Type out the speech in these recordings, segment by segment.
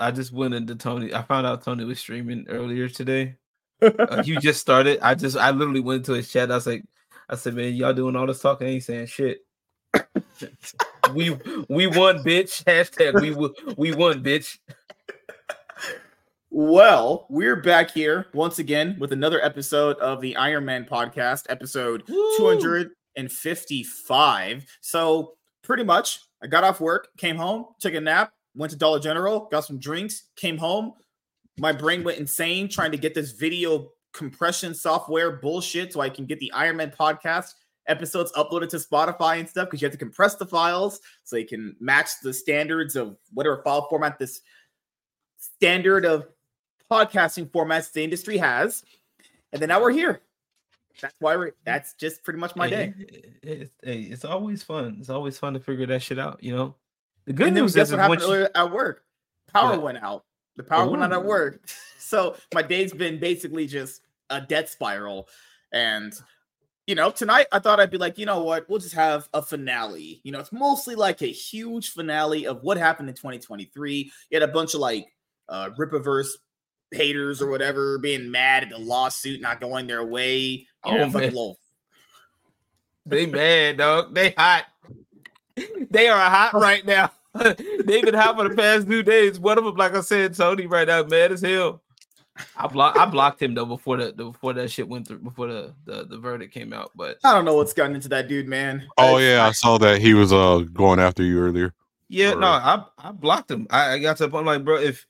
I just went into Tony. I found out Tony was streaming earlier today. uh, you just started. I just I literally went into his chat. I was like, I said, man, y'all doing all this talking, ain't saying shit. we we won, bitch. Hashtag we we won, bitch. Well, we're back here once again with another episode of the Iron Man podcast, episode Woo! 255. So, pretty much, I got off work, came home, took a nap, went to Dollar General, got some drinks, came home. My brain went insane trying to get this video compression software bullshit so I can get the Iron Man podcast episodes uploaded to Spotify and stuff because you have to compress the files so they can match the standards of whatever file format this standard of podcasting formats the industry has. And then now we're here. That's why we're that's just pretty much my day. It, it's always fun. It's always fun to figure that shit out, you know. The good news is what happened earlier at work. Power went out. The power Ooh. went out at work. So my day's been basically just a death spiral. And you know, tonight I thought I'd be like, you know what, we'll just have a finale. You know, it's mostly like a huge finale of what happened in 2023. You had a bunch of like uh Rippaverse haters or whatever being mad at the lawsuit not going their way. Oh, know, little... They mad, dog. They hot. They are hot right now. They've been hot for the past two days. One of them, like I said, Tony, right now, mad as hell. I blocked I blocked him though before the, the, before that shit went through before the, the the verdict came out. But I don't know what's gotten into that dude, man. Oh yeah, I saw that he was uh going after you earlier. Yeah, or... no, I I blocked him. I, I got to the point like, bro, if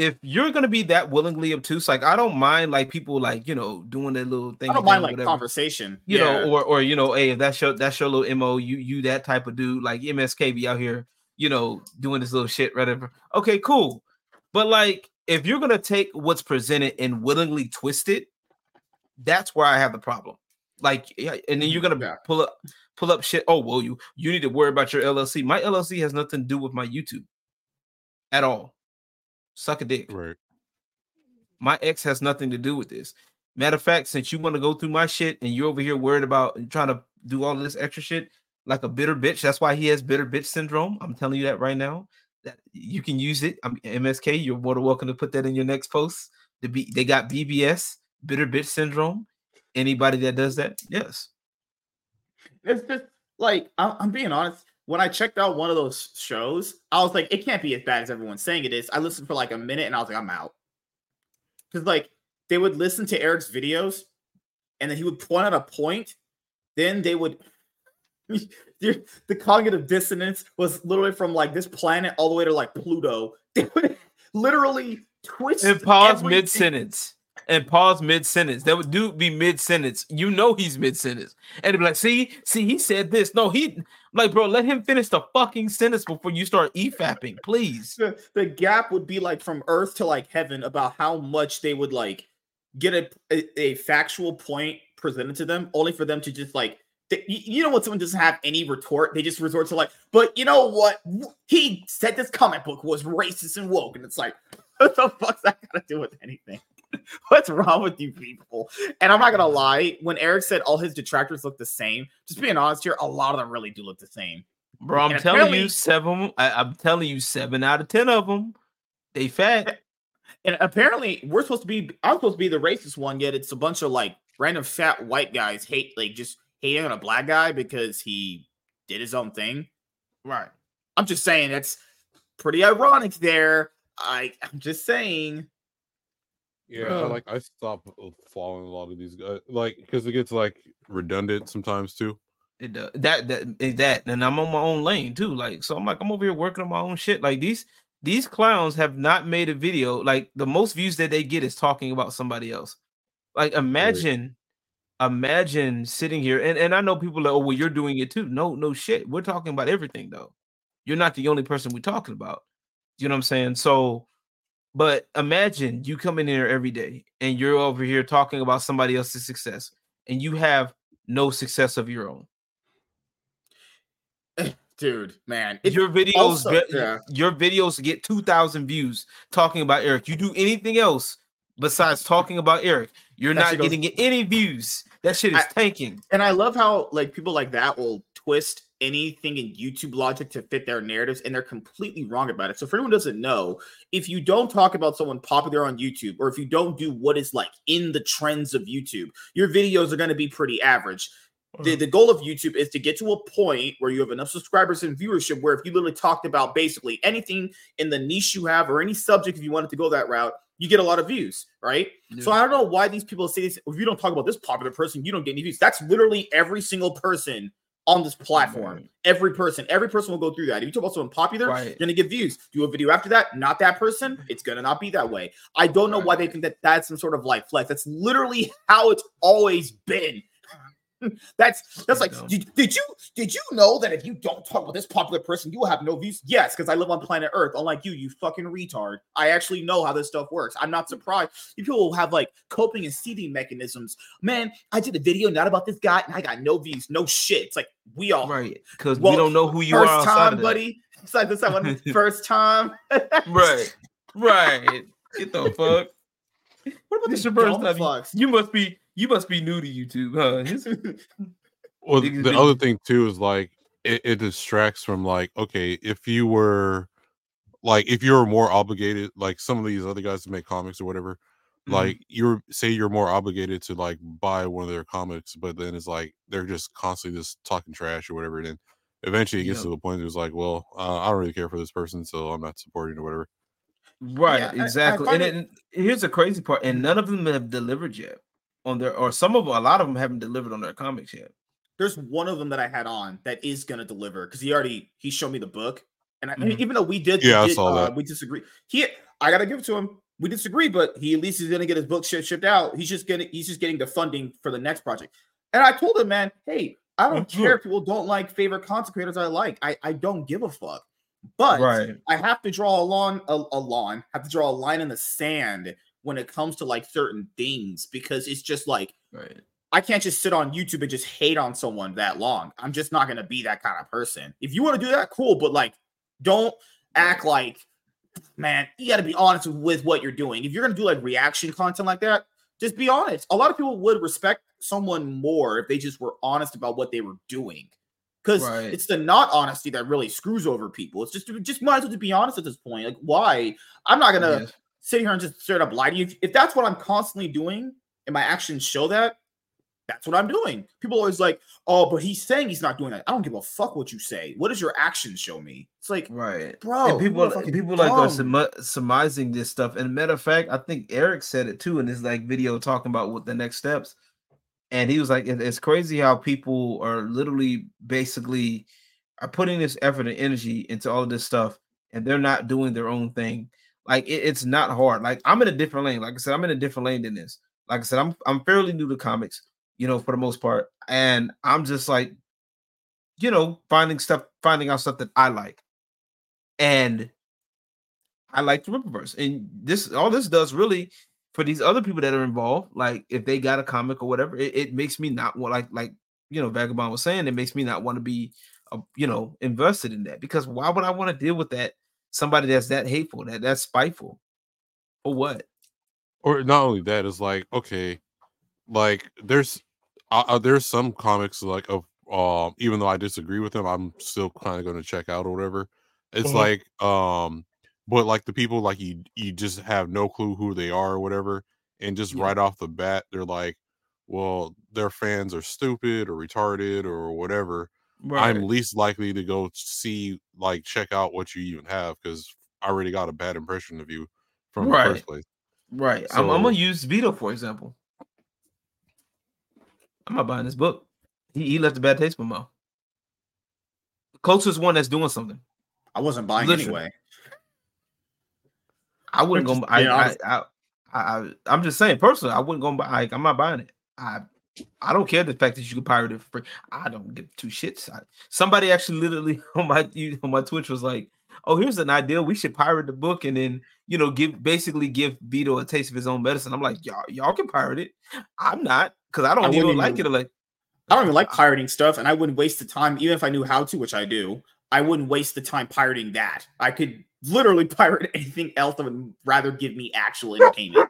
if you're gonna be that willingly obtuse, like I don't mind like people like you know doing that little thing. I don't mind like whatever. conversation, you yeah. know, or or you know, hey, if that's your that's your little mo, you you that type of dude, like MSK be out here, you know, doing this little shit, whatever. Okay, cool, but like if you're gonna take what's presented and willingly twist it, that's where I have the problem. Like, and then you're mm-hmm. gonna yeah. pull up pull up shit. Oh, well, you you need to worry about your LLC. My LLC has nothing to do with my YouTube at all suck a dick. Right. My ex has nothing to do with this. Matter of fact, since you want to go through my shit and you're over here worried about trying to do all this extra shit like a bitter bitch, that's why he has bitter bitch syndrome. I'm telling you that right now. That you can use it. I'm MSK. You're more than welcome to put that in your next post. The B, they got BBS, bitter bitch syndrome. Anybody that does that, yes. It's just like I'm being honest when I checked out one of those shows, I was like, it can't be as bad as everyone's saying it is. I listened for like a minute and I was like, I'm out. Because like they would listen to Eric's videos and then he would point out a point. Then they would the cognitive dissonance was literally from like this planet all the way to like Pluto. They would literally twist and pause mid sentence and pause mid sentence. That would do be mid sentence. You know he's mid sentence, and be like, "See, see, he said this. No, he like, bro, let him finish the fucking sentence before you start efapping, please." The, the gap would be like from Earth to like heaven about how much they would like get a, a, a factual point presented to them, only for them to just like you know what someone doesn't have any retort they just resort to like but you know what he said this comic book was racist and woke and it's like what the fuck's that got to do with anything What's wrong with you people? And I'm not gonna lie, when Eric said all his detractors look the same, just being honest here, a lot of them really do look the same. Bro, I'm and telling you, seven. I, am telling you, seven out of ten of them, they fat. And apparently, we're supposed to be. I'm supposed to be the racist one. Yet it's a bunch of like random fat white guys hate, like just hating on a black guy because he did his own thing. Right. I'm just saying that's pretty ironic there. I, I'm just saying. Yeah, I like I stop uh, following a lot of these guys, like because it gets like redundant sometimes too. It does that that that, and I'm on my own lane too. Like, so I'm like I'm over here working on my own shit. Like these these clowns have not made a video. Like the most views that they get is talking about somebody else. Like imagine, right. imagine sitting here and and I know people are, oh well you're doing it too. No no shit. We're talking about everything though. You're not the only person we're talking about. You know what I'm saying? So but imagine you come in here every day and you're over here talking about somebody else's success and you have no success of your own. Dude, man. Your videos also, get, yeah. your videos get 2000 views talking about Eric. You do anything else besides talking about Eric, you're that not getting any views. That shit is I, tanking. And I love how like people like that will twist anything in YouTube logic to fit their narratives, and they're completely wrong about it. So, for anyone who doesn't know, if you don't talk about someone popular on YouTube, or if you don't do what is like in the trends of YouTube, your videos are going to be pretty average. The, the goal of YouTube is to get to a point where you have enough subscribers and viewership where if you literally talked about basically anything in the niche you have or any subject, if you wanted to go that route, you get a lot of views, right? Yeah. So I don't know why these people say this. If you don't talk about this popular person, you don't get any views. That's literally every single person on this platform. Right. Every person, every person will go through that. If you talk about someone popular, right. you're gonna get views. Do a video after that, not that person, it's gonna not be that way. I don't know right. why they think that that's some sort of like flex. That's literally how it's always been. that's that's like did, did, you did you know that if you don't talk about this popular person you will have no views? Yes because i live on planet earth. Unlike you you fucking retard. I actually know how this stuff works. I'm not surprised. You people will have like coping and seeding mechanisms. Man i did a video not about this guy and i got no views no shit. It's like we all right because well, we don't know who you first are time buddy. It's like this time first time. Right right. Get the fuck. What about this your first time. You must be you must be new to YouTube, huh? well, the other thing too is like it, it distracts from like okay, if you were like if you're more obligated, like some of these other guys that make comics or whatever, mm-hmm. like you're say you're more obligated to like buy one of their comics, but then it's like they're just constantly just talking trash or whatever. And then eventually it gets yep. to the point where it's like, well, uh, I don't really care for this person, so I'm not supporting or whatever. Right, yeah, exactly. I, I and, it, and here's the crazy part, and none of them have delivered yet on their or some of a lot of them haven't delivered on their comics yet. There's one of them that I had on that is gonna deliver because he already he showed me the book, and I, mm-hmm. even though we did, yeah, did, I saw uh, that. We disagree. He, I gotta give it to him. We disagree, but he at least is gonna get his book shipped, shipped out. He's just gonna he's just getting the funding for the next project. And I told him, man, hey, I don't mm-hmm. care if people don't like favorite content creators I like. I I don't give a fuck. But right. I have to draw a lawn a, a lawn, have to draw a line in the sand when it comes to like certain things because it's just like right. I can't just sit on YouTube and just hate on someone that long. I'm just not gonna be that kind of person. If you want to do that, cool, but like don't act like man, you gotta be honest with what you're doing. If you're gonna do like reaction content like that, just be honest. A lot of people would respect someone more if they just were honest about what they were doing. Because right. it's the not honesty that really screws over people. It's just just might as well just be honest at this point. Like, why? I'm not gonna yes sit here and just straight up lie to you. If that's what I'm constantly doing and my actions show that, that's what I'm doing. People always like, oh, but he's saying he's not doing that. I don't give a fuck what you say. What does your actions show me? It's like, right, bro. And people, people like are surmising this stuff. And matter of fact, I think Eric said it too in his like video talking about what the next steps. And he was like, it's crazy how people are literally basically are putting this effort and energy into all of this stuff, and they're not doing their own thing. Like it, it's not hard. Like I'm in a different lane. Like I said, I'm in a different lane than this. Like I said, I'm I'm fairly new to comics, you know, for the most part, and I'm just like, you know, finding stuff, finding out stuff that I like, and I like the Rippaverse, and this all this does really for these other people that are involved. Like if they got a comic or whatever, it, it makes me not want like like you know Vagabond was saying, it makes me not want to be, uh, you know, invested in that because why would I want to deal with that somebody that's that hateful, that that's spiteful, for what? Or not only that, is like okay, like there's uh, uh, there's some comics like of um even though I disagree with them, I'm still kind of going to check out or whatever. It's mm-hmm. like um, but like the people like you you just have no clue who they are or whatever, and just yeah. right off the bat they're like, well, their fans are stupid or retarded or whatever right. I'm least likely to go see like check out what you even have because I already got a bad impression of you from right. the first place. Right. So, I'm, I'm, gonna use Vito for example. I'm not buying this book. He, he left a bad taste in my mouth. Closest one that's doing something. I wasn't buying Literally. anyway. I wouldn't go. I, I, I, I, I, am just saying personally, I wouldn't go buy. Like, I'm not buying it. I I don't care the fact that you can pirate it for free. I don't give two shits. I, somebody actually literally on my on my Twitch was like, "Oh, here's an idea. We should pirate the book and then you know give basically give Vito a taste of his own medicine." I'm like, "Y'all, y'all can pirate it. I'm not because I don't I even like it. Like, I don't even like pirating stuff, and I wouldn't waste the time even if I knew how to, which I do. I wouldn't waste the time pirating that. I could literally pirate anything else that would rather give me actual entertainment.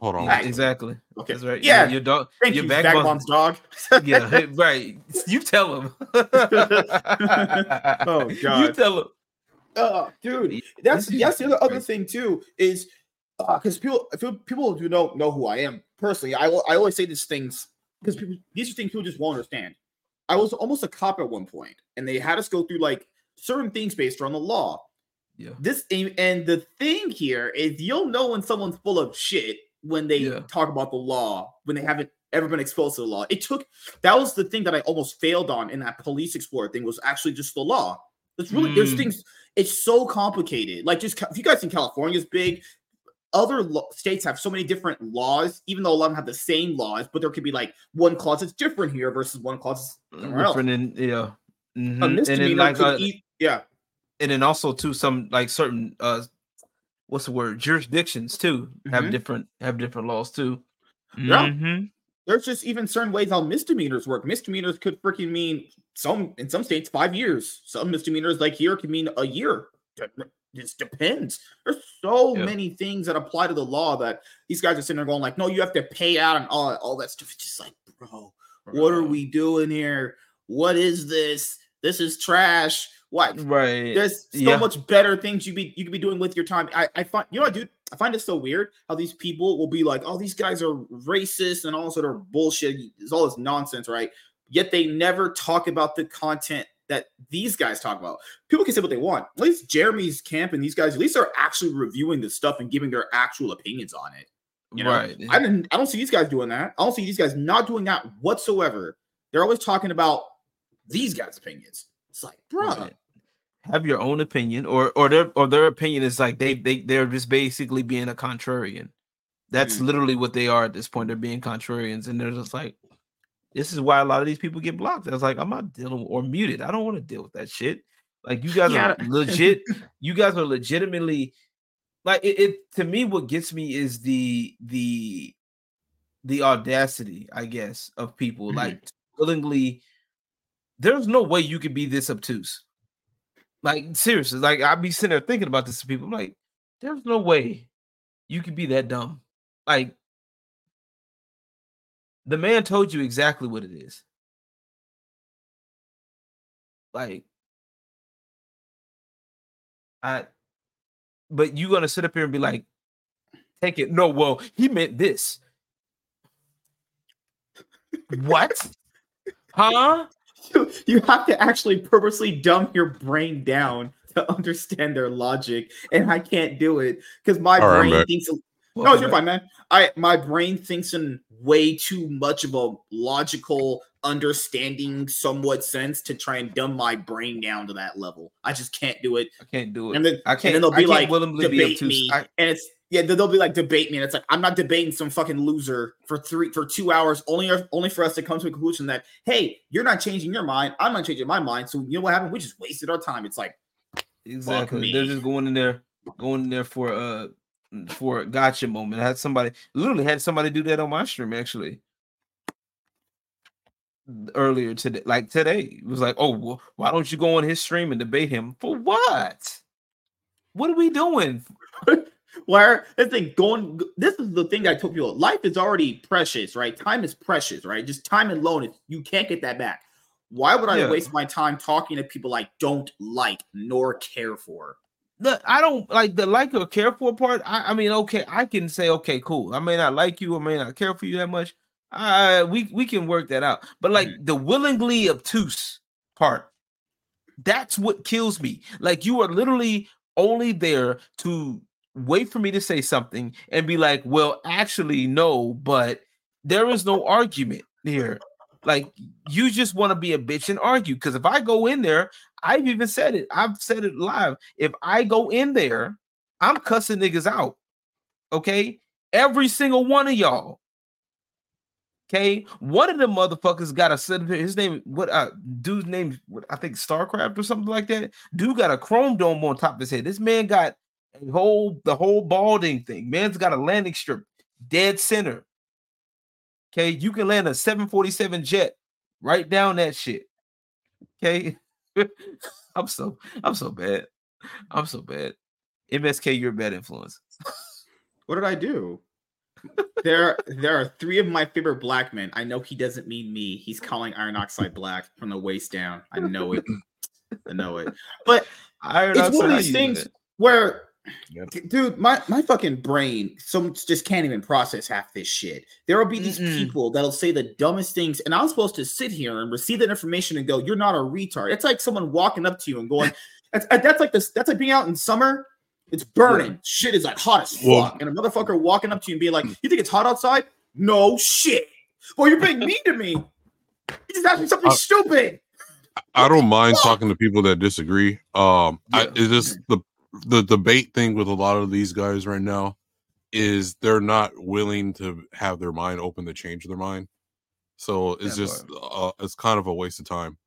Hold on. Yeah, exactly. Okay. That's right. Yeah. Your, your dog. Thank your you, backbone's- Vagabond's dog. yeah, right. You tell him. Oh, God. You tell him. Oh, dude, that's that's the other, other thing too is uh, because people if you- people who don't know who I am personally, I I always say these things because people these are things people just won't understand. I was almost a cop at one point, and they had us go through like certain things based on the law. Yeah. This and the thing here is you'll know when someone's full of shit when they Yeah. talk about the law when they haven't ever been exposed to the law. It took that was the thing that I almost failed on in that police explorer thing was actually just the law. It's really there's Mm. things. It's so complicated. Like just if you guys think California is big, other lo- states have so many different laws. Even though a lot of them have the same laws, but there could be like one clause that's different here versus one clause somewhere else. In yeah. Mhm. A And misdemeanor like could uh, yeah. And then also too some like certain uh what's the word jurisdictions too have Mhm. different have different laws too. Yeah. Mhm. there's just even certain ways how misdemeanors work. Misdemeanors could freaking mean some in some states five years. Some misdemeanors like here can mean a year. It just depends. There's so Yeah. many things that apply to the law that these guys are sitting there going like, no, you have to pay out and all all that stuff. It's just like, bro, what are we doing here? What is this? This is trash. What? Right. There's so Yeah. much better things you be you could be doing with your time. I, I find you know what, dude. I find it so weird how these people will be like, oh, these guys are racist and all sort of bullshit. It's all this nonsense, right? Yet they never talk about the content that these guys talk about. People can say what they want. At least Jeremy's camp and these guys, at least are actually reviewing this stuff and giving their actual opinions on it. you know, right. I didn't. I don't see these guys doing that. I don't see these guys not doing that whatsoever. They're always talking about these guys' opinions. It's like, bro, Right. Have your own opinion or or their or their opinion is like they they they're just basically being a contrarian that's Mm. literally what they are at this point they're being contrarians and they're just like this is why a lot of these people get blocked i was like i'm not dealing or muted i don't want to deal with that shit like you guys Yeah. are legit you guys are legitimately like it, it to me what gets me is the the the audacity i guess of people Mhm. like willingly there's no way you could be this obtuse like seriously, like I'd be sitting there thinking about this to people. I'm like, there's no way you could be that dumb. Like the man told you exactly what it is. Like I but you gonna sit up here and be like, take it. No, well, he meant this. what? Huh? You, you have to actually purposely dumb your brain down to understand their logic, and I can't do it because my All right, I'm brain back. thinks. No, you're fine, man. I my brain thinks in way too much of a logical, understanding, somewhat sense to try and dumb my brain down to that level. I just can't do it. I can't do it. And then I can't. then they'll be can't like, willingly be debate obtuse. me, I- and it's yeah, they'll be like debate me, and it's like I'm not debating some fucking loser for three for two hours, only only for us to come to a conclusion that hey, you're not changing your mind, I'm not changing my mind, so you know what happened? We just wasted our time. It's like Exactly. They're just going in there, going in there for uh for a gotcha moment. I had somebody literally had somebody do that on my stream actually earlier today. Like today, it was like, oh, well, why don't you go on his stream and debate him for what? What are we doing? where the thing going. This is the thing I told people: life is already precious, right? Time is precious, right? Just time alone, you can't get that back. Why would I Yeah. waste my time talking to people I don't like nor care for? The, I don't like the like or care for part. I, I mean, okay, I can say, okay, cool. I may not like you, I may not care for you that much. Uh, we we can work that out. But like the willingly obtuse part, that's what kills me. Like you are literally only there to wait for me to say something and be like, well, actually, no, but there is no argument here. Like you just want to be a bitch and argue. Because if I go in there, I've even said it. I've said it live. If I go in there, I'm cussing niggas out. Okay, every single one of y'all. Okay, one of the motherfuckers got a set. of His name, what? Uh, dude's name, what, I think Starcraft or something like that. Dude got a chrome dome on top of his head. This man got a whole the whole balding thing. Man's got a landing strip dead center. Okay, you can land a 747 jet right down that shit. Okay, I'm so I'm so bad. I'm so bad. MSK, you're a bad influence. What did I do? there, there are three of my favorite black men. I know he doesn't mean me. He's calling iron oxide black from the waist down. I know it. I know it. But Iron it's one of these things where Yep. dude my my fucking brain some just can't even process half this shit. There will be these Mm-mm. people that'll say the dumbest things and i'm supposed to sit here and receive that information and go you're not a retard. It's like someone walking up to you and going that's, that's like this that's like being out in summer it's burning. Shit is like hot as fuck. Well- and a motherfucker walking up to you and be like you think it's hot outside? No shit. Well you're being mean to me. You just asked me something Uh, stupid. I don't mind talking to people that disagree. Um, I, it's just the the debate thing with a lot of these guys right now is they're not willing to have their mind open to change their mind. So it's just uh, it's kind of a waste of time.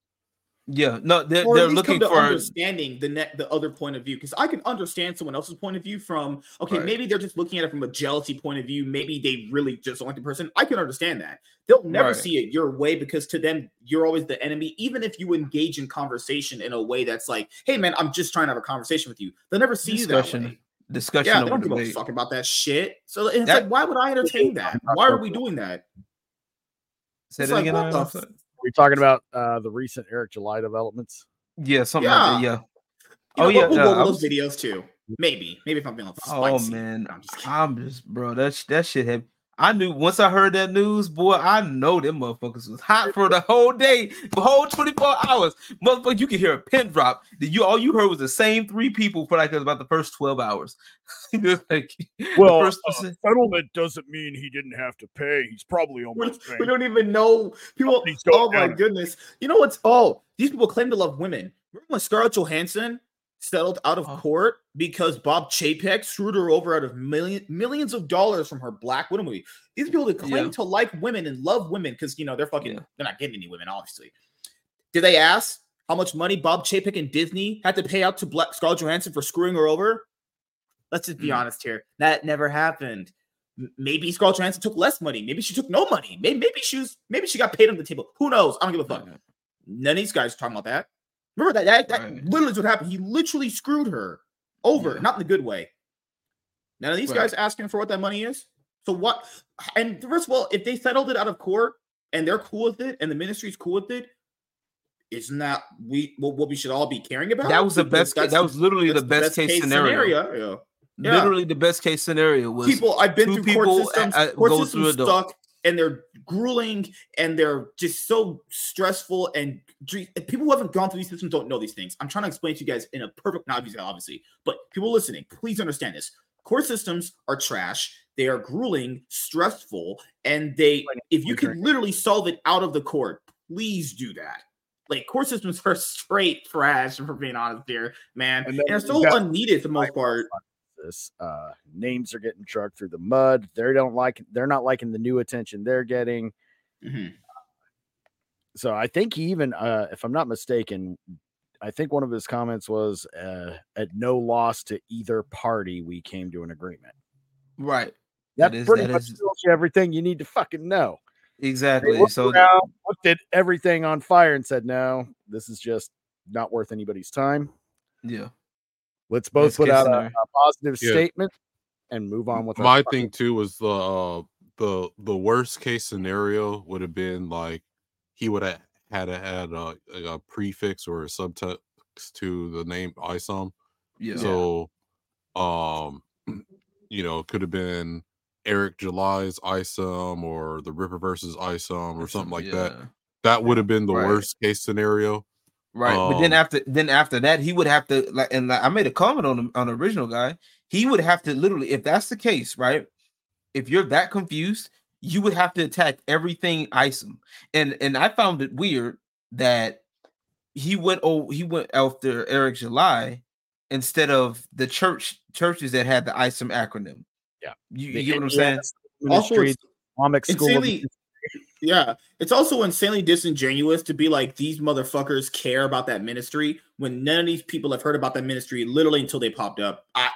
Yeah, no, they're, they're at least come looking to for understanding the net the other point of view because I can understand someone else's point of view from okay Right. maybe they're just looking at it from a jealousy point of view maybe they really just don't like the person I can understand that they'll never Right. see it your way because to them you're always the enemy even if you engage in conversation in a way that's like hey man I'm just trying to have a conversation with you they'll never see you that discussion. way Discussion yeah they don't give a fuck about that shit so it's That- like why would I entertain that why are we doing that Say It's that like, again. what the Oxide? We're talking about uh, the recent Eric July developments. Yeah, something like that. Yeah. You Oh, know, yeah, we'll, we'll yeah, go I was- those videos too maybe maybe if I'm being feeling Oh spicy. man, I'm just kidding. I'm just bro. That that shit had. I knew once I heard that news, boy. I know them motherfuckers was hot for the whole day, the whole 24 hours. Motherfucker, you could hear a pin drop. That you all you heard was the same three people for like about the first 12 hours. Like, Well, first uh, settlement doesn't mean he didn't have to pay. He's probably we, almost we paying. don't even know people. Oh my goodness! You know what's? Oh, these people claim to love women. Remember when Scarlett Johansson settled out of Oh. court because Bob Chapek screwed her over out of million millions of dollars from her Black Widow movie? These people that claim Yeah. to like women and love women because you know they're fucking Yeah. they're not getting any women, obviously. Did they ask how much money Bob Chapek and Disney had to pay out to Black Scarlett Johansson for screwing her over? Let's just be Mm. honest here. That never happened. Maybe Scarlett Johansson took less money. Maybe she took no money. Maybe, maybe she was. Maybe she got paid on the table. Who knows? I don't give a fuck. None of these guys are talking about that. Remember that? That, that Right. literally is what happened. He literally screwed her over, Yeah. not in the good way. None of these Right. guys asking for what that money is. So what? And first of all, if they settled it out of court and they're cool with it, and the ministry's cool with it, isn't that we what, what we should all be caring about? that was the best. that's That was literally the that's best, case, scenario. Yeah. Literally the best case scenario was people I've been through court people, systems. uh, court systems through a stuck, and they're grueling, and they're just so stressful. And people who haven't gone through these systems don't know these things. I'm trying to explain to you guys in a perfect, not obviously, obviously, but people listening, please understand this. Court systems are trash. They are grueling, stressful, and they. If you can literally solve it out of the court, please do that. Like court systems are straight trash, if we're being honest here, man. And And, they're so unneeded for the most part. This uh, names are getting dragged through the mud. They don't like. They're not liking the new attention they're getting. Mhm. So I think he even, uh, if I'm not mistaken, I think one of his comments was, uh, "At no loss to either party, we came to an agreement." right. That, That is- pretty that much is- tells you everything you need to fucking know. Exactly. looked So around, looked at everything on fire and said, "No, this is just not worth anybody's time. yeah. Let's both Best put out a, a positive Yeah. statement and move on with My fucking- thing too was the uh, the the worst case scenario would have been like he would have had a, had a, a prefix or a subtext to the name ISOM. Yeah. So, um, you know, it could have been Eric July's ISOM or the Rippaverse ISOM or something like that. That would have been the Right. worst case scenario. Right, but then Um, after then after that, he would have to like, and like, I made a comment on the on the original guy. He would have to literally, if that's the case, right? If you're that confused, you would have to attack everything ISOM. And and I found it weird that he went oh he went after Eric July instead of the church churches that had the ISOM acronym. Yeah. you, you get what I'm saying? Also, it's Islamic School. Yeah, it's also insanely disingenuous to be like these motherfuckers care about that ministry when none of these people have heard about that ministry literally until they popped up. I,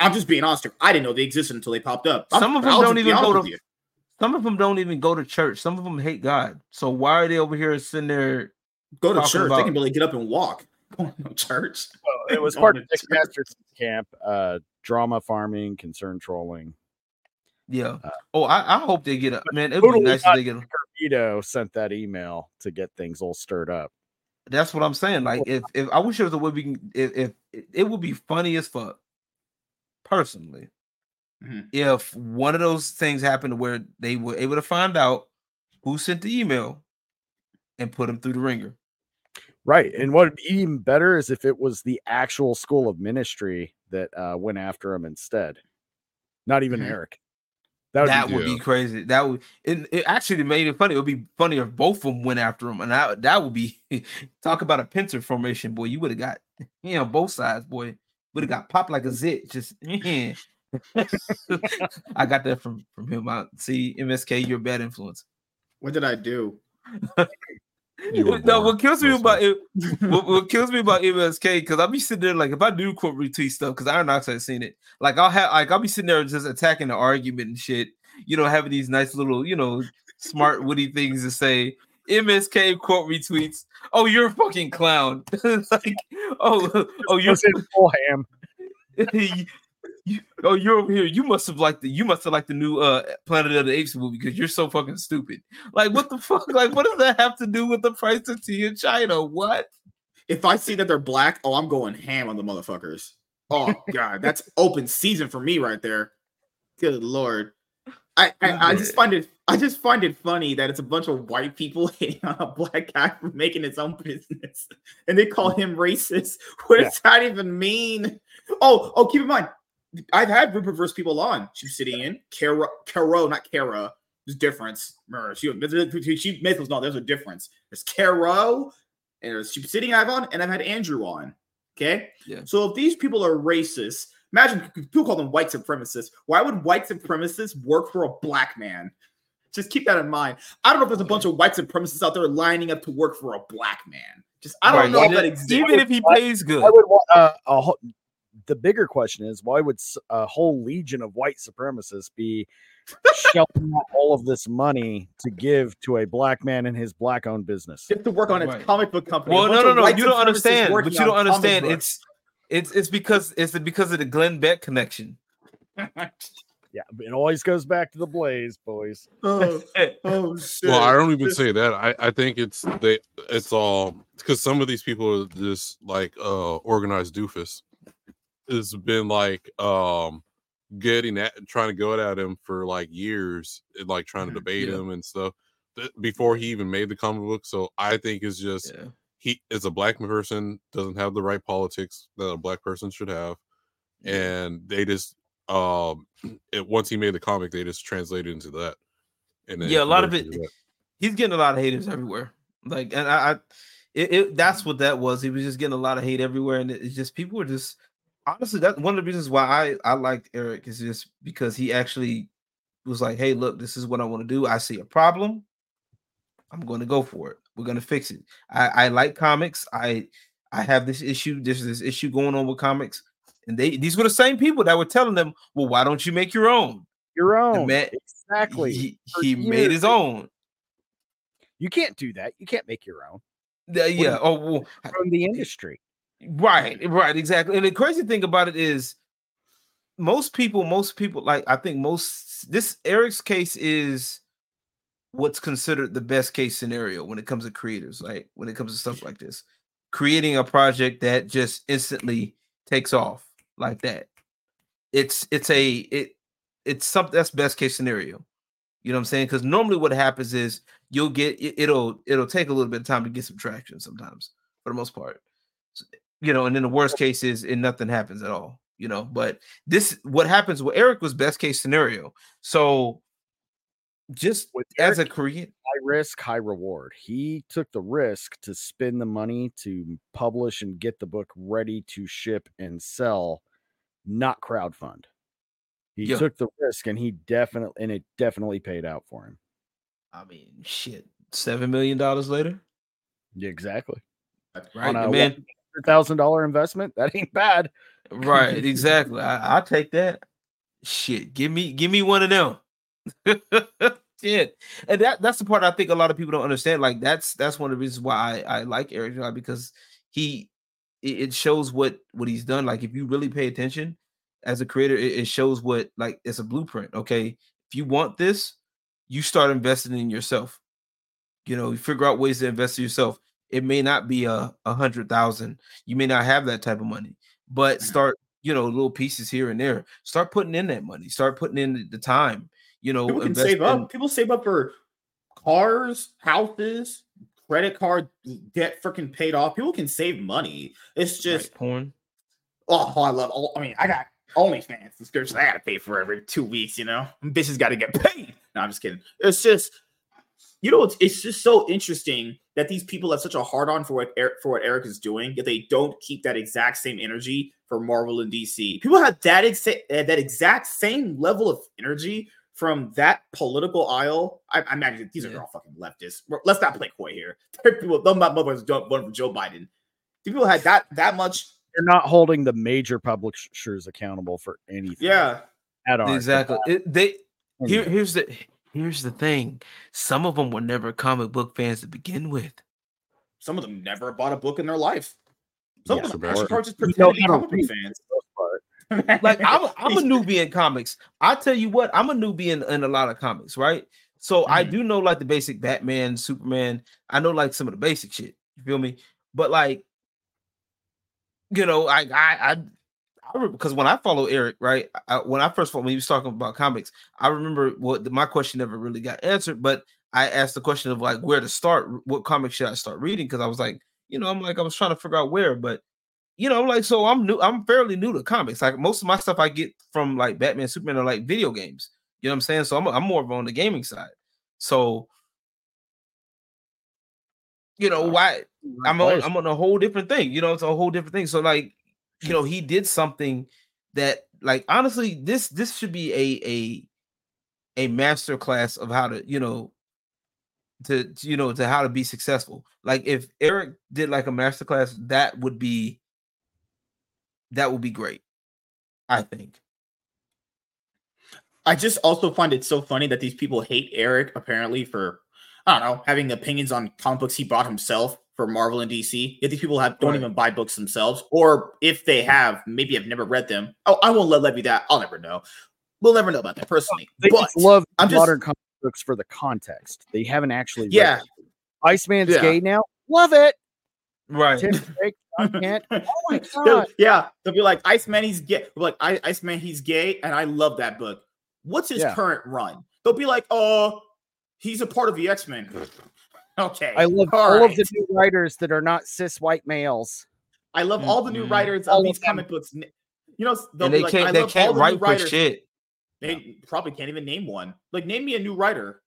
I'm just being honest. here. I didn't know they existed until they popped up. I'm- Some of them I'll don't even go to- Some of them don't even go to church. Some of them hate God. So why are they over here sitting there? go to talking church. They can barely get up and walk. no church. it was part of Dick Masterson's camp. Uh, drama farming, concern trolling. Yeah. Uh, oh, I, I hope they get a man. It'd be nice if they get. A, Vito sent that email to get things all stirred up. that's what I'm saying. Like, if if I wish it was a way we can, if, if it would be funny as fuck, personally, Mhm. if one of those things happened where they were able to find out who sent the email and put them through the ringer. Right. And what would be even better is if it was the actual school of ministry that uh, went after him instead. Not even Mhm. Eric. That would That be would Yeah. be crazy. That would it, it actually made it funny. It would be funny if both of them went after him, and that that would be talk about a pincer formation, boy. You would have got you know both sides, boy. Would have got popped like a zit. Just yeah. I got that from from him. I see MSK, you're a bad influence. What did I do? No, what kills me about it, what, what kills me about MSK because I'll be sitting there like if I do quote retweet stuff because Iron Ox has seen it, like I'll have like I'll be sitting there just attacking the argument and shit, you know, having these nice little you know smart witty things to say. MSK quote retweets. Oh, you're a fucking clown. like, oh, oh, you're full ham. You, oh, you're over here. You must have liked the you must have liked the new uh Planet of the Apes movie because you're so fucking stupid. Like, what the fuck? Like, what does that have to do with the price of tea in China? What? If I see that they're black, oh, I'm going ham on the motherfuckers. Oh god, that's open season for me right there. Good lord. I, I, I just find it I just find it funny that it's a bunch of white people hating on a black guy for making his own business and they call him racist. What does that even mean? Oh, oh, keep in mind, I've had Rippaverse people on. She's sitting in Kara, Caro, not Kara. There's a difference. She, she made us know there's a difference. There's Caro, and there's she's sitting I've on, and I've had Andrew on. Okay. Yeah. So if these people are racist, imagine people call them white supremacists. Why would white supremacists work for a black man? Just keep that in mind. I don't know if there's a bunch of white supremacists out there lining up to work for a black man. Just I don't Right, know if that exists. Even if he pays good. I would wa- uh, a whole, the bigger question is why would a whole legion of white supremacists be shelling out all of this money to give to a black man in his black owned business? Just to work on its Right. comic book company. A Well, no, no, no. You don't understand. But you don't understand. It's it's it's because it's because of the Glenn Beck connection. Yeah, it always goes back to the blaze, boys. oh, oh shit. Well, I don't even say that. I, I think it's they it's all because some of these people are just like uh organized doofus. It's been like um getting at trying to go at him for like years and like trying to Mhm, debate yeah. him and stuff th- before he even made the comic book. So I think it's just Yeah. he is a black person, doesn't have the right politics that a black person should have. And they just um it once he made the comic, they just translated into that. And then Yeah, a lot of it- He's getting a lot of haters everywhere. Like, and I, I it, it that's what that was. He was just getting a lot of hate everywhere, and it's just people were just honestly that's one of the reasons why I I liked Eric is just because he actually was like, hey, look, this is what I want to do. I see a problem. I'm going to go for it. We're going to fix it. I, I like comics. I I have this issue. There's this issue going on with comics, and they these were the same people that were telling them, well, why don't you make your own? Your own. man- exactly. He, he made his own. You can't do that. You can't make your own Yeah, yeah. Oh, well, from the industry. Right, right, exactly. And the crazy thing about it is most people, most people like I think most this Eric's case is what's considered the best case scenario when it comes to creators, like when it comes to stuff like this. Creating a project that just instantly takes off like that. It's it's a it it's something that's best case scenario. You know what I'm saying? Because normally what happens is you'll get it, it'll it'll take a little bit of time to get some traction sometimes for the most part you know, and then the worst case is and nothing happens at all, you know. But this what happens with Eric was best case scenario. So just With as a Eric, Korean, high risk, high reward. He took the risk to spend the money to publish and get the book ready to ship and sell, not crowdfund. He Yeah. took the risk and he definitely and it definitely paid out for him. I mean, shit, seven million dollars later, Yeah, exactly. right? On man, thousand dollar investment, that ain't bad. right, exactly. I, I'll take that. Shit, give me give me one of them. Shit, and that that's the part I think a lot of people don't understand. Like that's that's one of the reasons why I, I like Eric John because he it, it shows what what he's done. Like if you really pay attention as a creator, it, it shows what like it's a blueprint. Okay, if you want this, you start investing in yourself. You know, you figure out ways to invest in yourself. It may not be a, a hundred thousand. You may not have that type of money, but mm-hmm. start, you know, little pieces here and there. Start putting in that money. Start putting in the time. You know, People can save in- up. People save up for cars, houses, credit card debt freaking paid off. People can save money. It's right, just porn. oh, oh I love all I mean, I got OnlyFans subscription. I gotta pay for every two weeks, you know. Bitches gotta get paid. No, I'm just kidding. It's just you know, it's, it's just so interesting that these people have such a hard on for what Eric, for what Eric is doing, yet they don't keep that exact same energy for Marvel and DC. People have that exa- uh, that exact same level of energy from that political aisle. I, I imagine these are Yeah. all fucking leftists. Well, Let's not play coy here. People, them motherfuckers don't vote for Joe Biden. People had that that much. They're not holding the major publishers accountable for anything. Yeah, at all. Exactly. It, they here, here's the here's the thing. Some of them were never comic book fans to begin with. some of them never bought a book in their life. Some Yeah, of them Sebastian. actually are just You pretend know to be how to comic book fans. Like I'm a, I'm a newbie in comics. I tell you what, I'm a newbie in, in a lot of comics, right? So I Mhm. do know like the basic Batman, Superman. I know like some of the basic shit. You feel me? But like, you know, I I I. Because when I follow Eric, right? I, when I first followed, when he was talking about comics, I remember what my question never really got answered, but I asked the question of like where to start, what comic should I start reading? Because I was like, you know, I'm like I was trying to figure out where, but you know, like so I'm new, I'm fairly new to comics. Like most of my stuff I get from like Batman, Superman, are like video games. You know what I'm saying? So I'm I'm more of on the gaming side. So you know why I'm on I'm on a whole different thing. You know, it's a whole different thing. So like, you know, he did something that like honestly, this this should be a a a master class of how to, you know, to you know to how to be successful. Like if Eric did like a master class, that would be that would be great. I think. I just also find it so funny that these people hate Eric apparently for I don't know having opinions on comic books he bought himself for Marvel and DC. Yet these people have don't Right. even buy books themselves, or if they have, maybe have never read them. Oh, I won't let Levy that. I'll never know. We'll never know about that personally. They but just love I'm just- modern comic books for the context. They haven't actually. read yeah, it. Iceman's Yeah. gay now. Love it. Right. Tim Drake, I can't. Oh my They'll- god. yeah, they'll be like Iceman, he's gay. We're like I, Iceman, he's gay, and I love that book. What's his Yeah. current run? They'll be like, oh, he's a part of the X Men. okay, I love all all, right. of the new writers that are not cis white males. I love all the new Mhm. writers All of of these them. comic books. You know, they'll And be like, can't I they love all can't the new write for writers. shit. They probably can't even name one. Like, name me a new writer.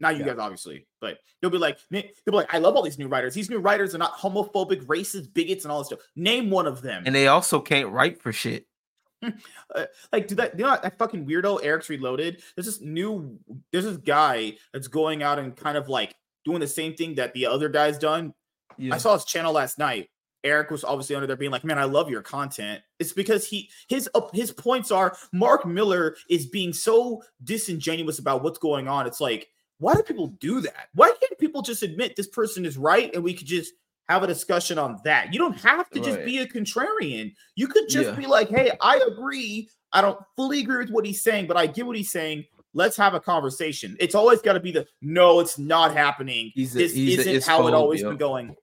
Not you Yeah. guys, obviously, but they'll be like, na- they'll be like, I love all these new writers. These new writers are not homophobic, racist, bigots, and all this stuff. Name one of them. And they also can't write for shit. Uh, like, do that? You know that fucking weirdo Eric's Reloaded? There's this new, there's this guy that's going out and kind of like doing the same thing that the other guy's done. Yeah. I saw his channel last night. Eric was obviously under there being like, "Man, I love your content." It's because he his uh, his points are Mark Miller is being so disingenuous about what's going on. It's like, why do people do that? Why can't people just admit this person is right and we could just have a discussion on that? You don't have to just Right. be a contrarian. You could just Yeah. be like, "Hey, I agree. I don't fully agree with what he's saying, but I get what he's saying." Let's have a conversation. It's always got to be the no, it's not happening. A- this he's a isn't how it always yeah. been going.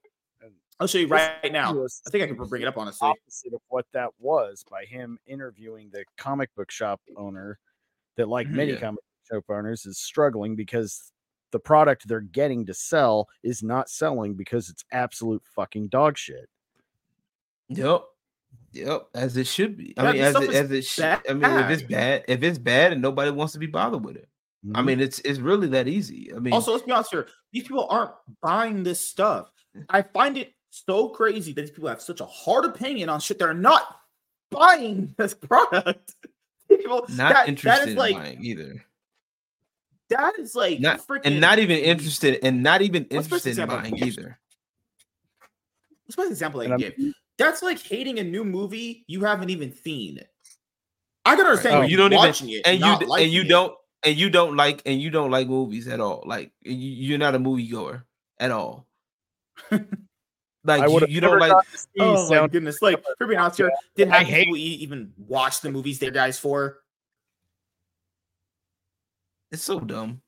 I'll show you this right now. I think I can bring it up honestly. opposite of what that was by him interviewing the comic book shop owner that like Mhm. many Yeah. comic book shop owners is struggling because the product they're getting to sell is not selling because it's absolute fucking dog shit. Yep. Yep. As it should be. I Yeah, mean, as stuff it, is as it should. I mean, if it's bad. bad, if it's bad and nobody wants to be bothered with it. I Mhm. mean, it's it's really that easy. I mean, Also, let's be honest here. These people aren't buying this stuff. I find it so crazy that these people have such a hard opinion on shit. They're not buying this product. People, not that- interested that is in like buying either. that is like Not freaking and not even interested and not even What's the best interested in buying can use? either. What's the best example I And give? That's like hating a new movie you haven't even seen. I can understand Oh, you you don't even- watching it And you not d- and you it. don't and you don't like and you don't like movies at all. Like you, you're not a movie goer at all. Like you, you don't like. see Oh my goodness! Like for being honest here, did I hate- people even watch the movies they're guys for? It's so dumb.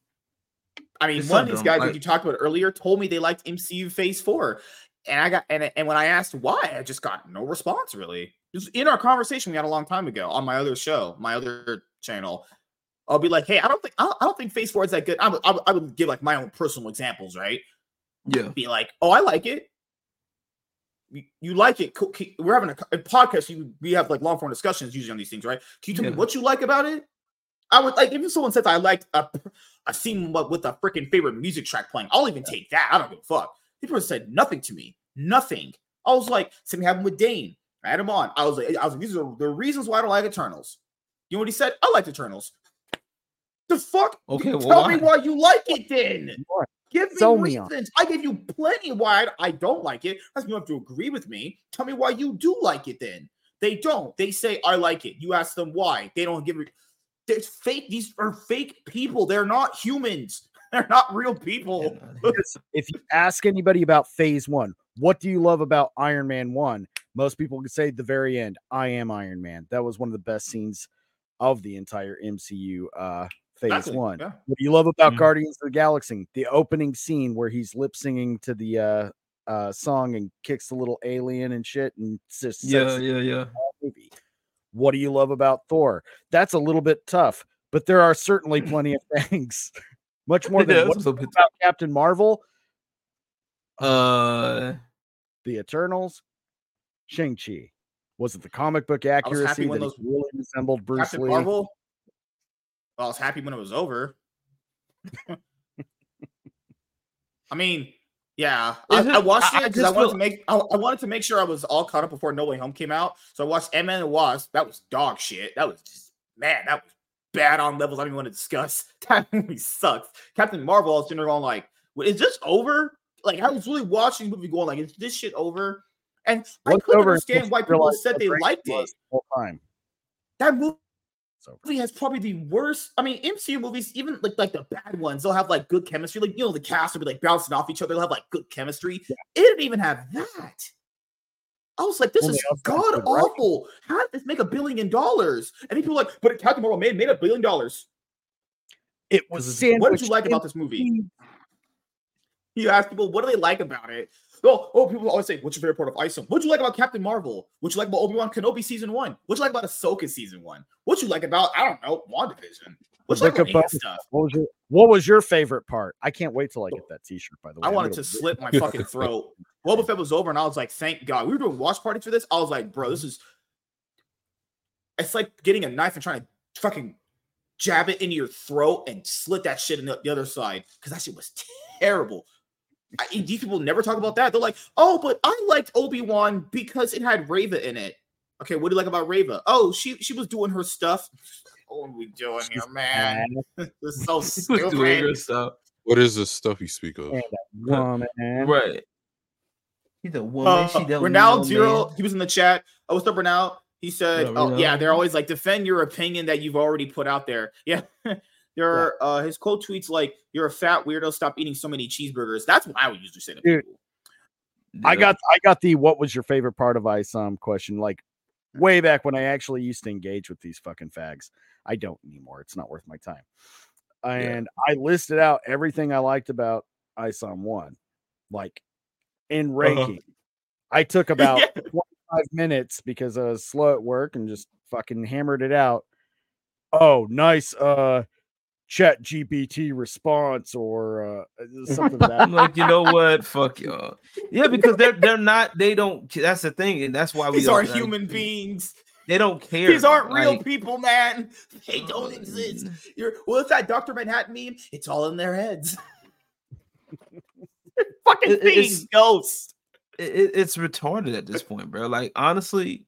I mean, It's so one of these dumb, guys like- that you talked about earlier told me they liked MCU Phase Four, and I got and and when I asked why, I just got no response. Really, just in our conversation we had a long time ago on my other show, my other channel. I'll be like, hey, I don't think I don't, I don't think Four is that good. I would, I would I would give like my own personal examples, right? Yeah. Be like, oh, I like it. You, you like it? Cool. We're having a, a podcast. You, we have like long form discussions usually on these things, right? Can you tell Yeah. me what you like about it? I would like if someone says I liked a, a scene with a freaking favorite music track playing. I'll even take that. I don't give a fuck. People said nothing to me. Nothing. I was like, same happened with Dane. I had him on. I was like, I was like, these are the reasons why I don't like Eternals. You know what he said? I like Eternals. The fuck? Okay, well, Tell me why? why you like it then. Why? Give me Sell me reasons. I gave you plenty why I don't like it. Doesn't you have to agree with me. Tell me why you do like it then. They don't. They say I like it. You ask them why. They don't give it. There's fake. These are fake people. They're not humans. They're not real people. If you ask anybody about phase one, what do you love about Iron Man one? Most people could say the very end, I am Iron Man. That was one of the best scenes of the entire MCU uh phase Exactly, one. yeah. What do you love about Mhm. Guardians of the Galaxy? The opening scene where he's lip singing to the uh uh song and kicks the little alien and shit and just Yeah, yeah, yeah. movie. What do you love about Thor? That's a little bit tough, but there are certainly plenty of things. Much more than Yeah, what that's do a you bit- about Captain Marvel, Uh, the Eternals, Shang Chi. Was it the comic book was accuracy happy that when those- really resembled Bruce Captain Lee? Marvel. Well, I was happy when it was over. I mean, yeah, I, it- I watched I- it I because I, just wanted feel- to make I, I wanted to make sure I was all caught up before No Way Home came out. So I watched Ant Man and the Wasp. That was dog shit. That was just man. That was bad on levels I don't even want to discuss. That movie sucks. Captain Marvel. I was going like, "Is this over?" Like I was really watching the movie going like, "Is this shit over?" And I couldn't over understand why people said they liked it. the time. That movie movie has probably the worst. I mean, MCU movies, even like like the bad ones, they'll have like good chemistry. Like you know, the cast will be like bouncing off each other. They'll have like good chemistry. It didn't even have that. I was like, this Well, is they also have god good writing. awful. How did this make a billion dollars? And then people are like, but Captain Marvel made made a billion dollars. It was Because sandwiched What did you like about this movie? You ask people, what do they like about it? Oh, oh, people always say, what's your favorite part of Isom? What'd you like about Captain Marvel? What'd you like about Obi-Wan Kenobi season one? What'd you like about Ahsoka season one? What'd you like about, I don't know, WandaVision? What's The like Book about of any of that Boba stuff? What was your What was your favorite part? I can't wait till I get that T-shirt. By the way, I wanted gonna slit my fucking throat. Boba Fett was over, and I was like, "Thank God." We were doing watch parties for this. I was like, "Bro, this is." It's like getting a knife and trying to fucking jab it into your throat and slit that shit in the, the other side because that shit was terrible. I, these people never talk about that. They're like, "Oh, but I liked Obi Wan because it had Reva in it." Okay, what do you like about Reva? Oh, she she was doing her stuff. What are we doing here, man? this is so She stupid. What is the stuff you speak of? Woman. Right. He's a woman. Uh, she Ronald Zero, man. he was in the chat. Oh, what's up, Ronald? He said, up, "Oh yeah, they're always like defend your opinion that you've already put out there." Yeah, there are uh, his quote tweets like, "You're a fat weirdo. Stop eating so many cheeseburgers." That's what I would usually say to Dude. people. I got I got the what was your favorite part of ISOM question like way back when I actually used to engage with these fucking fags. I don't anymore. It's not worth my time. And I listed out everything I liked about ISOM one, like in ranking. I took about Yeah. 25 minutes because I was slow at work and just fucking hammered it out. Oh, nice uh chat GPT response or uh something like that I'm like, you know what? Fuck y'all. Yeah, because they're they're not. They don't. That's the thing, and that's why we. These don't, aren't like, human beings. They don't care. These aren't real like, people, man. They don't exist. You're well, it's that Doctor Manhattan meme. It's all in their heads. Fucking It- being it's- ghosts. it- it- it's retarded at this point, bro. Like honestly,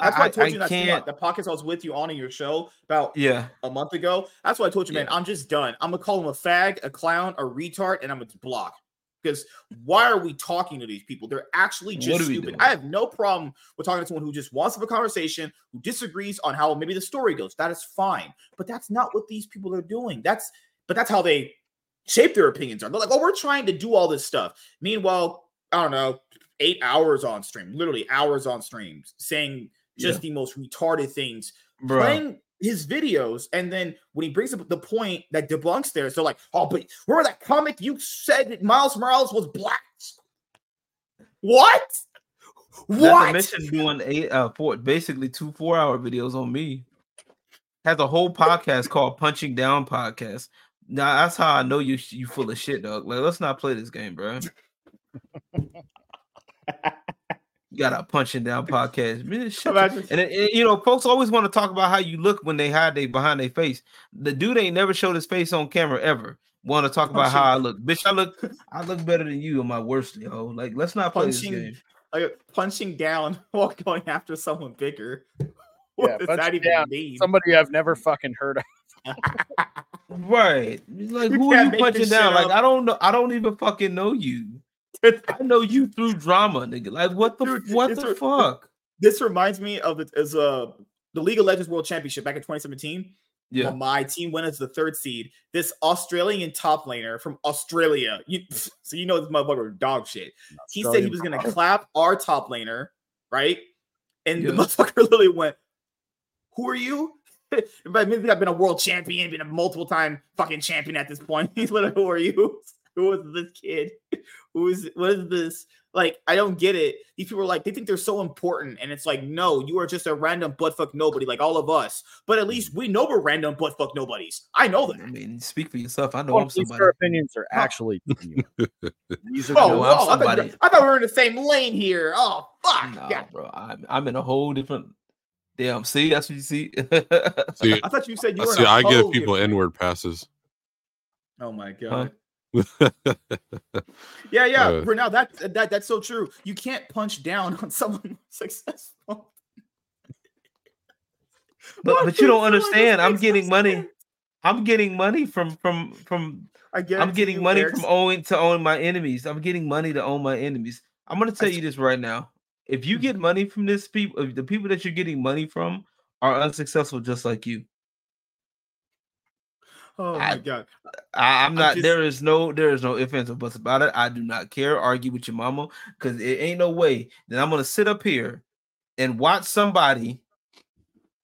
That's why I, I, told I you that can't. the podcast I was with you on in your show about Yeah, a month ago. That's why I told you, man, I'm just done. I'm gonna call him a fag, a clown, a retard, and I'm gonna block. Because why are we talking to these people? They're actually just stupid. I have no problem with talking to someone who just wants to have a conversation, who disagrees on how maybe the story goes. That is fine. But that's not what these people are doing. That's but that's how they shape their opinions are. They're like, oh, we're trying to do all this stuff. Meanwhile, I don't know, eight hours on stream, literally hours on streams, saying just the most retarded things, Bro. playing his videos, and then when he brings up the point that debunks theirs, they're like, "Oh, but remember that comic you said that Miles Morales was black?" What? What? mention doing eight, uh, four, basically two four-hour videos on me. Has a whole podcast called Punching Down Podcast. Now that's how I know you you full of shit, dog. Like, let's not play this game, bro. You got a punching down podcast, man. Shut the- Imagine- and, it- it- you know, folks always want to talk about how you look when they hide they behind their face. The dude ain't never showed his face on camera ever. Want to talk oh, about how I look, bitch? I look, I look better than you on my worst, yo. Like, let's not play Punching- this game. like punching down while going after someone bigger. Yeah, does that punching even down. mean? Somebody I've never fucking heard of. Right? Like, You who are you punching down? shit Like, up. I don't know. I don't even fucking know you. I know you through drama, nigga. Like, what the Dude, what the a- fuck? this reminds me of the as uh the League of Legends World Championship back in 2017. Yeah. when my team went as the third seed. This Australian top laner from Australia. You, so you know this motherfucker dog shit. He said he was gonna clap our top laner, right? And the motherfucker literally went, "Who are you?" but maybe I've been a world champion, been a multiple time fucking champion at this point. He's literally, "Who are you? Who is this kid? Who is what is this?" Like, I don't get it. These people are like, they think they're so important, and it's like, no, you are just a random buttfuck nobody, like all of us. But at least we know we're random buttfuck nobodies. I know them. I mean, speak for yourself. I know Well, I'm these somebody. are opinions are oh. actually. These are Oh, No, no, oh, I'm whoa, I, thought. I thought we were in the same lane here. Oh, fuck. Nah, Yeah. bro. I'm, I'm in a whole different. Damn. See, that's what you see. See, I thought you said you I were. see. in a I give people different- N-word passes. Oh my god. Huh? Yeah, yeah. Uh, Bro, now that that that's so true. You can't punch down on someone successful. but Why but you don't feel like this understand. I'm getting money. sense? I'm getting money from from from. I get. I'm getting money from owning to own my enemies. I'm getting money to own my enemies. I'm gonna tell That's- you this right now. If you get money from this people, the people that you're getting money from are unsuccessful just like you. Oh my I- god. I, I'm not. just- there is no. There is no ands or buts about it. I do not care. Argue with your mama because it ain't no way that I'm gonna sit up here and watch somebody,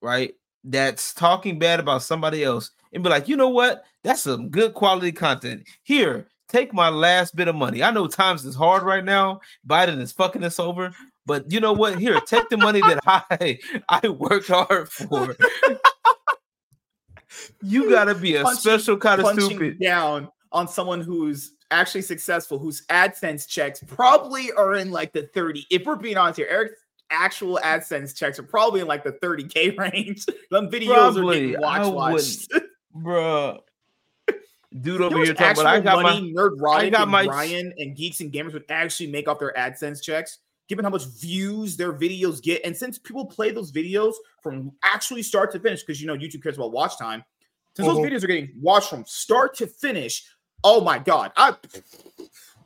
right, that's talking bad about somebody else and be like, you know what? That's some good quality content. Here, take my last bit of money. I know times is hard right now. Biden is fucking us over. But you know what? Here, take the money that I I worked hard for. you gotta be a Punching- special kind of stupid. down on someone who's actually successful, whose AdSense checks probably are in like the 30. If we're being honest here, Eric's actual AdSense checks are probably in like the 30k range. Them videos Probably. are I getting watch watched. Bruh. Dude over here talking about I got my money Nerdrotic got and my- Ryan and Geeks and Gamers would actually make off their AdSense checks, given how much views their videos get. And since people play those videos from actually start to finish, because you know YouTube cares about watch time, since those mm-hmm. videos are getting watched from start to finish, oh my god, I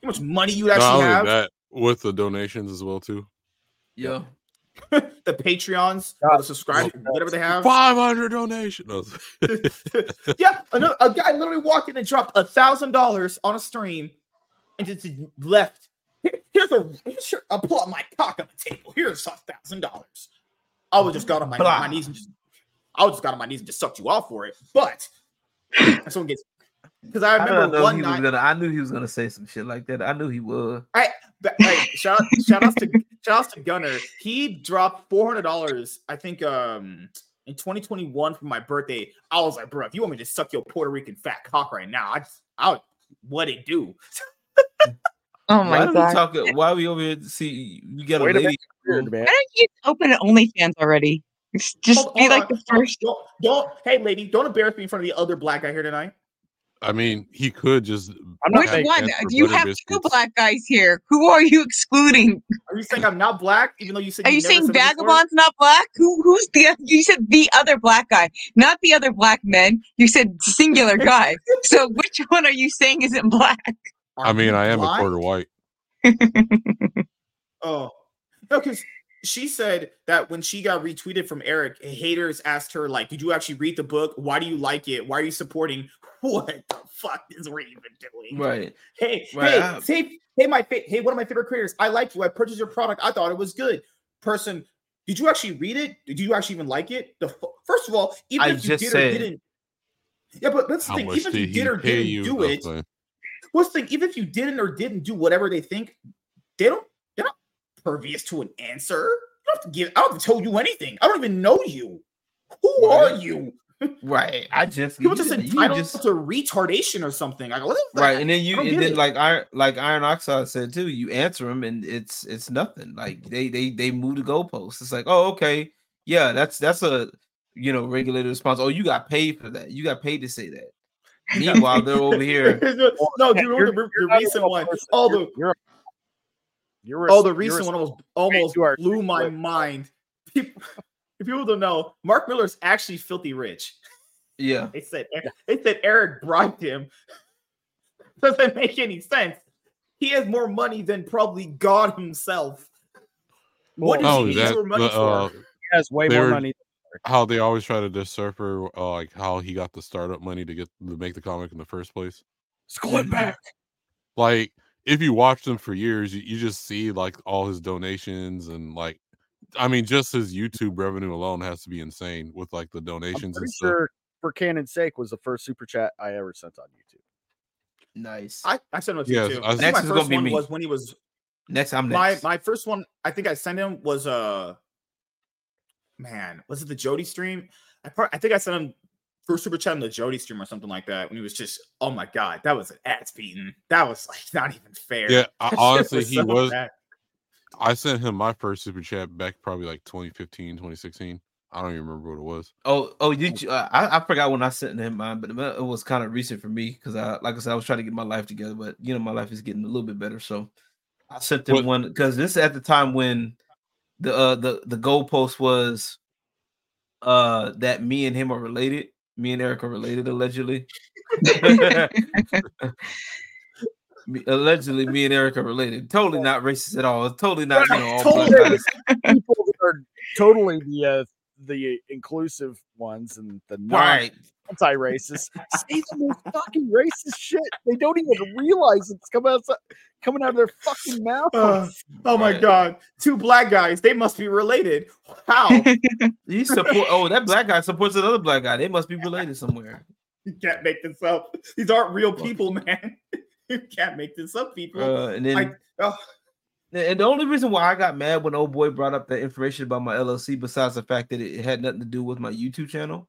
how much money you Not actually only have, that, with the donations as well too. yeah. the Patreons, or the subscribers, whatever they have. Five hundred donations. yeah, another, a guy literally walked in and dropped a thousand dollars on a stream and just left. Here- Here's a here's your, I'll pull out my cock on the table. Here's a thousand dollars. I would just got on my, Blah. my knees and just I would just got on my knees and just sucked you off for it. But someone gets because I I, remember know one night. gonna I knew he was gonna say some shit like that. I knew he would. But, hey, shout out, shout outs to shout outs to Gunner. He dropped four hundred dollars. I think um in 2021 for my birthday. I was like, bro, if you want me to suck your Puerto Rican fat cock right now, I just I would what it do. Oh why my do we god! talk why we over here see you got a Wait a lady weird, man. Why don't you open an OnlyFans already? Just, just Hold- be hold like on. the first. Don't, don't hey lady, don't embarrass me in front of the other black guy here tonight. I mean, he could just. I'm not Which one? Do You butter have two black guys here. Who are you excluding? Are you saying I'm not black, even though you said Are you never saying said it before? Vagabond's not black? Who? Who's the? You said the other black guy, not the other black men. You said singular guy. so which one are you saying isn't black? Are I mean, I am a blind? quarter white. Oh, no, because she said that when she got retweeted from Eric, haters asked her like, "Did you actually read the book? Why do you like it? Why are you supporting? What the fuck is Raven doing?" Right. Hey, Right, hey, I- hey, hey, my fa- hey, one of my favorite creators. I like you. I purchased your product. I thought it was good. Person, did you actually read it? Did you actually even like it? The f- first of all, even I if you just did or didn't, yeah, but that's the How thing. Even if you did or didn't you? do That's it, like- what's the thing? Even if you didn't or didn't do whatever they think, they don't. They're not pervious to an answer. I don't have to give. I don't have to tell you anything. I don't even know you. Who Right. are you? Right. I just People just entitled just- to retardation or something. Like what is that? right and then you and then it. like iron like iron oxide said too you answer them and it's it's nothing like they they they move the goalposts it's like oh okay yeah that's that's a you know regulated response oh you got paid for that you got paid to say that meanwhile they're over here no, dude, You're- the, you're the recent one. person. All the you're, you're a- oh, the you're recent one almost almost you are blew my mind. People, if people don't know, Mark Millar's actually filthy rich. yeah They said they said Eric bribed him. Doesn't make any sense. He has more money than probably God himself. What does Oh, he need that more money uh, for? He has way more were- money. How they always try to decipher uh, like how he got the startup money to get to make the comic in the first place. Split back. Like if you watch them for years, you, you just see like all his donations and like I mean just his YouTube revenue alone has to be insane with like the I'm donations pretty and stuff. sure for canon's sake was the first super chat I ever sent on YouTube. nice I, I sent him to Yes, too. I- I think Next my is gonna first be one me. was when he was next i'm my next my first one I think I sent him was uh man, was it the Jody stream? I part I think I sent him first super chat on the Jody stream or something like that when he was just oh my god, that was an ass beating. That was like not even fair. Yeah, I, That shit honestly, he so was. bad. I sent him my first super chat back probably like 2015, 2016. I don't even remember what it was. oh oh did you uh, I, I forgot when i sent him mine but it was kind of recent for me because i like i said i was trying to get my life together but you know my life is getting a little bit better so i sent him What- one because this is at the time when the uh the the goalpost was uh that me and him are related. Me and eric are related allegedly. Allegedly me and eric are related. Totally not racist at all. Totally not you know all Totally. People that are totally the uh, the inclusive ones and the non right anti-racist say the most fucking racist shit. They don't even realize it's coming out coming out of their fucking mouth. Uh, oh my god, two black guys, they must be related. How? you support oh that black guy supports another black guy they must be related somewhere you can't make this up. These aren't real people, man. You can't make this up, people. uh, and then I, oh, And the only reason why I got mad when old boy brought up that information about my LLC, besides the fact that it had nothing to do with my YouTube channel,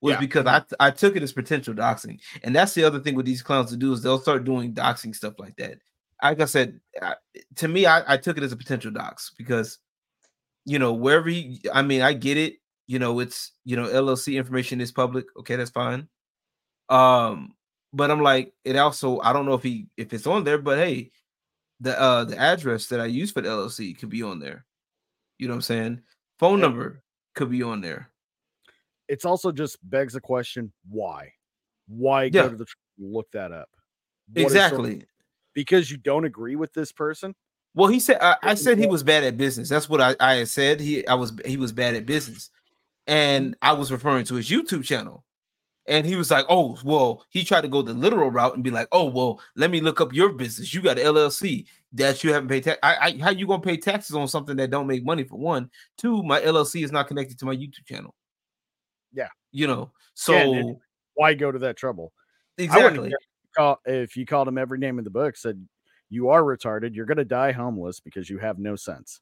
was Yeah. because I I took it as potential doxing, and that's the other thing with these clowns to do is they'll start doing doxing stuff like that. Like I said, I, to me, I, I took it as a potential dox because, you know, wherever he, I mean, I get it. You know, it's you know LLC information is public. Okay, that's fine. Um, but I'm like, it also I don't know if he if it's on there, but hey, the uh the address that I use for the LLC could be on there. You know what I'm saying? Phone Yeah. number could be on there. It's also just begs the question why? Why Yeah. go to the look that up? What exactly. because you don't agree with this person. Well, he said I, I said he was bad at business. That's what I, I had said. He I was he was bad at business. Mm-hmm. And I was referring to his YouTube channel. And he was like, Oh, well, he tried to go the literal route and be like, Oh, well, let me look up your business. You got an LLC that you haven't paid tax. I, I how you gonna pay taxes on something that don't make money for one? Two, my LLC is not connected to my YouTube channel. Yeah. You know, so Yeah, and Why go to that trouble? Exactly. if you call- if you called him every name in the book, said you are retarded, you're gonna die homeless because you have no sense.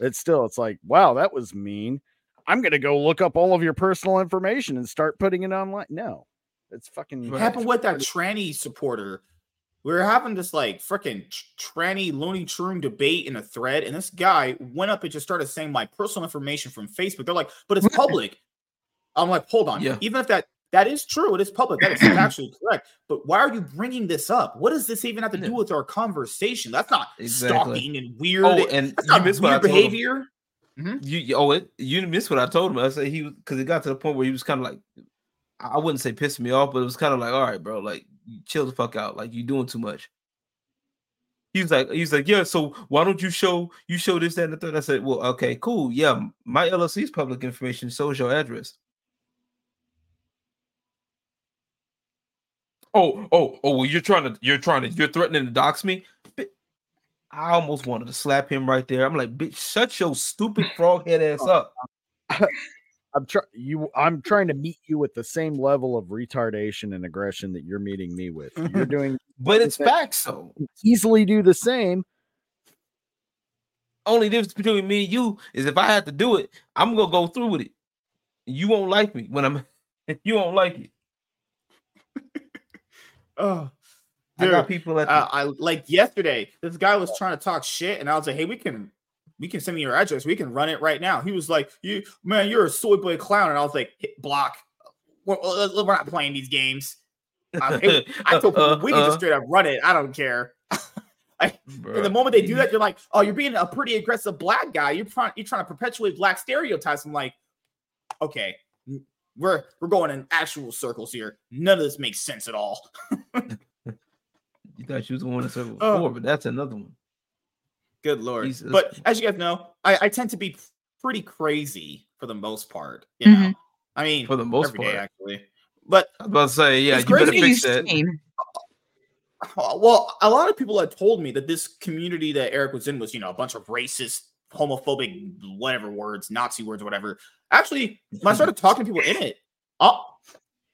It's still, it's like, wow, that was mean. I'm gonna go look up all of your personal information and start putting it online. No, it's fucking Right. happened with that tranny supporter. We were having this like freaking tranny loony Tune debate in a thread, and this guy went up and just started saying my personal information from Facebook. They're like, but it's public. I'm like, hold on. Yeah. Even if that that is true, it is public. That is actually correct. But why are you bringing this up? What does this even have to do with our conversation? That's not Exactly. stalking and weird. Oh, and that's you not missed what I weird told him. behavior. Mm-hmm. You you- oh it you missed what I told him. I said he because it got to the point where he was kind of like I I wouldn't say pissed me off, but it was kind of like, all right, bro, like chill the fuck out. Like you doing too much. He's like, he's like, yeah. So why don't you show you show this that, and the third? I said, well, okay, cool. Yeah, my LLC is public information. So is your address. Oh, oh, oh! Well, you're trying to, you're trying to, you're threatening to dox me. I almost wanted to slap him right there. I'm like, bitch, shut your stupid frog head ass up. I'm trying you. I'm trying to meet you with the same level of retardation and aggression that you're meeting me with. You're doing But it's facts, though. easily do the same. Only difference between me and you is if I have to do it, I'm gonna go through with it. You won't like me when I'm. You won't like it. Oh, I got people at the, uh, I like yesterday. This guy was trying to talk shit, and I was like, "Hey, we can, we can send me your address. We can run it right now." He was like, "You man, you're a soy boy clown," and I was like, "Hit block. We're, we're not playing these games." I, I told people we can just uh-huh. straight up run it. I don't care. And the moment they do that, you're like, "Oh, you're being a pretty aggressive black guy. You're trying, you're trying to perpetuate black stereotypes." I'm like, "Okay, we're we're going in actual circles here. None of this makes sense at all." You thought she was going to serve Oh. before, but that's another one. Good lord. Jesus. But as you guys know, I, I tend to be pretty crazy for the most part. You know, Mhm. I mean, For the most every day, part. actually. But I was about to say, yeah, you better fix that. Uh, well, a lot of people had told me that this community that Eric was in was, you know, a bunch of racist, homophobic, whatever words, Nazi words, whatever. Actually, when I started talking to people in it, uh,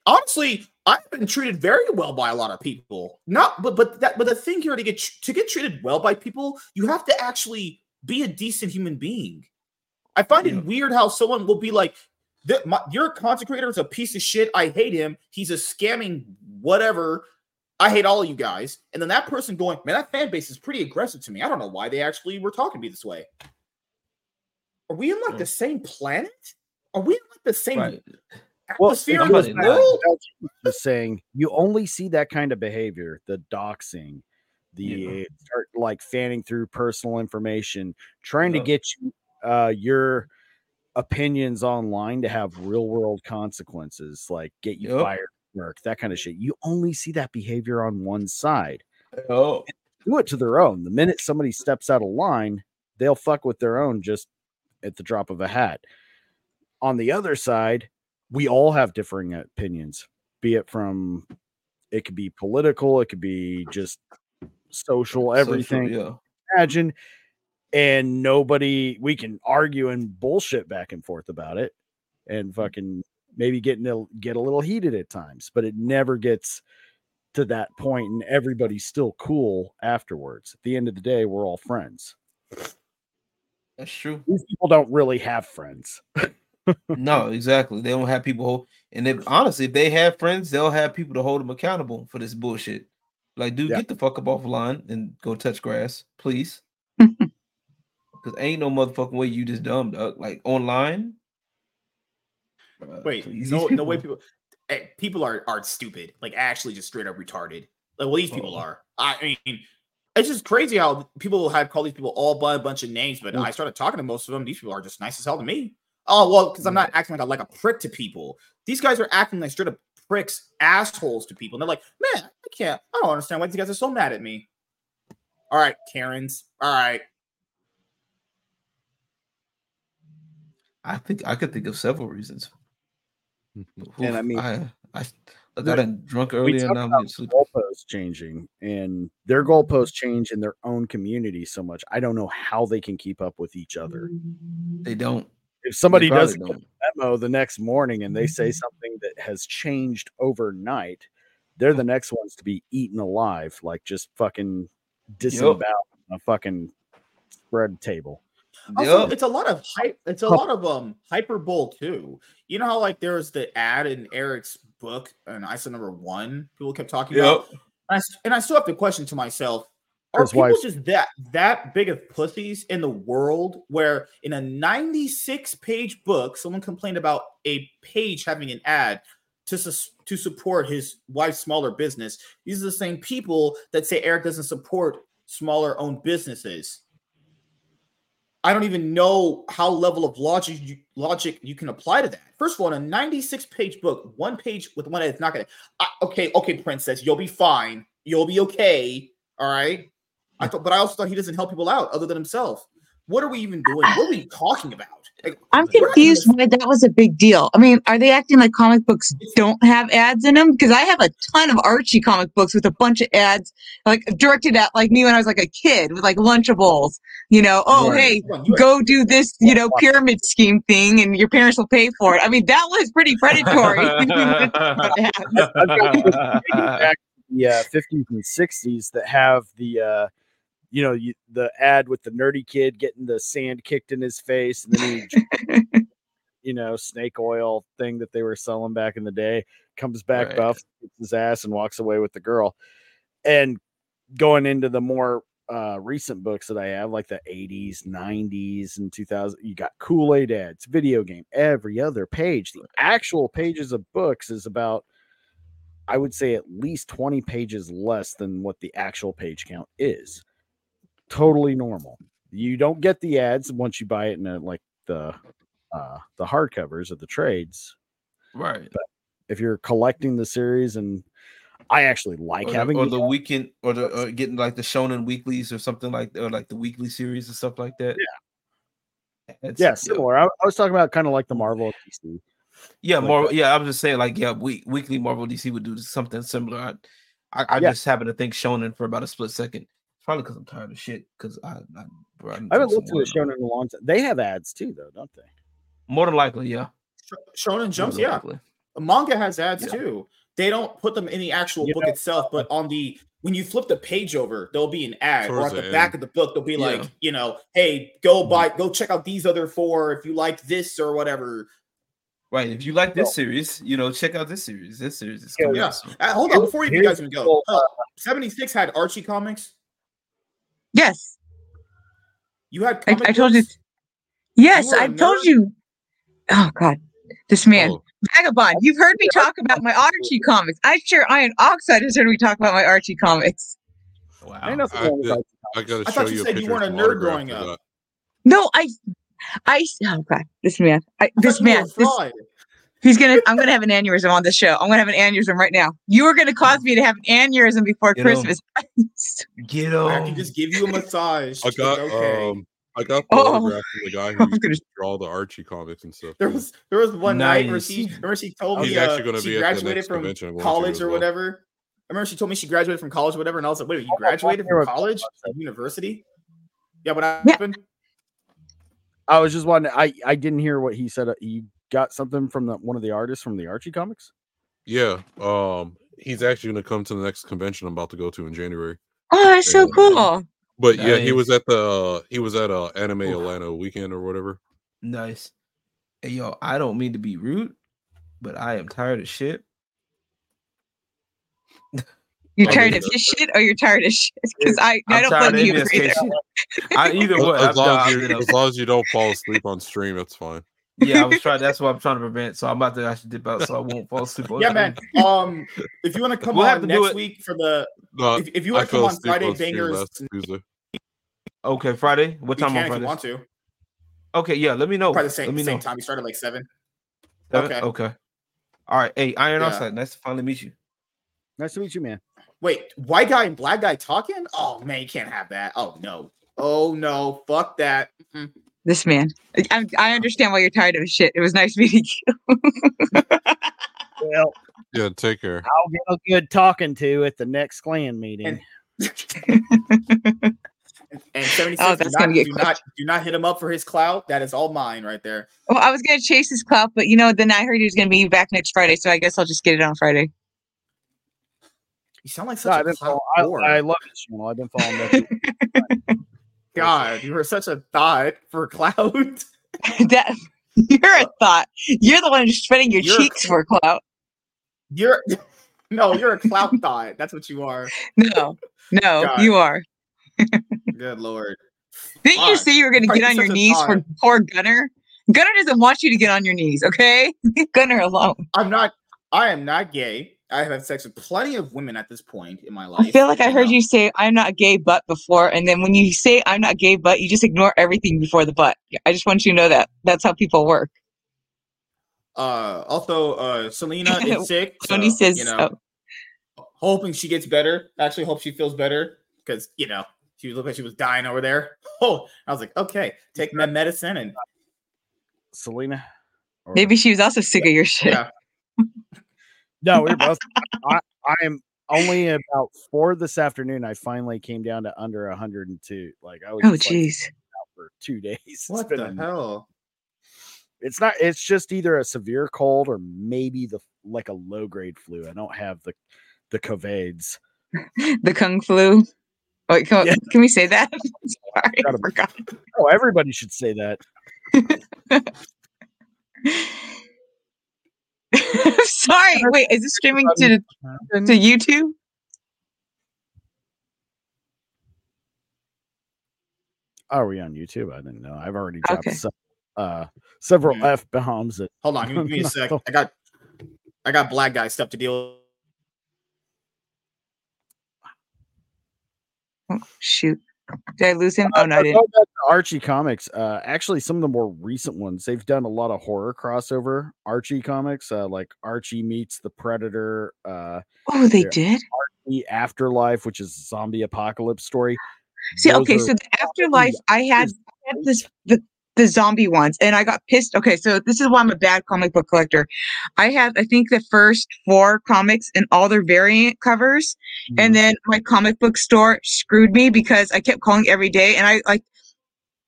honestly, I've been treated very well by a lot of people. Not, but but that but the thing here to get to get treated well by people, you have to actually be a decent human being. I find Yeah. it weird how someone will be like, "Th- my, "Your content creator is a piece of shit. I hate him. He's a scamming whatever." I hate all of you guys. And then that person going, man, that fan base is pretty aggressive to me. I don't know why they actually were talking to me this way. Are we in like Yeah. the same planet? Are we in like the same Right. Well, atmosphere it in goes world? Just saying, you only see that kind of behavior, the doxing, the Yeah. start like fanning through personal information, trying Yeah. to get you uh, your opinions online to have real world consequences, like get you Yep. fired, work, that kind of shit. You only see that behavior on one side. Oh, do it to their own. The minute somebody steps out of line, they'll fuck with their own just at the drop of a hat. On the other side, we all have differing opinions, be it from it could be political, it could be just social, everything. yeah. Imagine, and nobody we can argue and bullshit back and forth about it, and mm-hmm. fucking maybe getting a, get a little heated at times, but it never gets to that point and everybody's still cool afterwards. At the end of the day, we're all friends. That's true. These people don't really have friends. No, exactly. They don't have people hold, and if honestly, if they have friends, they'll have people to hold them accountable for this bullshit. Like, dude, Yeah. get the fuck up off line and go touch grass, please. Because ain't no motherfucking way you just dumb duck. Like online. Wait, please, no, no way people eh, people are are stupid, like actually just straight up retarded. Like, well, these people Oh. are. I mean, it's just crazy how people have called these people all by a bunch of names, but Mm. I started talking to most of them. These people are just nice as hell to me. Oh well, because I'm mm. not acting like a, like a prick to people. These guys are acting like straight up pricks, assholes to people. And they're like, man, I can't. I don't understand why these guys are so mad at me. All right, Karens. All right. I think I could think of several reasons. And I mean- I, I look, We- I done drunk we earlier, talk and now I'm about goalposts changing and their goalposts change in their own community so much. I don't know how they can keep up with each other. They don't. If somebody does a don't. memo the next morning and they say something that has changed overnight, they're the next ones to be eaten alive, like just fucking disemboweled on a fucking spread table. Also, Yup. it's a lot of hype. It's a lot of um hyperbole too. You know how like there was the ad in Eric's book and ISO number one. People kept talking about, and I, s- and I still have the question to myself: Are His people wife- just that that big of pussies in the world? Where in a ninety-six page book, someone complained about a page having an ad to sus- to support his wife's smaller business. These are the same people that say Eric doesn't support smaller owned businesses. I don't even know how level of logic you, logic you can apply to that. First of all, in a 96 page book, one page with one ad that's not gonna. I, okay, okay, princess, you'll be fine. You'll be okay. All right. I thought, but I also thought he doesn't help people out other than himself. What are we even doing? What are we talking about? Like, I'm confused why that was a big deal. I mean, are they acting like comic books don't have ads in them? Because I have a ton of Archie comic books with a bunch of ads, like directed at like me when I was like a kid with like Lunchables. You know, oh Right. hey, Come go do this, you know, pyramid scheme thing, and your parents will pay for it. I mean, that was pretty predatory. I've got back to the uh, 50s and 60s that have the uh, you know you, the ad with the nerdy kid getting the sand kicked in his face and then he you know snake oil thing that they were selling back in the day comes back Right. buff his ass and walks away with the girl. And going into the more uh recent books that i have like the 80s 90s and 2000 you got kool-aid ads video game every other page. The actual pages of books is about i would say at least 20 pages less than what the actual page count is totally normal you don't get the ads once you buy it in a, like the uh the hardcovers or the trades right. if you're collecting the series and i actually like Or the, having or the the weekend, or the or getting like the Shonen weeklies or something like, or like the weekly series and stuff like that. Yeah. It's- yeah similar I, I was talking about kind of like the marvel DC. Yeah, like more. that. Yeah, I was just saying, like, yeah, week, weekly Marvel DC would do something similar. I, I, I Yeah. just happen to think Shonen for about a split second. Probably because I'm tired of shit. Because I, I, bro, I, I haven't looked at more it shown in a long time they have ads too though don't they More than likely, yeah. Shonen Jumps, yeah. likely. manga has ads Yeah. too. They don't put them in the actual You book know, itself, but on the when you flip the page over, there'll be an ad, or at the the back end. of the book, there'll be Yeah. like, you know, hey, go Mhm. buy, go check out these other four if you like this or whatever. Right. If you like this Well- series, you know, check out this series. This series is Yeah, coming yeah. out. Uh, hold on, before you guys even go, uh, oh, 76 had Archie comics. Yes, You had I, comic I told you. books? Yes, were a I told you. Oh God, this man. Oh, Vagabond, you've heard me talk about my Archie comics. I sure Iron Oxide has heard me talk about my Archie comics. Wow. Ain't nothing I wrong with did- I gotta I show thought you you said you weren't a nerd growing up. that. No, I, I. Oh God, this man. I, I this thought you were man. This, fraud. He's gonna. I'm gonna have an aneurysm on this show. I'm gonna have an aneurysm right now. You were gonna cause me to have an aneurysm before Get 'em. Christmas. Get I can just give you a massage. I got okay. um I got the Oh. autograph the guy who used gonna- to draw the Archie comics and stuff. There was there was one night where she remember she told me uh, gonna she be graduated from convention I'm going to college as or well. whatever. I remember she told me she graduated from college or whatever, and I was like, "Wait, you Oh, graduated from college, university?" Yeah, what Yeah. happened? I was just wondering. I I didn't hear what he said. Uh, You got something from the, one of the artists from the Archie comics. Yeah. Um he's actually gonna come to the next convention I'm about to go to in January. Oh, that's so cool. But yeah, he was at the uh, he was at uh anime Oof. Atlanta weekend or whatever. Nice. Hey, yo, I don't mean to be rude, but I am tired of shit. You're I tired mean, of his shit, or you're tired of shit? Because I, I don't tired blame you. MSK either. I either way. As I'm, long as, you you, know, as long as you don't fall asleep on stream, that's fine. Yeah, I was trying. That's what I'm trying to prevent. So I'm about to actually dip out, so I won't fall asleep. on Yeah, stream. man. Um, if you want to come We'll have on to next week for the No, if, if you want to come on Friday on bangers. Okay, Friday. What time can on if you Friday? want to. Okay, yeah. Let me know. Probably the same let me same know. time. You started like seven. Seven? okay. Okay. All right. Hey, Iron Yeah. Oxide. Nice to finally meet you. Nice to meet you, man. Wait, white guy and black guy talking? Oh man, you can't have that. Oh no. Oh no. Fuck that. Mm-mm. This man. I, I understand why you're tired of his shit. It was nice meeting you. Well, Yeah, take care. I'll get a good talking to at the next clan meeting. And, and 76 Oh, do, that's not, gonna get do not do not hit him up for his clout. That is all mine right there. well, I was gonna chase his clout, but you know, then I heard he was gonna be back next Friday, so I guess I'll just get it on Friday. You sound like such I've a been clout follow- whore. I, I love this channel. I've been following that. God, you were such a thought for clout. that you're a thought. You're the one who's spreading your You're a cheeks for clout. You're no, you're a clout thought. That's what you are. No, no, God. you are. Good lord. Didn't you Fuck. say you were gonna Why get on your such a knees for poor Gunner? Gunner doesn't want you to get on your knees, okay? Leave Gunner alone. I'm not. I am not gay. I have had sex with plenty of women at this point in my life. I feel like I heard know? you say I'm not gay but before, and then when you say I'm not gay but, you just ignore everything before the but. I just want you to know that that's how people work. Uh, also, uh, Selena is sick. So, Tony says you know, hoping she gets better. Actually, hope she feels better because you know She looked like she was dying over there. Oh, I was like, okay, take my medicine and Selena. Or- Maybe she was also sick of your shit. yeah. No, we we're both. I, I am only about four this afternoon. I finally came down to under 102. Like I was. Oh, just, like, jeez. out for two days. It's What the a- hell? It's not. It's just either a severe cold or maybe the like a low grade flu. I don't have the the COVIDs. The kung flu. Oh, Wait, can, Yeah. can we say that? Sorry, I forgot. Oh, everybody should say that. Sorry. Wait, is this streaming to to YouTube? Oh, are we on YouTube? I didn't know. I've already dropped Okay. some, uh, several Yeah. f bombs. That Hold on, give me, a sec. I got I got black guy stuff to deal with. Oh, shoot. Did I lose him? Oh no, I didn't. going back to Archie comics. Uh, actually, some of the more recent ones, they've done a lot of horror crossover. Archie comics, uh, like Archie meets the Predator, uh, Oh, they did. the Afterlife, which is a zombie apocalypse story. See, Those okay, so the afterlife, I had, I had this the, the zombie ones, and I got pissed. Okay, so this is why I'm a bad comic book collector. I have, I think, the first four comics and all their variant covers, Mm-hmm. and then my comic book store screwed me because I kept calling every day, and I like.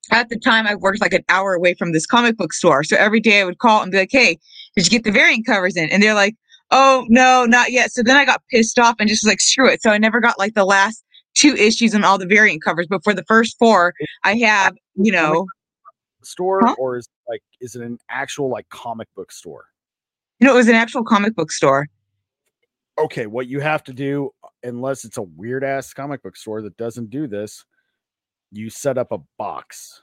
At the time, I worked like an hour away from this comic book store, so every day I would call and be like, "Hey, did you get the variant covers in?" And they're like, "Oh no, not yet." So then I got pissed off and just was like, "Screw it!" So I never got like the last two issues and all the variant covers, but for the first four, I have, you know, store, Huh? or is it like is it an actual like comic book store? you know, it was an actual comic book store. Okay, what you have to do, unless it's a weird ass comic book store that doesn't do this, you set up a box.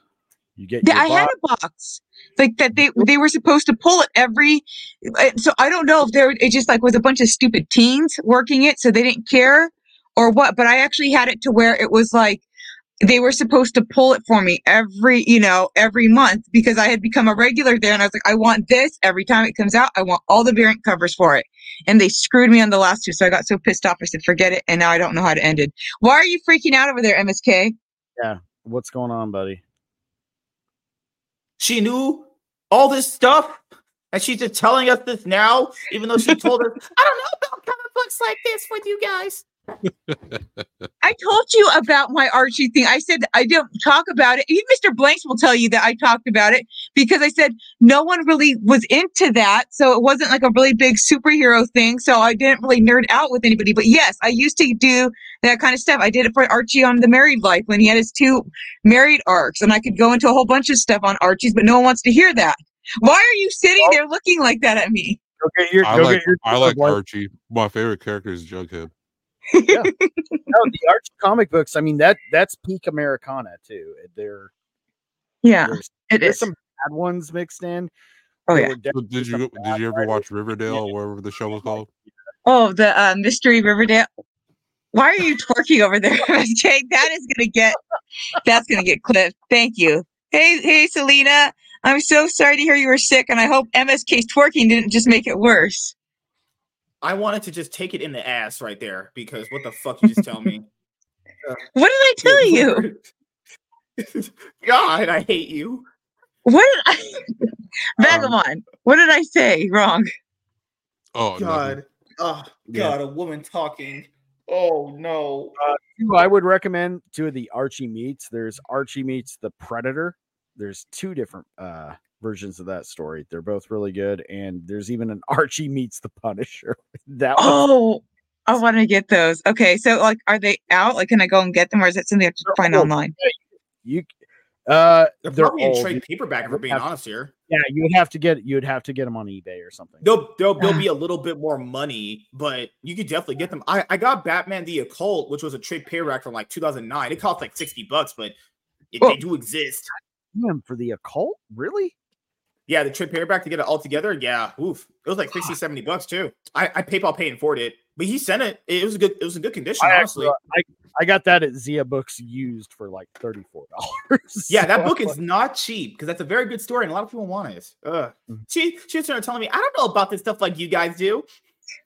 You get Yeah, I had a box like that. They they were supposed to pull it every. uh, So I don't know if there it just like was a bunch of stupid teens working it, so they didn't care or what. But I actually had it to where it was like they were supposed to pull it for me every you know every month because I had become a regular there, and I was like, I want this every time it comes out. I want all the variant covers for it, and they screwed me on the last two. So I got so pissed off. I said, forget it, and now I don't know how to end it. Why are you freaking out over there, MSK? Yeah. What's going on, buddy? She knew all this stuff, and she's just telling us this now, even though she told us, I don't know about comic books like this with you guys. I told you about my Archie thing. I said I don't talk about it. Even Mr. Blanks will tell you that I talked about it because I said no one really was into that. So it wasn't like a really big superhero thing. So I didn't really nerd out with anybody. But yes, I used to do that kind of stuff. I did it for Archie on the married life when he had his two married arcs. And I could go into a whole bunch of stuff on Archie's, but no one wants to hear that. Why are you sitting there looking like that at me? Go get your. I like get your I like. Archie. My favorite character is Jughead. no, the Archie comic books. I mean that that's peak Americana too. They're Yeah, there's, it there's is. some bad ones mixed in. Oh yeah. So did you did you ever watch Riverdale or whatever the show was called? Oh, the uh, mystery Riverdale. Why are you twerking over there, Jake? That is gonna get. That's gonna get clipped. Thank you. Hey, hey, Selena. I'm so sorry to hear you were sick, and I hope MSK's twerking didn't just make it worse. I wanted to just take it in the ass right there because what the fuck you just tell me? What did I tell you? God, I hate you. What did I? Vagabond. Um, what did I say wrong? Oh, nothing. Ah, God. Oh Yeah. God, a woman talking. Oh no. Uh, two I would recommend two of the Archie meets. There's Archie meets the Predator. There's two different uh versions of that story. They're both really good, and there's even an Archie meets the Punisher. That one's Oh, I want to get those. Okay, so like, are they out? Like, can I go and get them, or is that something I have to find old. online? you. Uh, They're, they're probably in old. trade paperback if we're being Have- honest here. Yeah, you would have to get you'd have to get them on eBay or something. They'll there'll, there'll Ah. be a little bit more money, but you could definitely get them. I, I got Batman the Occult, which was a trade paperback from like 2009. It cost like 60 bucks, but it, Oh. they do exist. Damn, for the occult, really? Yeah, the trade paperback to get it all together. Yeah, oof. It was like 60, 70 bucks too. I, I PayPal paid and for it, but he sent it. It was a good, it was in good condition, I, honestly. actually, I I got that at Zia Books used for like thirty four dollars. Yeah, that book is not cheap because that's a very good story and a lot of people want it. Ugh. Mhm. She she was trying to tell me, I don't know about this stuff like you guys do.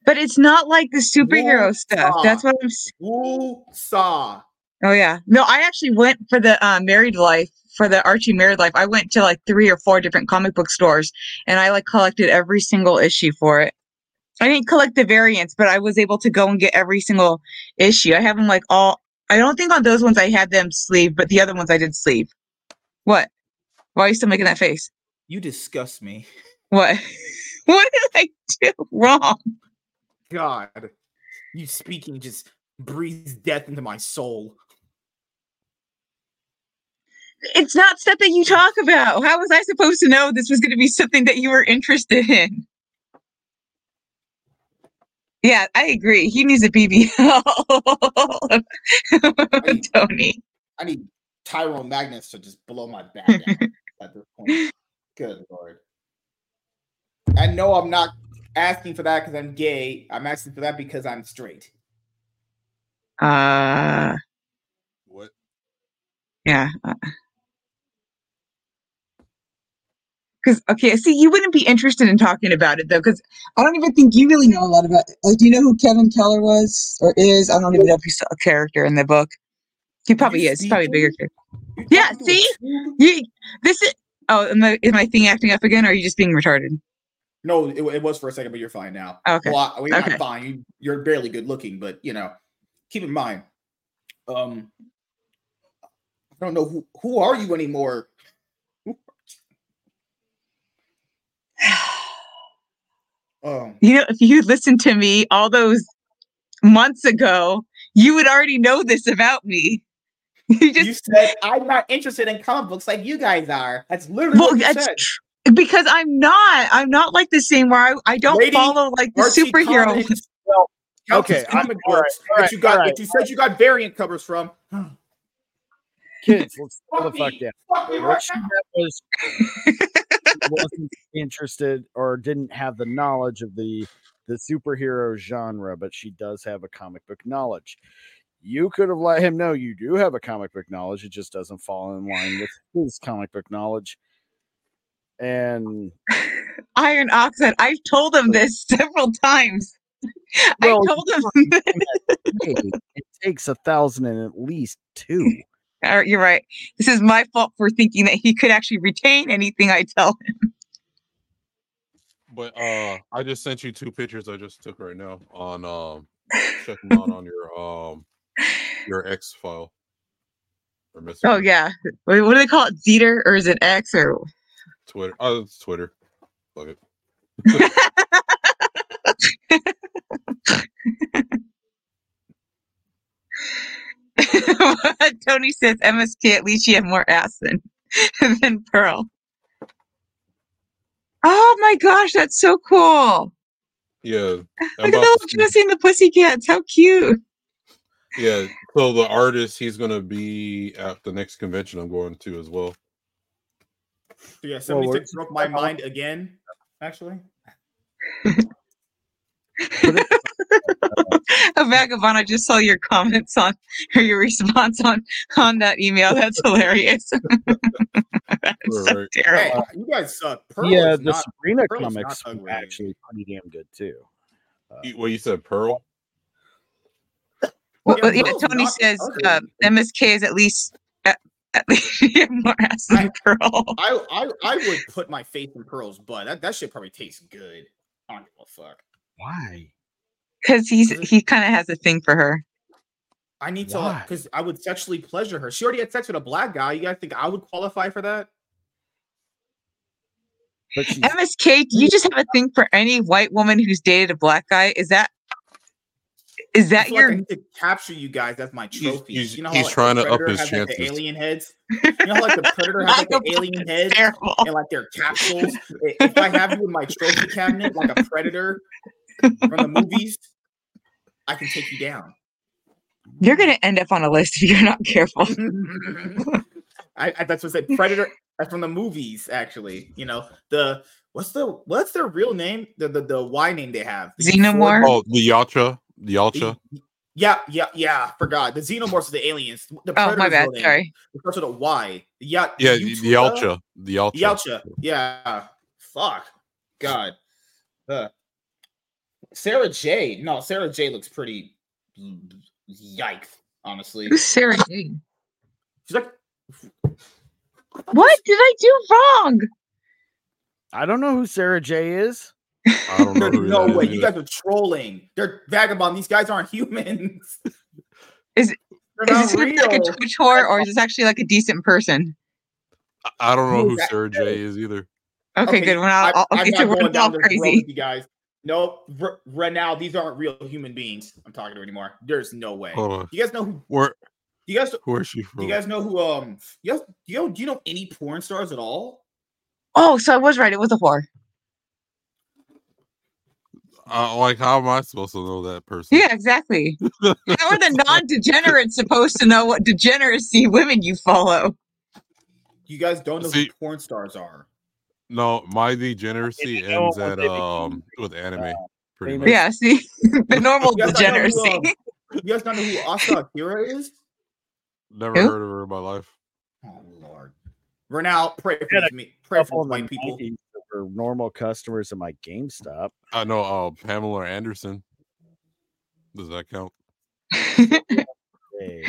But it's not like the superhero Woo, stuff. That's what I'm. s- Woo saw. Oh yeah. No, I actually went for the uh, married life for the Archie married life. I went to like three or four different comic book stores and I like collected every single issue for it. I didn't collect the variants, but I was able to go and get every single issue. I have them like all. I don't think on those ones I had them sleeve, but the other ones I did sleeve. What? Why are you still making that face? You disgust me. What? what did I do wrong? God, you speaking just breathes death into my soul. It's not stuff that you talk about. How was I supposed to know this was going to be something that you were interested in? Yeah, I agree. He needs a BBL. Tony. I need Tyrone Magnus to just blow my back out at this point. Good lord. I know I'm not asking for that because I'm gay. I'm asking for that because I'm straight. Uh, What? yeah. Because okay, see, you wouldn't be interested in talking about it though, because I don't even think you really know a lot about. It. Like, do you know who Kevin Keller was or is? I don't even know if he's a character in the book. He probably is. He's probably a bigger character. Yeah, talking to a see? You, this is. Oh, am I, is my thing acting up again, or are you just being retarded? No, it, it was for a second, but you're fine now. Okay. Well, I, well, you're Okay. not fine. You, you're barely good looking, but you know, keep in mind. Um, I don't know who who are you anymore. Um, You know, if you listened to me all those months ago, you would already know this about me. You just you said I'm not interested in comic books like you guys are. That's literally well, what you that's said. tr- because I'm not. I'm not like the same where I, I don't Lady, follow like the Archie superhero. Well, okay, as I'm- comic all right, books all right, you got all that right. you said you got variant covers from. kids, let's slow the Fuck fuck me. down. Fuck me right she now. meant was she wasn't interested or didn't have the knowledge of the the superhero genre, but she does have a comic book knowledge. You could have let him know you do have a comic book knowledge. It just doesn't fall in line with his comic book knowledge. And Iron Oxide. I've told him this several times. Well, I told him. it takes a thousand and at least two. Right, You're right. This is my fault for thinking that he could actually retain anything I tell him. But uh, I just sent you two pictures I just took right now on um, check them out on your um, your X file. Oh yeah. What, what do they call it? Zeter or is it X or? Twitter. Oh, it's Twitter. Fuck it. Tony says MSK. At least you have more ass than than Pearl. Oh my gosh, that's so cool! Yeah. I'm Look at about those to- Josie and the Pussycats. How cute! Yeah. So the artist, he's gonna be at the next convention I'm going to as well. So yeah, Well, 76 we're- broke my mind again. Actually, A vagabond. I just saw your comments on or your response on on that email. That's hilarious. That's so Right. hey, you guys suck. Pearl yeah, the not. Sabrina Pearl comics were actually pretty damn good too. You- Well, you said Pearl. Well, Yeah, well, yeah, Pearl's Tony says uh, MSK is at least at, at least you have more ass than Pearl. I, I I would put my faith in Pearl's butt. That that shit probably tastes good. I don't give a fuck. Why? Because he's he kind of has a thing for her. I need to uh, because I would sexually pleasure her. She already had sex with a black guy. You guys think I would qualify for that? But she's MSK, do you just have a thing for any white woman who's dated a black guy? Is that is I that feel like your I need to capture you guys as my He's- he's- you know how he's like, trying to up his has, like, chances. alien heads. You know how like the predator has like the alien heads terrible? and like their capsules. If I have you in my trophy cabinet like a predator from the movies, I can take you down. You're gonna end up on a list if you're not careful. I, I that's what I said. Predator uh, from the movies, actually. You know the what's the what's their real name? The the, the Y name they have. The Xenomorph? Oh, the Yautja. The Yautja. Yeah, yeah, yeah. Forgot the xenomorphs are the aliens. The Oh my bad. name. Sorry. It starts with a Y. Yeah, Yeah, the, the Yautja. The Yautja. Yalcha. Yeah. Fuck. God. Uh, Sara Jay. No, Sara Jay. looks pretty. Yikes. honestly. Who's Sarah Jane? She's like, What did I do wrong? I don't know who Sara Jay is. I don't know. there's no way. is You either. guys are trolling. They're vagabond. These guys aren't humans. Is- They're Is this not like a real. Twitch whore, or is this actually like a decent person? I- I don't know Who who is that? Sara Jay is either. Okay, good. We're not, I'll, I'm get not to going all this road crazy. you guys. No, r- right now these aren't real human beings. I'm talking to anymore. There's no way. Hold on. You guys know who? Where You guys, where is she from? you guys know who? Um, you guys, you know, do you know any porn stars at all? Oh, so I was right. It was a whore. uh, like how am I supposed to know that person? Yeah, exactly. How are the non-degenerates supposed to know what degeneracy women you follow? You guys don't know See- who porn stars are. No, my degeneracy ends at um with anime. Pretty much. Yeah, see, the normal You guys know who, degeneracy. um, You guys don't know who Asa Akira is? Never Who? heard of her in my life. Oh Lord. Renal, pray for Yeah, me. Pray for in these the white people. 90s that were normal customers in my GameStop. I know uh Pamela Anderson. Does that count? Hey.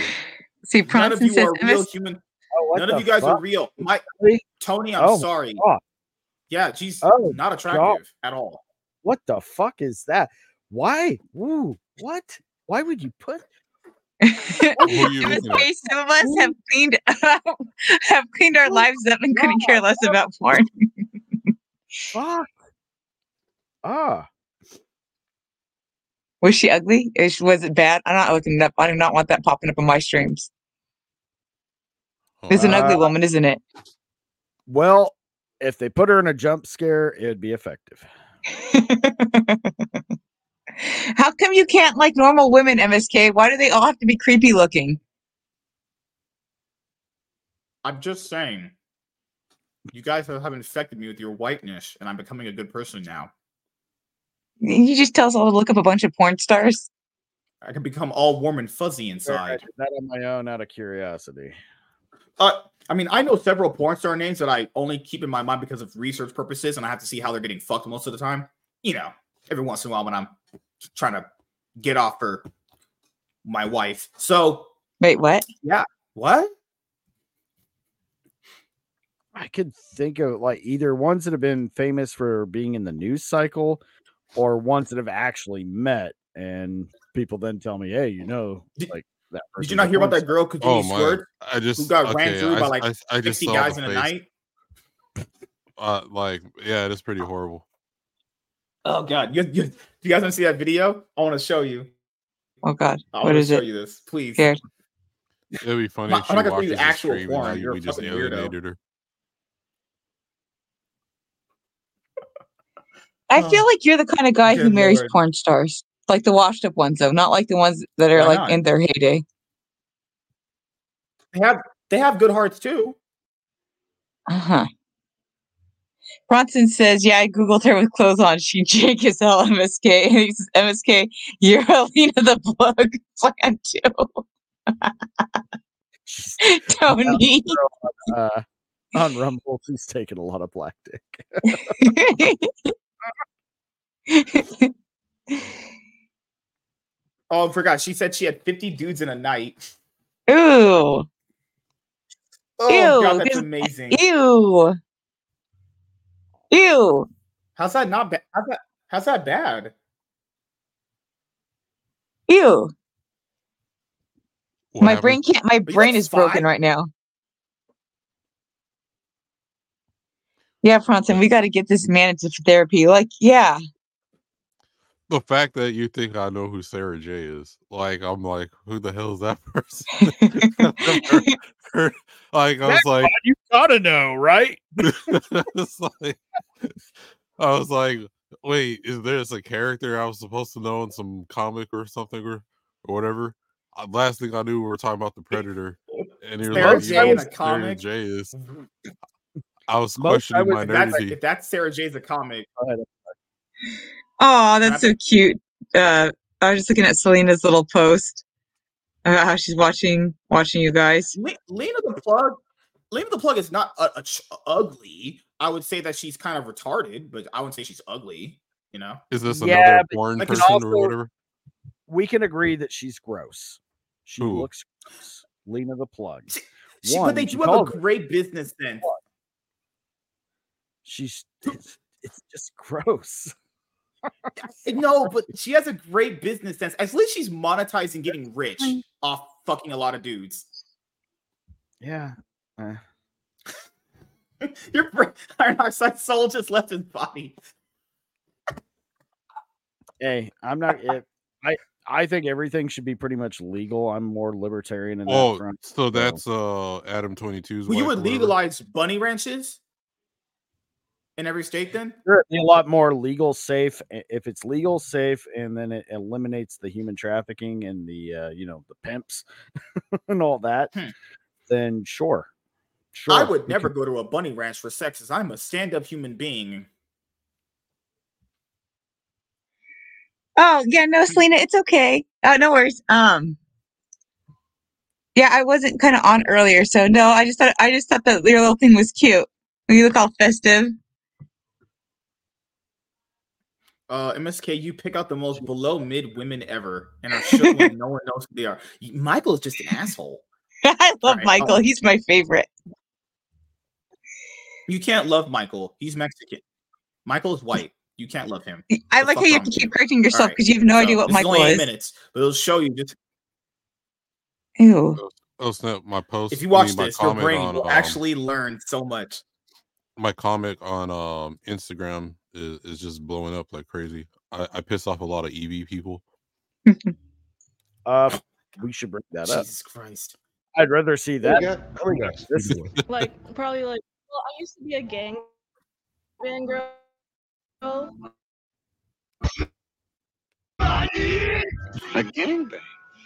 see, None of you are real MS- human. Oh, None of you guys fuck? are real. My Tony, I'm Oh, sorry. God. Yeah, she's Oh, not attractive at all. What the fuck is that? Why? Ooh, what? Why would you put? Who are you looking at? Some of us have cleaned up, have cleaned our lives up and couldn't care less about porn. Fuck. Ah, Was she ugly? Is, was it bad? I'm not looking it up. I do not want that popping up in my streams. It's an ugly Uh, woman, isn't it? well, if they put her in a jump scare, it'd be effective. How come you can't like normal women, MSK? Why do they all have to be creepy looking? I'm just saying. You guys have have infected me with your whiteness, and I'm becoming a good person now. You just tell us all to look up a bunch of porn stars. I can become all warm and fuzzy I inside. did that on my own out of curiosity. Uh, I mean, I know several porn star names that I only keep in my mind because of research purposes, and I have to see how they're getting fucked most of the time. You know, every once in a while when I'm trying to get off for my wife. So Wait, what? Yeah, what? I could think of like either ones that have been famous for being in the news cycle or ones that have actually met and people then tell me, hey, you know, like that Did you not hear about that girl Kajuni Oh my! I just who got ran through I, by like I, I just 60 guys the in a night? Uh, like yeah, it is pretty horrible. Oh god, you, you, you guys want to see that video? I want to show you. Oh God, I what want to show it? you this, please. Scared. It'd be funny I'm not gonna show you the actual stream porn, you're a we just fucking weirdo. alienated her. I Oh. feel like you're the kind of guy who marries Lord. porn stars, like the washed up ones, though, not like the ones that are Why like not? in their heyday. They have they have good hearts too. Uh huh. Bronson says, "Yeah, I googled her with clothes on. She Jake is hell MSK." And he says, "MSK, you're a Lena the plug plan too." Tony. uh, on Rumble, she's taking a lot of black dick. Oh, I forgot. She said she had 50 dudes in a night. Ooh, Oh Ew, god, that's amazing. ew, ew. How's that not bad? How's that how's that bad? Ew. What my brain can't. My you brain got is broken right now. Yeah, Bronson, we got to get this man into therapy. Like, yeah, The fact that you think I know who Sara Jay is, like I'm like, who the hell is that person? Her- like I was like, you gotta know, right? it's like, I was like, wait, is there's a character I was supposed to know in some comic or something or, or whatever? Uh, last thing I knew, we were talking about the Predator, and he was Sarah like, J you know in a Sarah comic? J is. I was Most- I questioning my If that's, nerdity. if that's Sara Jay's a comic, Oh, that's so cute. Uh, I was just looking at Selena's little post about how she's watching watching you guys. Le- Lena the plug, Lena the plug is not a, a ch- ugly. I would say that she's kind of retarded, but I wouldn't say she's ugly. You know, Is this another but porn like, person also- or whatever? We can agree that she's gross. She Who? looks gross. Lena the plug. She- she- but they do have a calls it- great business then. She's it's, it's just gross. No, but she has a great business sense. At least she's monetizing getting rich off fucking a lot of dudes. Yeah. eh. Your brain, our soul just left his body. Hey, I'm not. It, I I think everything should be pretty much legal. I'm more libertarian in that Oh, front. so that's uh Adam 22's Well, you would or whatever? legalize bunny ranches in every state then? Sure, it'd be a lot more legal safe if it's legal safe and then it eliminates the human trafficking and the uh, you know the pimps and all that Hmm. then sure sure I would never can- go to a bunny ranch for sex as I'm a stand-up human being. Oh yeah, no, Selena, it's okay. Uh, no worries. Um, yeah, I wasn't kind of on earlier, so no, I just thought I just thought that your little thing was cute. You look all festive. Uh, MSK, you pick out the most below mid women ever and are shook when no one knows who they are. Michael is just an asshole. I love Alright, Michael. um, He's my favorite. You can't love Michael. He's Mexican. Michael is white. You can't love him. I the like how you have to keep you? correcting yourself Alright, because you have no idea what Michael is only eight is. minutes, but it'll show you just Ew. Oh snap! My post. if you I watch mean, this, your brain on, will um, actually learn so much. my comic on um Instagram is, is just blowing up like crazy. I, I piss off a lot of EV people. uh we should bring that up Jesus Christ. i'd rather see that Oh Kleenex. This- like probably like well i used to be a gang bang girl A gangbang.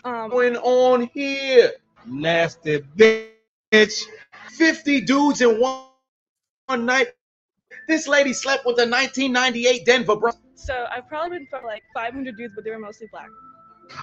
um going on here? Nasty bitch. 50 dudes in one, one night. This lady slept with a 1998 Denver Broncos. so i've probably been for like 500 dudes but they were mostly black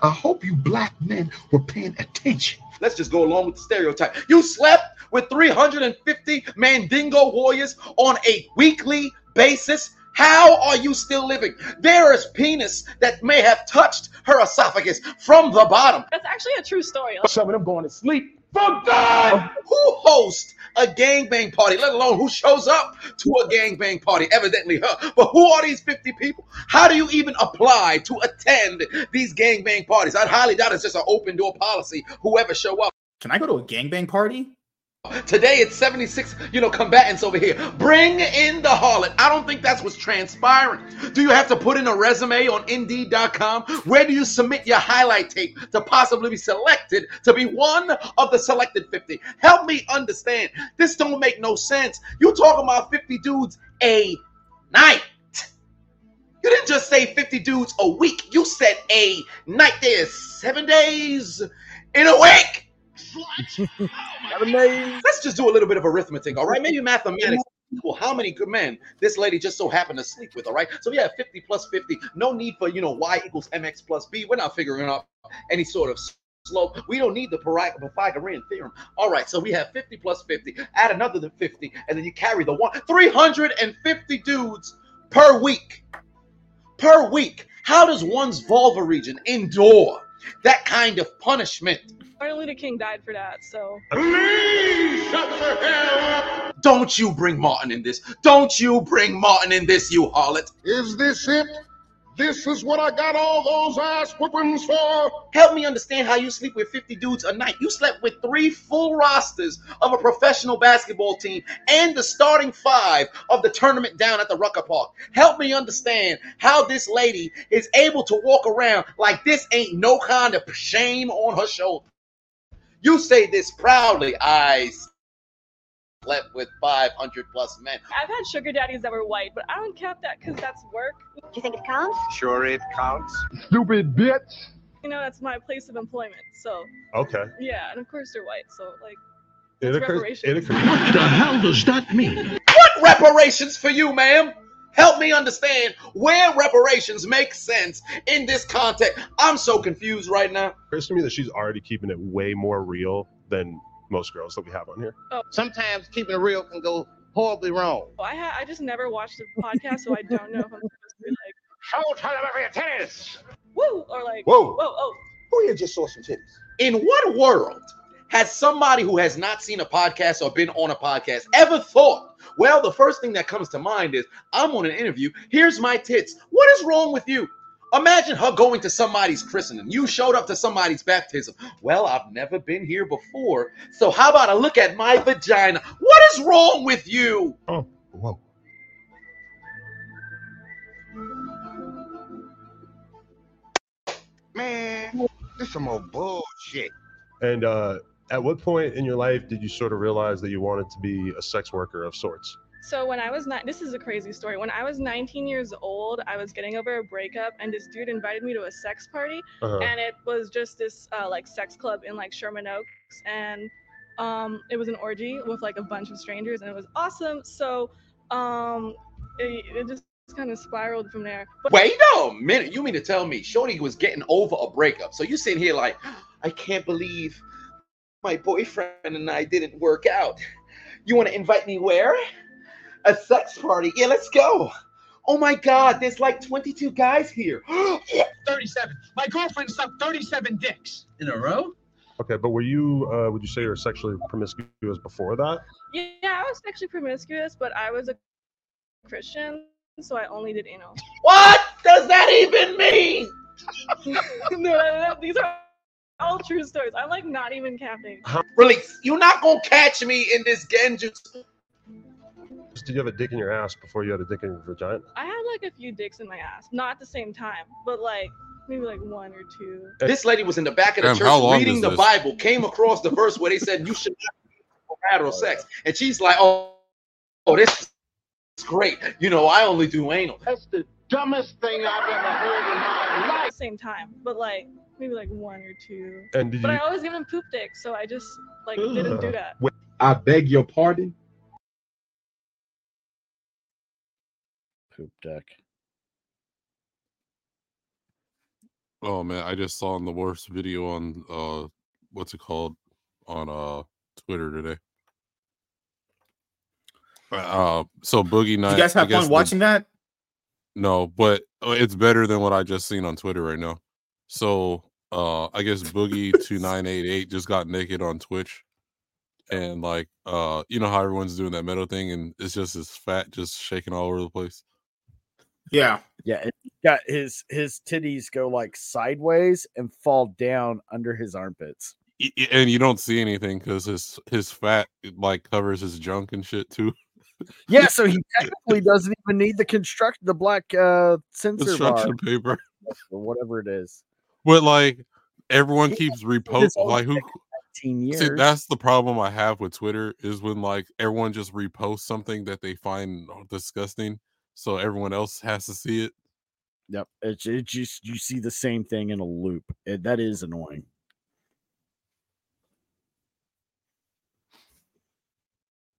I hope you black men were paying attention. Let's just go along with the stereotype. You slept with 350 Mandingo warriors on a weekly basis. How are you still living? There is penis that may have touched her esophagus from the bottom. that's actually a true story Some of them going to sleep. For God! Who hosts a gangbang party, let alone who shows up to a gangbang party? Evidently her. But who are these 50 people? How do you even apply to attend these gangbang parties? I'd highly doubt it's just an open door policy. Whoever show up. Can I go to a gangbang party? Today it's 76, you know, combatants over here. Bring in the harlot. I don't think that's what's transpiring. Do you have to put in a resume on Indeed.com? Where do you submit your highlight tape to possibly be selected to be one of the selected 50? Help me understand. This don't make no sense. You talking about 50 dudes a night. You didn't just say 50 dudes a week. You said a night. There's seven days in a week. Let's just do a little bit of arithmetic, all right? Maybe mathematics equal how many good men this lady just so happened to sleep with, all right? So we have 50 plus 50. No need for, you know, y equals mx plus b. We're not figuring out any sort of slope. We don't need the Pythagorean theorem. All right, so we have 50 plus 50. Add another 50, and then you carry the one. 350 dudes per week. Per week. How does one's vulva region endure that kind of punishment? Martin luther king died for that so Please shut the hell up! Don't you bring Martin in this. Don't you bring Martin in this, you harlot. Is this it? This is what I got all those ass whoopings for? Help me understand how you sleep with 50 dudes a night. You slept with three full rosters of a professional basketball team and the starting five of the tournament down at the Rucker Park. Help me understand how this lady is able to walk around like this ain't no kind of shame on her shoulder. You say this proudly. I slept with 500 plus men. i've had sugar daddies that were white but i don't count that because that's work Do you think it counts? Sure, it counts. Stupid bitch. you know that's my place of employment so Okay. yeah and of course they're white so like It occurs. reparations. It occurs. What the hell does that mean? What reparations for you, ma'am? Help me understand where reparations make sense in this context. I'm so confused right now. occurs to me that she's already keeping it way more real than most girls that we have on here. Oh. Sometimes keeping it real can go horribly wrong. oh, i ha- i just never watched the podcast so i don't know if i'm supposed to be like Show time of your tennis. woo or like Whoa. whoa oh Who here just saw some titties? In what world has somebody who has not seen a podcast or been on a podcast ever thought, well, the first thing that comes to mind is I'm on an interview, here's my tits. What is wrong with you? Imagine her going to somebody's christening. You showed up to somebody's baptism. Well, I've never been here before. So how about a look at my vagina? What is wrong with you? Oh, whoa. Man, this some old bullshit. And uh, at what point in your life did you sort of realize that you wanted to be a sex worker of sorts? So when I was not, this is a crazy story. When I was 19 years old, I was getting over a breakup, and this dude invited me to a sex party, Uh-huh. and it was just this uh, like sex club in like Sherman Oaks, and um, it was an orgy with like a bunch of strangers, and it was awesome. So um, it, it just kind of spiraled from there. But Wait a minute. You mean to tell me Shorty was getting over a breakup? So you sitting here like, I can't believe my boyfriend and I didn't work out. You want to invite me where? A sex party. Yeah, let's go. Oh my God, there's like 22 guys here. 37. My girlfriend sucked 37 dicks. In a row? Okay, but were you, uh, would you say you were sexually promiscuous before that? yeah, I was sexually promiscuous, but I was a Christian, so I only did anal. What does that even mean? no, no, no, these are all true stories. I'm like not even capping. Really, You're not gonna catch me in this genjutsu. Did you have a dick in your ass before you had a dick in your vagina? I had like a few dicks in my ass, not at the same time, but like maybe like one or two. This lady was in the back of the Damn, church reading the this? Bible, came across the verse where they said you should not have oral sex, and she's like, "Oh, oh, this is great. You know, I only do anal." That's the dumbest thing I've ever heard in my life. At the same time, but like maybe like one or two. And did But you? I always give him poop dick, so I just like didn't do that. I beg your pardon. Poop dick. Oh man, I just saw in the worst video on uh what's it called on uh Twitter today. Uh so Boogie Night. you guys have guess fun the- watching that? No, but uh, it's better than what I just seen on Twitter right now. So uh I guess Boogie two nine eight eight just got naked on Twitch. And like uh you know how everyone's doing that metal thing and it's just his fat just shaking all over the place. Yeah. Yeah, and he got his his titties go like sideways and fall down under his armpits. Y- y- And you don't see anything because his his fat like covers his junk and shit too. Yeah, so he technically doesn't even need the construct the black uh sensor bar Construction paper. or whatever it is. But like everyone keeps reposting like who see that's the problem I have with Twitter is when like everyone just reposts something that they find disgusting so everyone else has to see it. Yep, it's it just you see the same thing in a loop. It, that is annoying.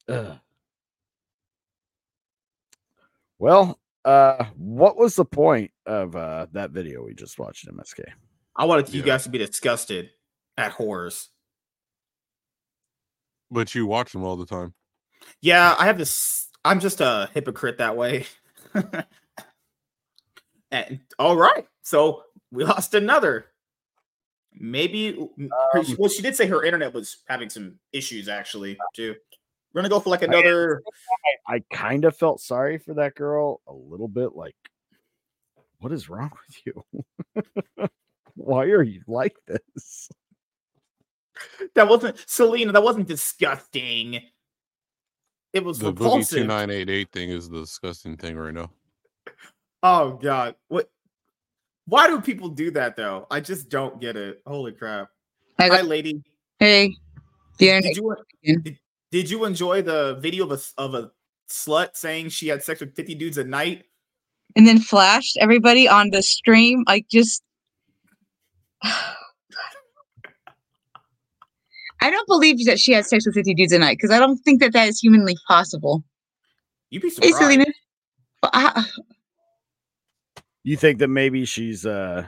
Ugh. Well, uh, what was the point of uh that video we just watched, MSK? I wanted you guys to be disgusted at horrors. But you watch them all the time. Yeah, I have this. I'm just a hypocrite that way. and all right, so we lost another. Maybe her, Um, well, she did say her internet was having some issues actually too. We're gonna go for like another. I kind of felt sorry for that girl a little bit. Like, what is wrong with you? Why are you like this? That wasn't Selena. That wasn't disgusting. It was The Boogie repulsive. 2988 thing is the disgusting thing right now. Oh god, what? Why do people do that though? I just don't get it. Holy crap! I Hi, lady. Hey, the Did you did, did you enjoy the video of a s- of a slut saying she had sex with fifty dudes a night? and then flashed everybody on the stream. Like just I don't believe that she had sex with 50 dudes a night because I don't think that that is humanly possible. You'd be Hey, surprised. Selena. But I, You think that maybe she's uh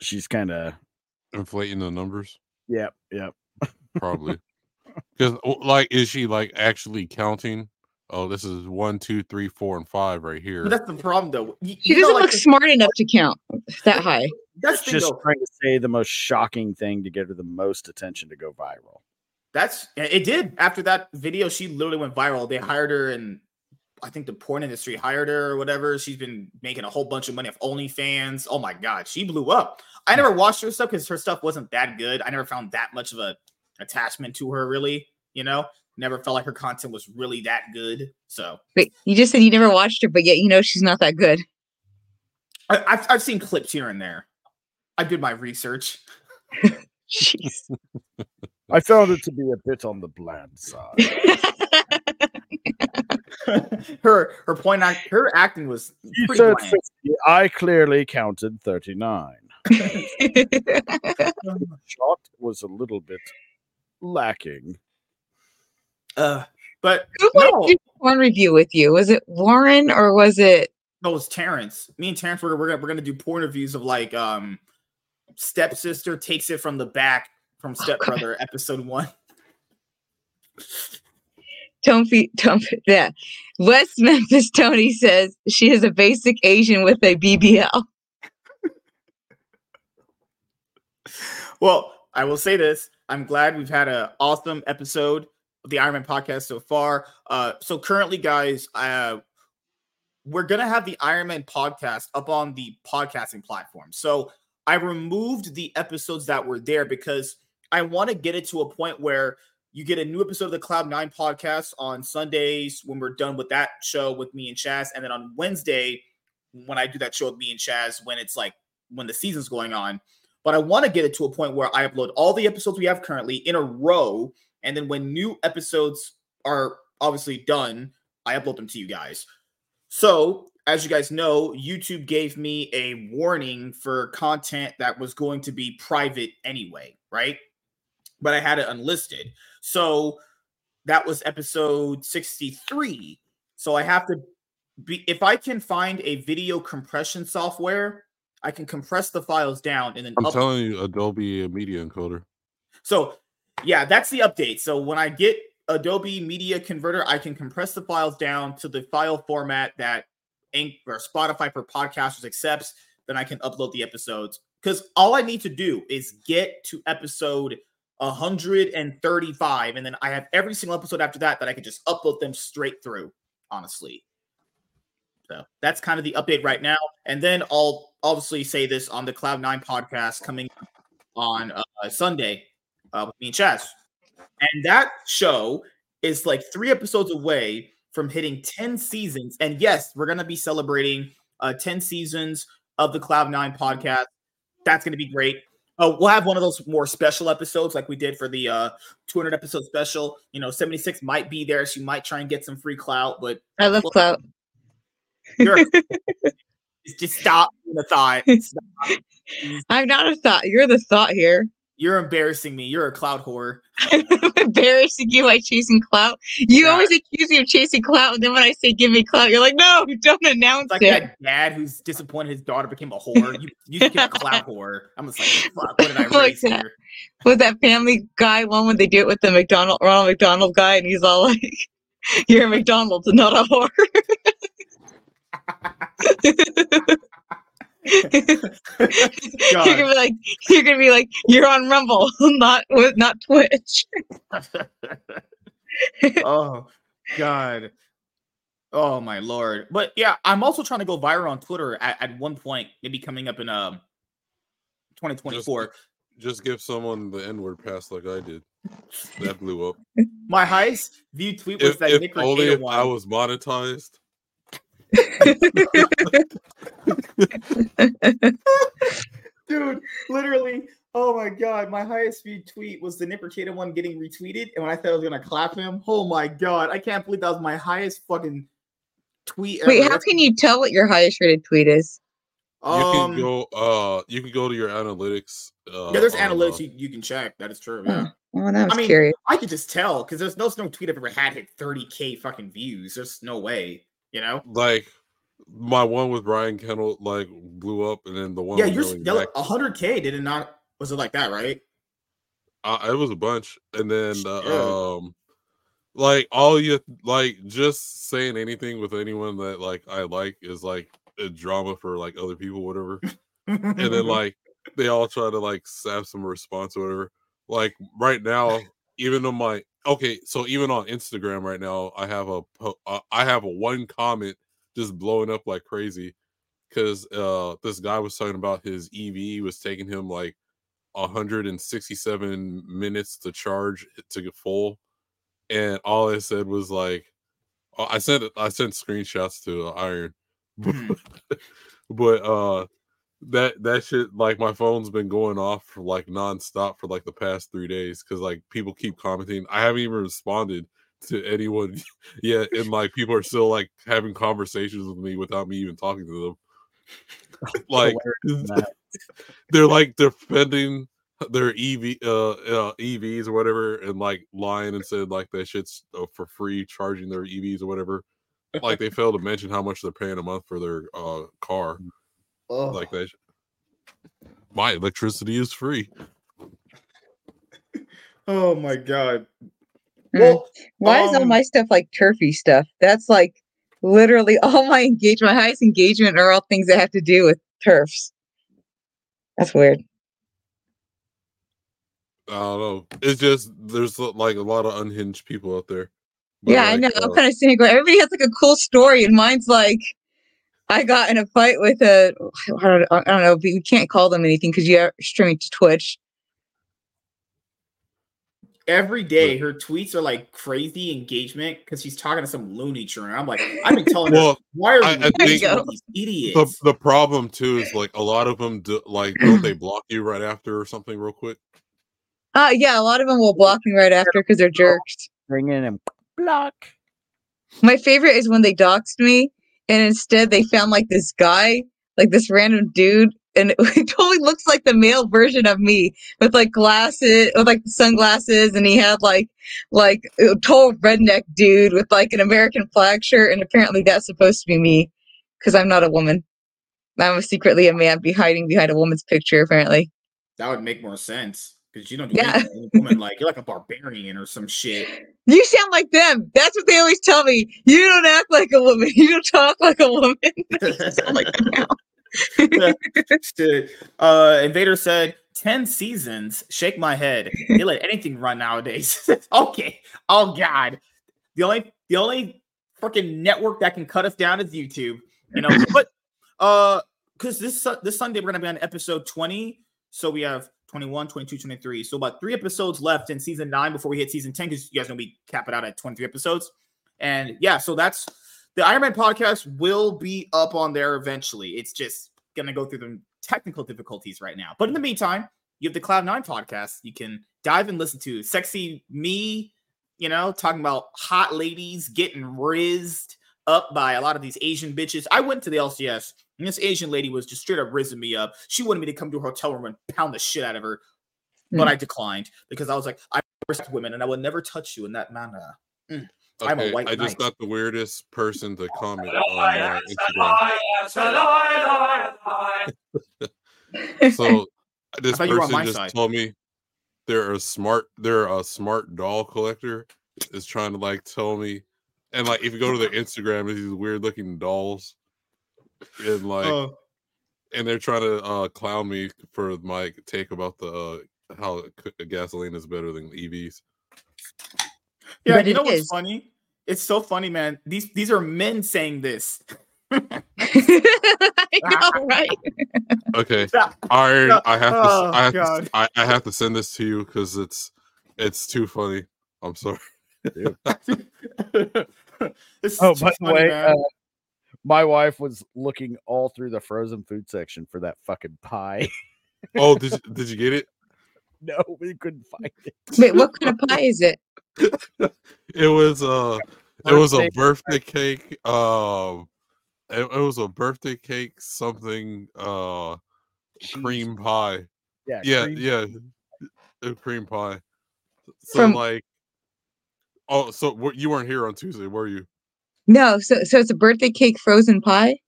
she's kind of Inflating the numbers. yep yep Probably. Because like is she like actually counting? Oh, this is one, two, three, four, and five right here. But that's the problem though. You, she you know, doesn't like look smart enough to count that high. That's It's thing, just though. trying to say the most shocking thing to get her the most attention to go viral. That's it did after that video. She literally went viral. They hired her, and I think the porn industry hired her or whatever. She's been making a whole bunch of money off OnlyFans. Oh my god, she blew up. I never watched her stuff because her stuff wasn't that good. I never found that much of a attachment to her. Really, you know, never felt like her content was really that good. So Wait, you just said you never watched her, but yet you know she's not that good. I, I've I've seen clips here and there. I did my research. Jeez. I found it to be a bit on the bland side. her her point act her acting was He pretty said bland. 50. I clearly counted 39. Shot was a little bit lacking. Uh, but Who wanted to do a porn review with you? Was it Warren or was it? No, it was Terrence. Me and Terrence were we're gonna, we're gonna do porn reviews of like um stepsister takes it from the back from stepbrother episode one. Be, don't yeah. West Memphis Tony says she is a basic Asian with a BBL. Well, I will say this. I'm glad we've had an awesome episode the Ironman podcast so far. Uh, so currently, guys, uh, we're gonna have the Ironman podcast up on the podcasting platform. So I removed the episodes that were there because I want to get it to a point where you get a new episode of the Cloud Nine podcast on Sundays when we're done with that show with me and Chaz, and then on Wednesday when I do that show with me and Chaz when it's like when the season's going on. But I want to get it to a point where I upload all the episodes we have currently in a row, and then when new episodes are obviously done, I upload them to you guys. So, as you guys know, YouTube gave me a warning for content that was going to be private anyway, right? But I had it unlisted. So that was episode 63. So I have to be if I can find a video compression software, I can compress the files down and then I'm up- telling you, Adobe Media Encoder. so yeah, that's the update. So when I get Adobe Media Converter, I can compress the files down to the file format that Anchor or Spotify for podcasters accepts. Then I can upload the episodes because all I need to do is get to episode 135, and then I have every single episode after that that I can just upload them straight through. Honestly, so that's kind of the update right now. And then I'll obviously say this on the Cloud Nine podcast coming on uh, Sunday uh, with me and Chaz. And that show is like three episodes away from hitting 10 seasons. And yes, we're going to be celebrating uh, 10 seasons of the Cloud Nine podcast. That's going to be great. Uh, we'll have one of those more special episodes like we did for the uh, 200 episode special. You know, 76 might be there. She might try and get some free clout, but I love clout. you're, just stop the thought. Stop. I'm not a thought. You're the thought here. You're embarrassing me. You're a cloud whore. Embarrassing you by chasing clout. You Yeah. always accuse me of chasing clout, and then when I say give me clout, you're like, no, don't announce It's like it. that dad who's disappointed his daughter became a whore. You, you became a cloud whore. I'm just like, fuck, what did I raise here? with that family guy one when they do it with the McDonald Ronald McDonald guy and he's all like You're a McDonald's and not a whore. you're gonna be like you're gonna be like you're on Rumble, not with not Twitch. oh God. Oh my lord. But yeah, I'm also trying to go viral on Twitter at, at one point, maybe coming up in um 2024. Just give someone the N word pass like I did. That blew up. My highest view tweet was If, that if Nick only if one. I was monetized. Dude, literally. Oh my god, my highest viewed tweet was the Nick Rekieta one getting retweeted, and when I thought I was gonna clap him, oh my god, I can't believe that was my highest fucking tweet. Wait, ever. how can you tell what your highest rated tweet is? You Um, can go uh you can go to your analytics. Uh, yeah, there's on, analytics uh, you, you can check. That is true. Yeah. Oh, that was I mean, curious. I could just tell because there's no no tweet I've ever had hit 30k fucking views. There's no way, you know. like my one with Brian Kendall like blew up, and then the one yeah, with you're Millie yeah, Mack, 100k. Did it not? Was it like that? Right? uh, it was a bunch, and then uh, um, like all you like just saying anything with anyone that like I like is like a drama for like other people, whatever. and then like they all try to like have some response or whatever. Like right now, even on my okay, so even on Instagram right now, I have a uh, I have a one comment just blowing up like crazy because uh this guy was talking about his EV was taking him like 167 minutes to charge to get full, and all I said was like, uh, I sent I sent screenshots to Iron, but uh that that shit like my phone's been going off for like nonstop for like the past three days because like people keep commenting. I haven't even responded to anyone yet, and like people are still like having conversations with me without me even talking to them. like they're like defending their EV uh, uh EVs or whatever, and like lying and said like that shit's uh, for free charging their EVs or whatever. Like they failed to mention how much they're paying a month for their uh car. Ugh. Like that. My electricity is free. Oh my god. Mm. Why is all um, my stuff like turfy stuff? That's like literally all my engagement, my highest engagement are all things that have to do with turfs. That's weird. I don't know. It's just there's like a lot of unhinged people out there. yeah, I like, know. I'm uh, kind of cynical. Everybody has like a cool story, and mine's like, I got in a fight with a, I don't, I don't know, but you can't call them anything because you're streaming to Twitch. Every day, her tweets are like crazy engagement because she's talking to some loony tune. I'm like, I've been telling her, Well, why are I- you I think with these idiots? the the problem too is like a lot of them do, like don't they block you right after or something real quick? Uh, yeah, a lot of them will block me right after because they're jerks. Bring in and block. My favorite is when they doxed me and instead they found like this guy, like this random dude, and it, totally looks like the male version of me with like glasses, with like sunglasses, and he had like like a total redneck dude with like an American flag shirt, and apparently that's supposed to be me because I'm not a woman. I'm secretly a man be hiding behind a woman's picture, apparently. that would make more sense because you don't do Yeah. woman like you're like a barbarian or some shit. You sound like them. That's what they always tell me. You don't act like a woman. You don't talk like a woman. Sound like them now. Uh, Invader said, 10 seasons, shake my head. They let anything run nowadays. okay. Oh God. The only the only freaking network that can cut us down is YouTube. You know, but uh because this this Sunday we're gonna be on episode 20. So we have 21, 22, 23. So about three episodes left in season nine before we hit season 10, because you guys know we cap it out at 23 episodes. And yeah, so that's the Iron Man podcast will be up on there eventually. It's just gonna go through the technical difficulties right now. But in the meantime, you have the Cloud Nine podcast. You can dive and listen to sexy me, you know, talking about hot ladies getting rizzed up by a lot of these Asian bitches. I went to the LCS and this Asian lady was just straight up rizzing me up. She wanted me to come to her hotel room and pound the shit out of her, but Hmm. I declined because I was like, I respect women and I will never touch you in that manner. Mm. I'm a Okay, white I just knight. got the weirdest person to comment on my Instagram. So this thought you were on person my just side. told me they're a smart they're a smart doll collector is trying to like tell me and like if you go to their Instagram there's these weird looking dolls and like Oh. and they're trying to uh clown me for my take about the uh, how gasoline is better than EVs. Yeah, But you it know what's is. funny? It's so funny, man. These these are men saying this. I know, right? Okay. Yeah. Iron, I have to, Oh, I have God. to, I, I have to send this to you because it's, it's too funny. I'm sorry. This Oh, too by the way, uh, my wife was looking all through the frozen food section for that fucking pie. Oh, did you, did you get it? no, we couldn't find it. Wait, what kind of pie is it? It was uh it was a Birthday- birthday cake. Um it, it was a birthday cake something uh cream pie. Yeah, Yeah, cream- yeah. A cream pie. So From- like Oh, so w- you weren't here on Tuesday, were you? No, so so it's a birthday cake frozen pie.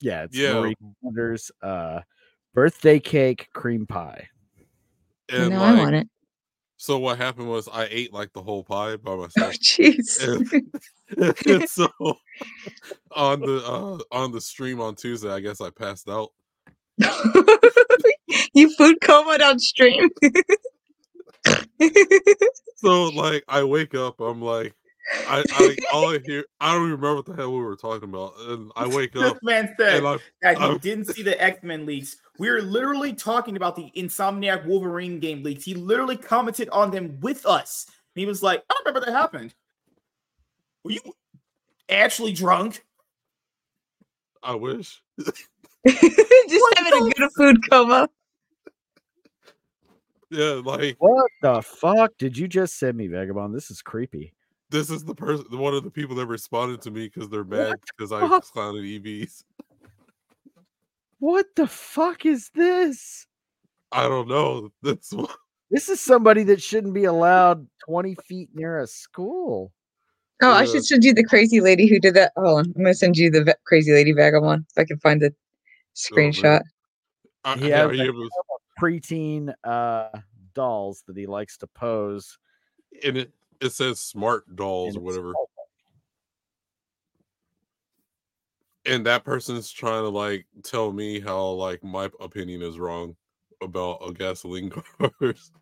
Yeah, it's Yeah. Marie Callender's uh, birthday cake cream pie. And no, like I want it. so what happened was I ate like the whole pie by Oh, myself. jeez. and, and so on the uh on the stream on Tuesday, I guess I passed out. You food coma on stream. So like I wake up, I'm like, I, I all I hear, I don't even remember what the hell we were talking about, and I wake This up man said and I, that he I'm- didn't see the X Men leaks. We were literally talking about the Insomniac Wolverine game leaks. He literally commented on them with us. And he was like, I don't remember that happened. Were you actually drunk? I wish. Just having a good food coma. Yeah, like What the fuck did you just send me, Vagabond? This is creepy. This is the person, one of the people that responded to me because they're mad because I fuck? clowned EVs. What the fuck is this? I don't know. That's what This is somebody that shouldn't be allowed 20 feet near a school. Oh, I Yeah. should send you the crazy lady who did that. Hold on. I'm gonna send you the va- crazy lady vagabond if I can find the screenshot. I, He has are a you able to- preteen uh dolls that he likes to pose. and it, it says smart dolls or whatever. And that person's trying to like tell me how like my opinion is wrong about a gasoline cars.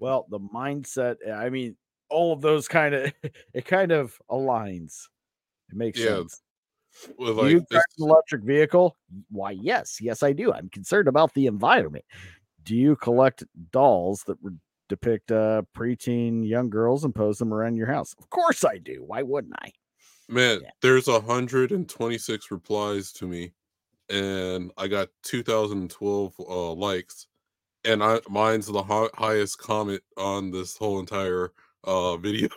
Well, the mindset, eh, I mean, all of those kind of it kind of aligns. It makes Yeah, sense. With Do like you drive this- an electric vehicle? Why, yes, yes, I do. I'm concerned about the environment. Do you collect dolls that would depict uh, preteen young girls and pose them around your house? Of course I do. Why wouldn't I? Man, there's a hundred and twenty-six replies to me, and I got two thousand and twelve uh, likes, and I mine's the hi- highest comment on this whole entire uh video.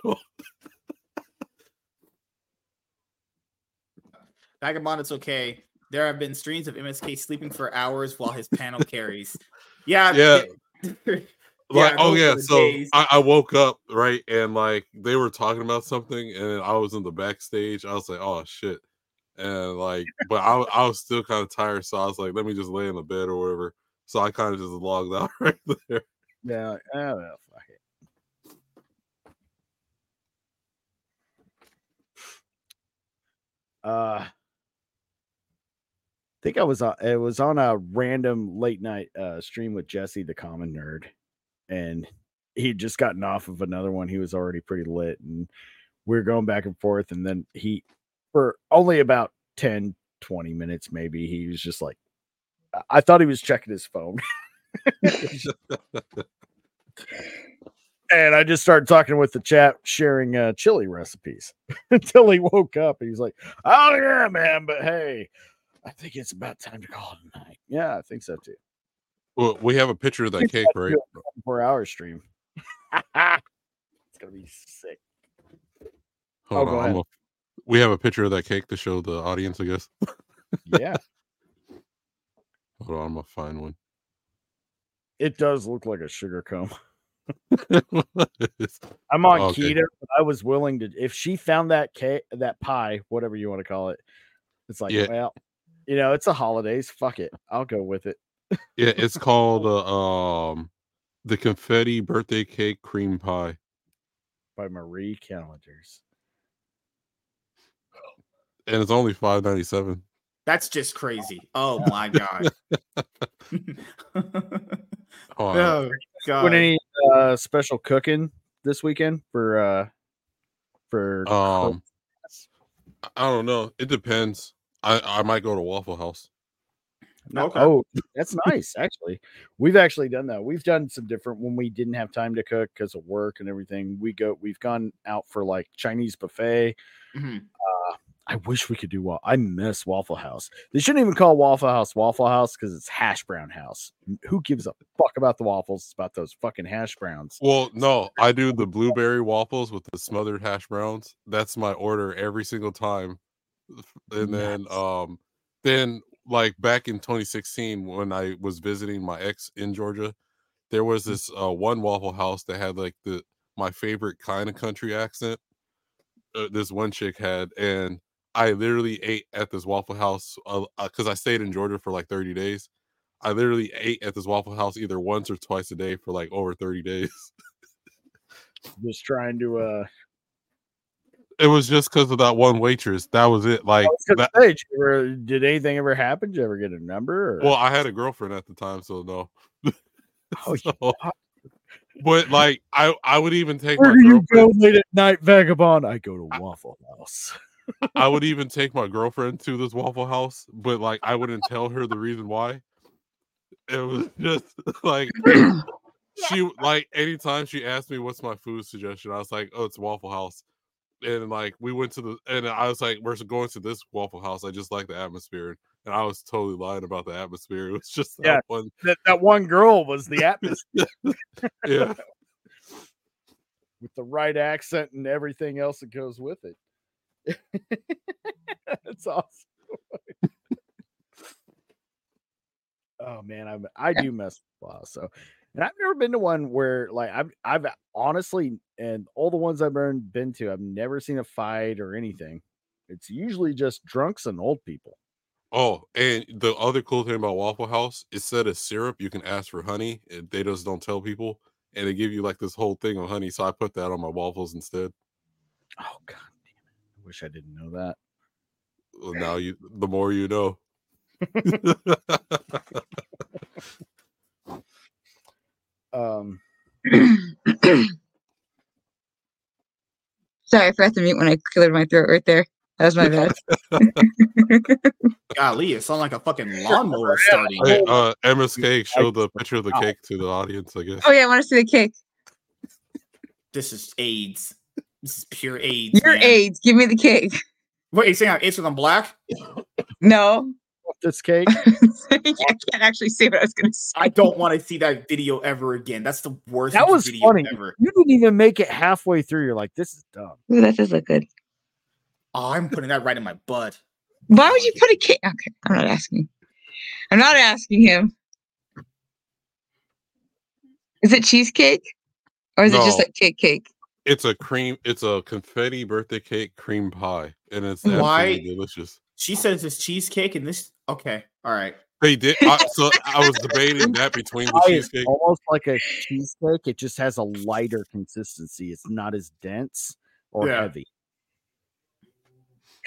Vagabond, it's okay. There have been streams of MSK sleeping for hours while his panel carries. Yeah, Yeah. like, oh yeah, so. I, I woke up right, and like they were talking about something, and I was in the backstage. I was like, oh shit, and like, but I I was still kind of tired, so I was like, let me just lay in the bed or whatever. So I kind of just logged out right there. Yeah, oh, well, fuck it. Uh, I think I was on. It was on a random late night uh stream with Jesse, the common nerd, and he'd just gotten off of another one. He was already pretty lit, and we were going back and forth. And then he, for only about 10, 20 minutes, maybe, he was just like, I- thought he was checking his phone. and I just started talking with the chat, sharing uh, chili recipes until he woke up. And he's like, "Oh yeah, man, but hey, I think it's about time to call it a night." Yeah, I think so too. Well, we have a picture of that cake, right? Four hour stream. it's gonna be sick. Oh, Hold go on, gonna- we have a picture of that cake to show the audience, I guess. Yeah, Hold on, I'm gonna find one. it does look like a sugar cone. I'm on Okay. keto, but I was willing to if she found that cake, that pie, whatever you want to call it. It's like, Yeah. well, you know, it's a holidays. Fuck it, I'll go with it. Yeah, it's called uh, um the confetti birthday cake cream pie. by Marie Callender's. And it's only five ninety seven. That's just crazy. Oh my god. Hold on. oh god. Doing any uh, special cooking this weekend for uh for Um I don't know. It depends. I, I might go to Waffle House. Okay. Oh, that's nice. Actually, we've actually done that. We've done some different when we didn't have time to cook because of work and everything. We go, we've gone out for like Chinese buffet. Mhm. Uh, I wish we could do well. I miss Waffle House. They shouldn't even call Waffle House Waffle House because it's Hash Brown House. Who gives a fuck about the waffles? It's about those fucking hash browns. Well, no, I do the blueberry waffles with the smothered hash browns. That's my order every single time. And then um then like back in 2016 when I was visiting my ex in Georgia, there was this uh one waffle house that had like the my favorite kind of country accent. Uh, this one chick had and I literally ate at this waffle house uh, uh, cuz I stayed in Georgia for like 30 days. I literally ate at this waffle house either once or twice a day for like over 30 days. Just trying to uh It was just because of that one waitress. That was it. Like was that. say, did, you ever, did anything ever happen? Did you ever get a number? Or? Well, I had a girlfriend at the time, so no. Oh, So- but like, I I would even take where my do you girlfriend. go late at night, vagabond? I go to Waffle House. I would even take my girlfriend to this Waffle House, but like I wouldn't tell her the reason why. It was just like she like anytime she asked me what's my food suggestion, I was like, "Oh, it's Waffle House," and like we went to the and I was like, "We're going to this Waffle House. I just like the atmosphere." And I was totally lying about the atmosphere. It was just that Yeah. one. That, that one girl was the atmosphere Yeah, with the right accent and everything else that goes with it. That's awesome. oh man, I'm I do mess with House, so and I've never been to one where like I've I've honestly and all the ones I've been been to, I've never seen a fight or anything. It's usually just drunks and old people. Oh, and the other cool thing about Waffle House, instead of syrup, you can ask for honey. And they just don't tell people, and they give you like this whole thing of honey. So I put that on my waffles instead. Oh god damn it. I wish I didn't know that. Well, now you, the more you know. Um Sorry, I forgot to mute when I cleared my throat right there. That was my bad. Golly, it sounds like a fucking lawnmower starting. Hey, uh, MSK showed the picture of the cake to the audience. I guess. oh yeah, I want to see the cake. This is AIDS. This is pure AIDS. Your man. AIDS. Give me the cake. Wait, you saying I'm AIDS because I'm black? No, this cake. I can't actually say what I was going to say. I don't want to see that video ever again. That's the worst That was video funny. ever. You didn't even make it halfway through. You're like, this is dumb. Ooh, that does look good. Oh, I'm putting that right in my butt. Why would you put a cake? Okay, I'm not asking. I'm not asking him. Is it cheesecake, or is it just like cake cake? It's a cream. It's a confetti birthday cake cream pie, and it's Why? absolutely delicious. She says it's cheesecake and this. Okay, all right. They did. I, so I was debating that between the Pie cheesecake. almost like a cheesecake. It just has a lighter consistency. It's not as dense or Yeah. heavy.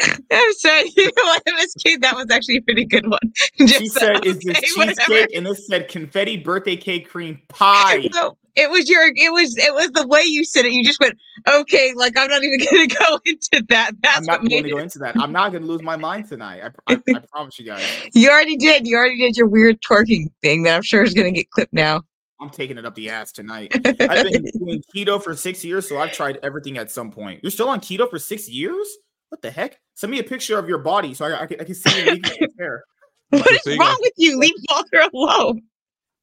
I'm sorry. You know what? MSK, that was actually a pretty good one. Just She said, I'll "Is this cheesecake?" And this said confetti birthday cake cream pie. No, it was your. It was. It was the way you said it. You just went, okay. Like I'm not even going to go into that. That's I'm not going to go into that. I'm not going to lose my mind tonight. I, I, I promise you guys. You already did. You already did your weird twerking thing that I'm sure is going to get clipped now. I'm taking it up the ass tonight. I've been doing keto for six years, so I've tried everything at some point. You're still on keto for six years? What the heck? Send me a picture of your body so I, I, can, I can see you your hair. What is wrong is- with you? Leave Walter alone.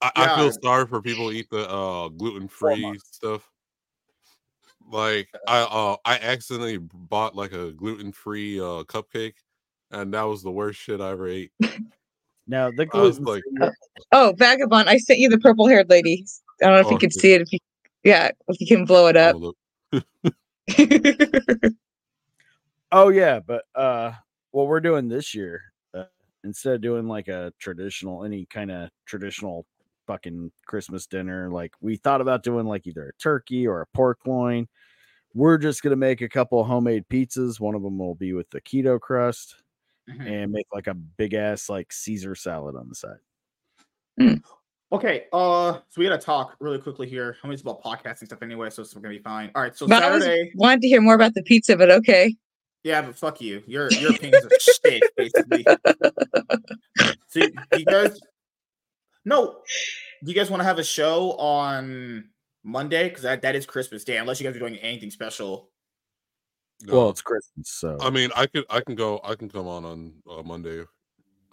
I, I feel sorry for people who eat the uh gluten free stuff. Like I uh I accidentally bought like a gluten free uh cupcake, and that was the worst shit I ever ate. Now the I was gluten like, Oh, vagabond! I sent you the purple haired lady. I don't know if you can could shit. see it. If you, yeah, if you can blow it up. "I'm gonna look." Oh yeah, but uh what we're doing this year, uh, instead of doing like a traditional any kind of traditional fucking Christmas dinner, like we thought about doing like either a turkey or a pork loin. We're just gonna make a couple homemade pizzas. One of them will be with the keto crust Mhm. and make like a big ass like Caesar salad on the side. Okay, uh, so we gotta talk really quickly here. How many is about podcasting stuff anyway, so it's gonna be fine. All right, so But I Saturday, wanted to hear more about the pizza, but okay. Yeah, but fuck you. Your your opinions are shit, basically. So you, you guys, no, do you guys want to have a show on Monday? Because that, that is Christmas Day, unless you guys are doing anything special. Well, No. it's Christmas, so I mean, I could I can go I can come on on uh, Monday.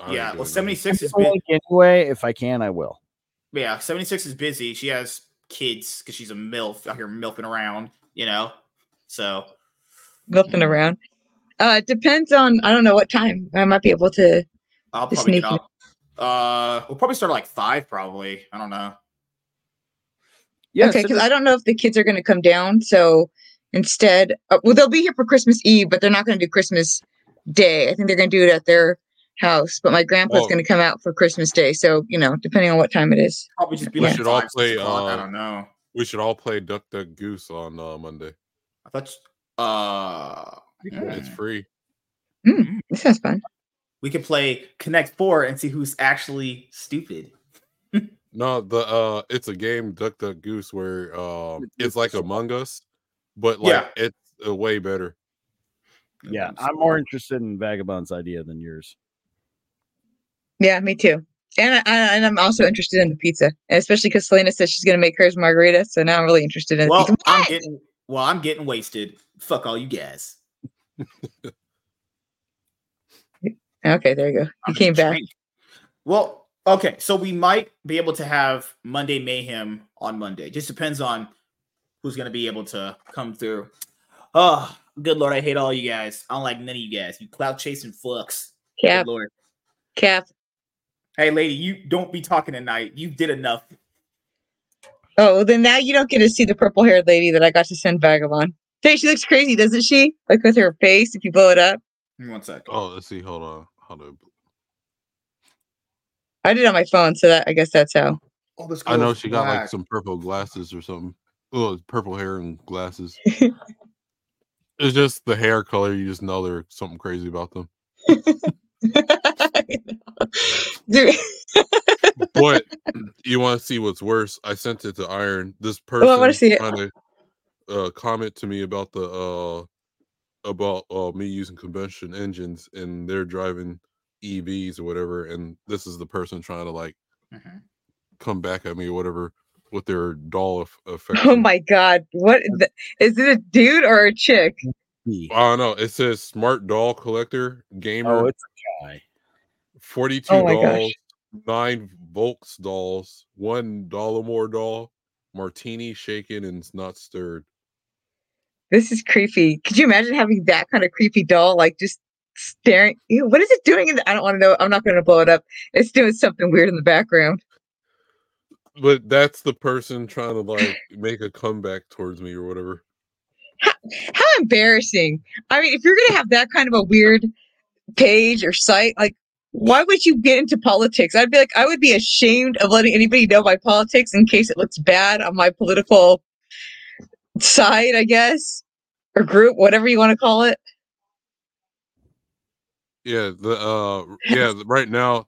I Yeah, well, seventy six is I'll busy. anyway. If I can, I will. Yeah, seventy six is busy. She has kids because she's a milf out here milking around. You know, so Milking around. Uh, it depends on I don't know what time. I might be able to. I'll The probably get up. Uh, we'll probably start at like five, probably. I don't know. Yeah, okay, so because I don't know if the kids are going to come down. So instead, uh, well, they'll be here for Christmas Eve, but they're not going to do Christmas Day. I think they're going to do it at their house. But my grandpa's Oh. going to come out for Christmas Day. So you know, depending on what time it is. Probably just be We like should all play, o'clock, I uh, don't know. We should all play Duck Duck Goose on uh, Monday. I thought. Uh, It's free. Mm, this sounds fun. We could play Connect Four and see who's actually stupid. No, the uh it's a game Duck Duck Goose where um it's like Among Us, but like Yeah. it's uh, way better. Yeah, I'm more interested in Vagabond's idea than yours. Yeah, me too. And I, I- and I'm also interested in the pizza, and especially because Selena says she's gonna make hers margarita. So now I'm really interested in. the Well, pizza. I'm getting well, I'm getting wasted. Fuck all you guys. Okay, there you go. He came back. Well, okay, so we might be able to have Monday Mayhem on Monday. Just depends on who's gonna be able to come through. Oh, good lord, I hate all you guys. I don't like none of you guys. You cloud chasing fucks. Cap. Good lord. Cap. Hey, lady, you don't be talking tonight. You did enough. Oh, well, then now you don't get to see the purple haired lady that I got to send Vagabond. Hey, she looks crazy, doesn't she? Like with her face, if you blow it up. One sec. Oh, let's see. Hold on. Hold on. I did it on my phone, so that I guess that's how. Oh, this I know girl's she got like some purple glasses or something. Oh, purple hair and glasses. it's just the hair color. You just know there's something crazy about them. Dude. But you want to see what's worse? I sent it to Iron. This Oh, I wanna see it. Trying to uh, comment to me about the uh about uh me using combustion engines and they're driving EVs or whatever, and this is the person trying to like Mm-hmm. come back at me or whatever with their doll eff- effect. Oh my god. What the, is it a dude or a chick? I don't know. It says smart doll collector gamer. Oh, it's a guy. 42 Oh my gosh. dolls, nine Volks dolls, one Dollamore doll, martini shaken and not stirred. This is creepy. Could you imagine having that kind of creepy doll, like just staring? Ew, what is it doing? In the, I don't want to know. I'm not going to blow it up. It's doing something weird in the background. But that's the person trying to like make a comeback towards me or whatever. How embarrassing! I mean, if you're going to have that kind of a weird page or site, like, why would you get into politics? I'd be like, I would be ashamed of letting anybody know my politics in case it looks bad on my political side, I guess, or group, whatever you want to call it. Yeah, the uh yeah, right now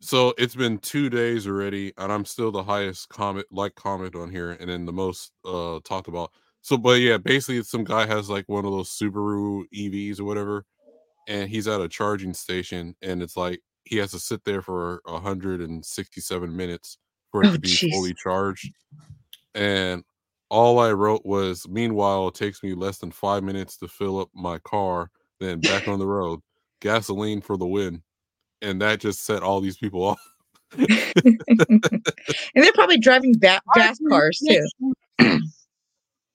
so it's been 2 days already and I'm still the highest comment like comment on here and then the most uh talked about. So but yeah, basically some guy has like one of those Subaru EVs or whatever and he's at a charging station and it's like he has to sit there for 167 minutes for it Oh, to be jeez. fully charged. And all I wrote was meanwhile it takes me less than 5 minutes to fill up my car then back on the road gasoline for the win and that just set all these people off and they're probably driving ba- fast cars too.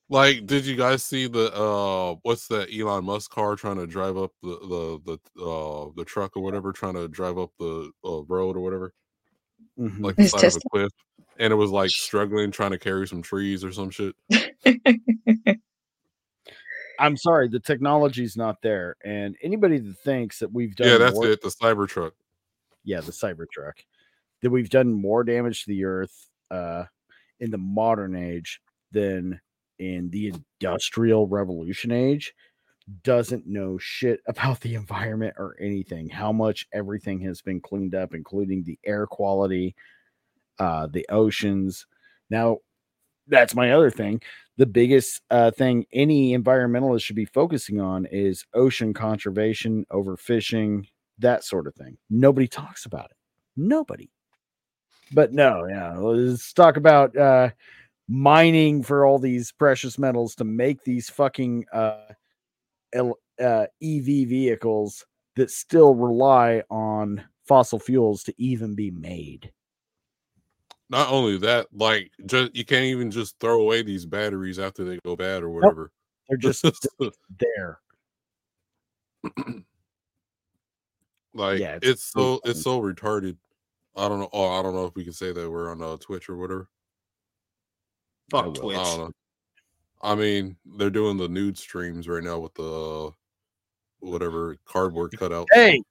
like did you guys see the uh what's that elon musk car trying to drive up the the the uh the truck or whatever trying to drive up the uh, road or whatever Mhm. like the side of a Tesla. cliff and it was like struggling trying to carry some trees or some shit I'm sorry, the technology's not there, and anybody that thinks that we've done yeah that's more, it the cybertruck yeah, the Cybertruck, that we've done more damage to the earth uh, in the modern age than in the industrial revolution age doesn't know shit about the environment or anything. How much everything has been cleaned up, including the air quality, uh, the oceans. Now, that's my other thing. The biggest uh, thing any environmentalist should be focusing on is ocean conservation, overfishing, that sort of thing. Nobody talks about it. Nobody. But no, yeah, let's talk about uh, mining for all these precious metals to make these fucking uh, el- uh, EV vehicles that still rely on fossil fuels to even be made. Not only that like just you can't even just throw away these batteries after they go bad or whatever They're just there. Like Yeah, it's, it's so really it's so retarded. I don't know. Oh, I don't know if we can say that we're on uh, Twitch or whatever. Fuck I Twitch. don't know. I mean, they're doing the nude streams right now with the uh, whatever cardboard cutout. Hey,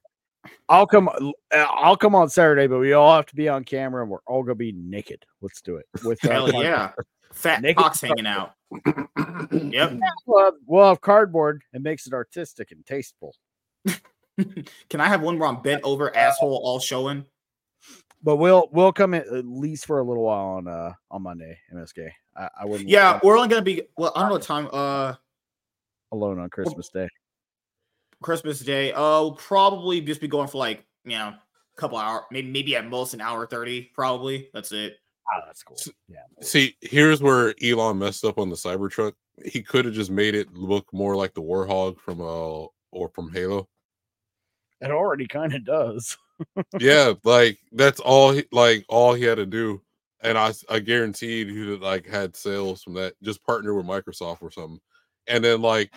I'll come. uh, I'll come on Saturday, but we all have to be on camera, and we're all gonna be naked. Let's do it. With Hell yeah. Fat Naked cocks hanging out. Yep. We'll have, we'll have cardboard. It makes it artistic and tasteful. Can I have one where I'm bent over, asshole all showing? But we'll we'll come in at least for a little while on uh on Monday, MSK. I, I wouldn't Yeah, we're only gonna be well, I don't know what time uh alone on Christmas Day. Christmas Day. Uh we'll probably just be going for like, you know, a couple hour, maybe maybe at most an hour 30, probably. That's it. Oh, that's cool. Yeah. See, here's where Elon messed up on the Cybertruck. He could have just made it look more like the Warthog from uh or from Halo. It already kind of does. yeah, like that's all he like all he had to do. And I I guaranteed he would, like had sales from that. Just partner with Microsoft or something. And then like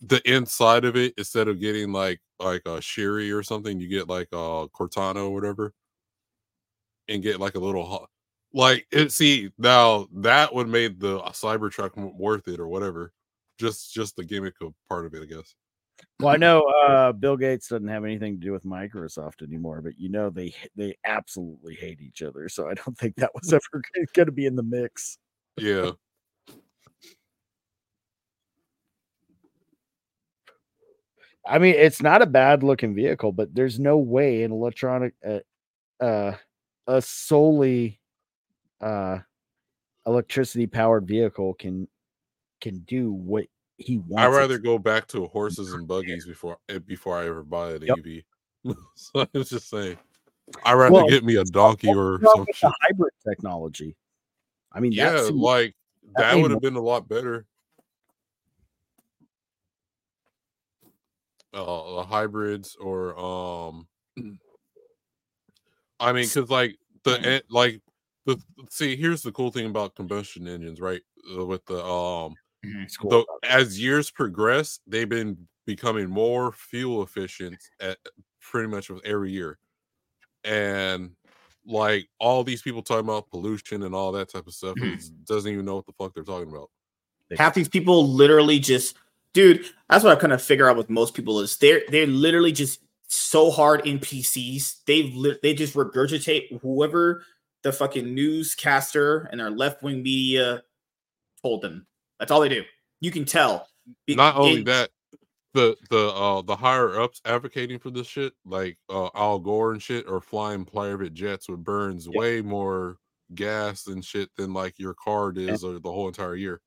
the inside of it, instead of getting like like a Sherry or something, you get like a Cortana or whatever, and get like a little like it. See now that would made the Cybertruck m- worth it or whatever. Just just the gimmick of part of it, I guess. Well, I know uh, Bill Gates doesn't have anything to do with Microsoft anymore, but you know they they absolutely hate each other. So I don't think that was ever going to be in the mix. Yeah. I mean, it's not a bad looking vehicle, but there's no way an electronic, uh, uh a solely uh electricity powered vehicle can can do what he wants. I'd rather go back to horses and buggies before eh, before I ever buy an Yep. EV. so I was just saying, I'd rather Well, get me a donkey or some hybrid technology. I mean, Yeah, that's like that that would have been a lot better. Uh, the hybrids or um, I mean, because like the like the see, here's the cool thing about combustion engines, right? Uh, with the um, the, as years progress, they've been becoming more fuel efficient at pretty much with every year, and like all these people talking about pollution and all that type of stuff is, doesn't even know what the fuck they're talking about. Half these people literally just, dude. That's what I kind of figure out with most people is they're they're literally just so hard in PCs. They li- they just regurgitate whoever the fucking newscaster and their left wing media told them. That's all they do. You can tell. Be- Not only it- that, the the uh the higher ups advocating for this shit, like uh Al Gore and shit, are flying private jets with burns way more gas and shit than like your car does or the whole entire year.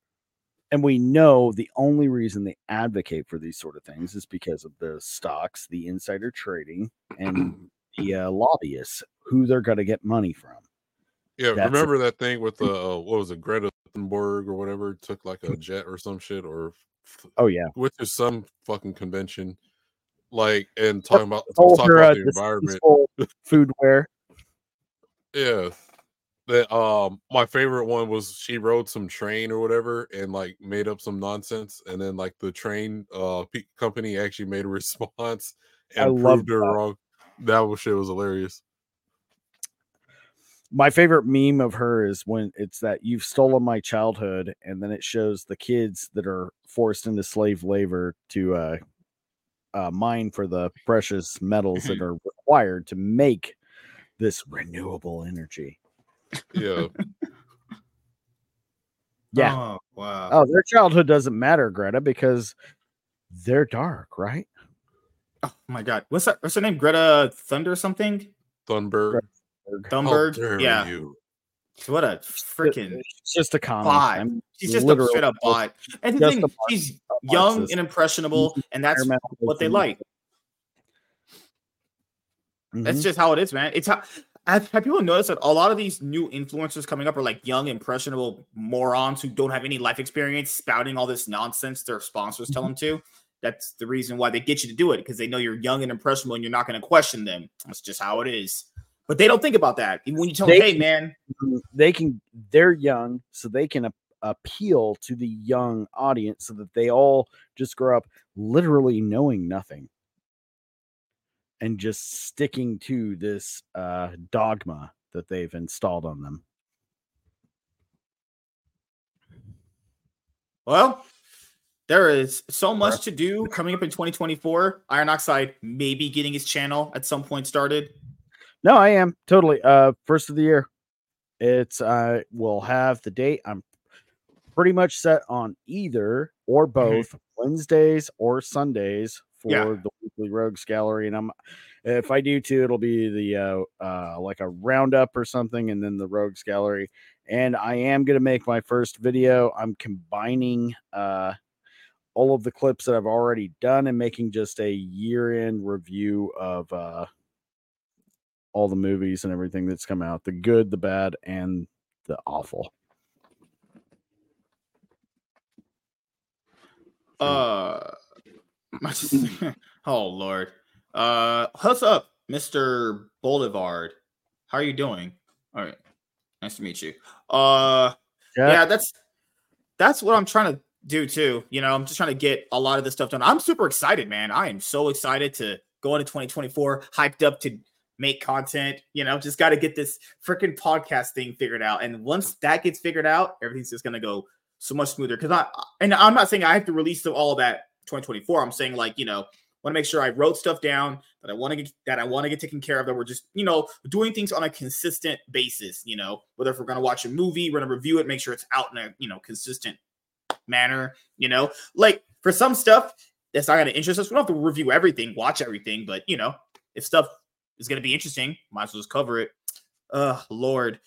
And we know the only reason they advocate for these sort of things is because of the stocks, the insider trading, and the uh, lobbyists who they're going to get money from. Yeah, That's it. remember that thing with the uh, what was it, Greta Thunberg or whatever took like a jet or some shit or Oh yeah, which is some fucking convention, like and talking about talking her about uh, the environment. foodware. Yeah. That um my favorite one was she rode some train or whatever and like made up some nonsense and then like the train uh pe- company actually made a response and love proved her wrong. That was shit was hilarious. My favorite meme of her is when it's that you've stolen my childhood, and then it shows the kids that are forced into slave labor to uh, uh, mine for the precious metals that are required to make this renewable energy. Yeah. Yeah. Oh, wow. Oh, their childhood doesn't matter, Greta, because they're dark, right? Oh my god. What's that? What's her name? Greta Thunder something? Thunberg. Thunberg. dare Yeah. you. What a freaking It's just a comic. bot. I'm She's just a literally straight up bot. And the thing, a bot- she's young Marxist. and impressionable, and that's what they thing. like. Mhm. That's just how it is, man. It's how have, have people noticed that a lot of these new influencers coming up are like young, impressionable morons who don't have any life experience, spouting all this nonsense their sponsors tell them mm-hmm. to. That's the reason why they get you to do it because they know you're young and impressionable and you're not going to question them. That's just how it is. But they don't think about that. Even when you tell them, They "Hey, can- man, they can they're young so they can ap- appeal to the young audience so that they all just grow up literally knowing nothing and just sticking to this uh dogma that they've installed on them. Well, there is so much to do coming up in 2024. Iron Oxide may be getting his channel at some point started. no i am totally. Uh first of the year. It's uh we'll have the date. I'm pretty much set on either or both Wednesdays or Sundays for Yeah. the weekly Rogues Gallery. And I'm if I do too, it'll be the uh, uh like a roundup or something, and then the Rogues Gallery. And I am gonna make my first video. I'm combining uh all of the clips that I've already done and making just a year-end review of uh all the movies and everything that's come out, the good, the bad, and the awful. Uh, oh Lord. Uh, what's up, Mister Boulevard? How are you doing? All right, nice to meet you. Uh, Yeah. yeah, that's that's what I'm trying to do too. You know, I'm just trying to get a lot of this stuff done. I'm super excited, man. I am so excited to go into 2024, hyped up to make content. You know, just got to get this freaking podcast thing figured out. And once that gets figured out, everything's just gonna go so much smoother. Because I and I'm not saying I have to release all of that 2024. I'm saying like you know, want to make sure I wrote stuff down that I want to get that I want to get taken care of. That we're just you know doing things on a consistent basis. You know, whether if we're gonna watch a movie, we're gonna review it, make sure it's out in a you know consistent manner. You know, like for some stuff that's not gonna interest us, we don't have to review everything, watch everything. But you know, if stuff is gonna be interesting, might as well just cover it. Uh, Lord.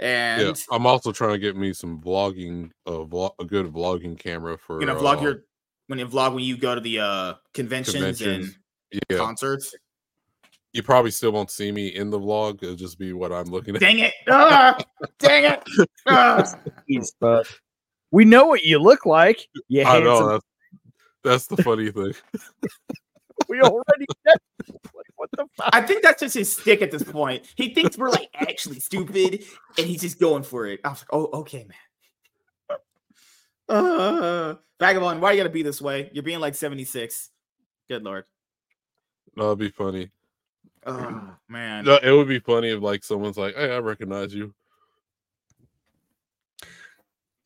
And yeah, I'm also trying to get me some vlogging, uh, vlog, a good vlogging camera for. you're gonna vlog uh, your when you vlog when you go to the uh conventions, conventions. and Yeah, concerts. you probably still won't see me in the vlog. It'll just be what I'm looking at. Dang it! Ah, dang it! Ah. But we know what you look like. You I know that's that's the funny thing. we already like, what the fuck? I think that's just his stick at this point. He thinks we're like actually stupid, and he's just going for it. I was like, oh, okay, man. Uh, Vagabond, why you gotta be this way? You're being like 76. Good lord. No, it'd be funny. Oh man. No, it would be funny if like someone's like, "Hey, I recognize you."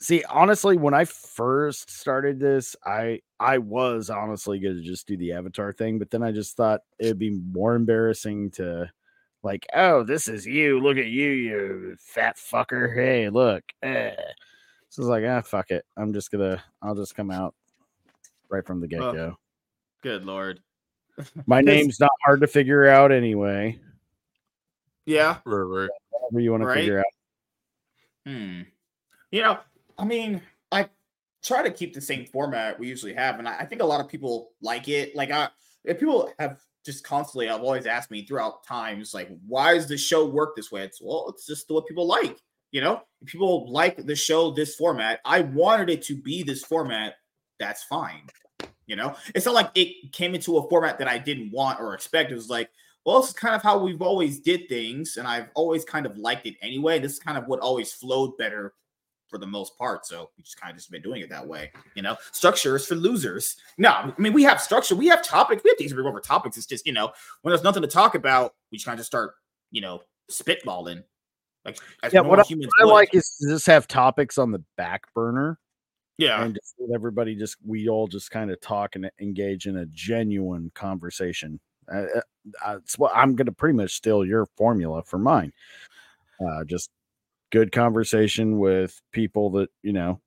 See, honestly, when I first started this, I I was honestly gonna just do the avatar thing, but then I just thought it'd be more embarrassing to like, oh, this is you. Look at you, you fat fucker. Hey, look. Eh. So it's like, ah, fuck it. I'm just gonna I'll just come out right from the get go. Good lord. My name's not hard to figure out anyway. Yeah. Right, right. Whatever you want Right? to figure out. Hmm. You know, I mean, I try to keep the same format we usually have, and I, I think a lot of people like it. Like, I if people have just constantly, I've always asked me throughout times, like, why does the show work this way? It's well, it's just what people like. You know, if people like the show this format. I wanted it to be this format. That's fine. You know, it's not like it came into a format that I didn't want or expect. It was like, well, this is kind of how we've always did things, and I've always kind of liked it anyway. This is kind of what always flowed better for the most part. So we just kind of just been doing it that way. You know, structure is for losers. No, I mean we have structure, we have topics, we have things to go over topics. It's just you know when there's nothing to talk about, we just kind of just start you know spitballing. Like Yeah, what I, what I like is to just have topics on the back burner. Yeah. And just everybody just we all just kind of talk and engage in a genuine conversation. Uh, uh, what I'm gonna pretty much steal your formula for mine. Uh, just good conversation with people that you know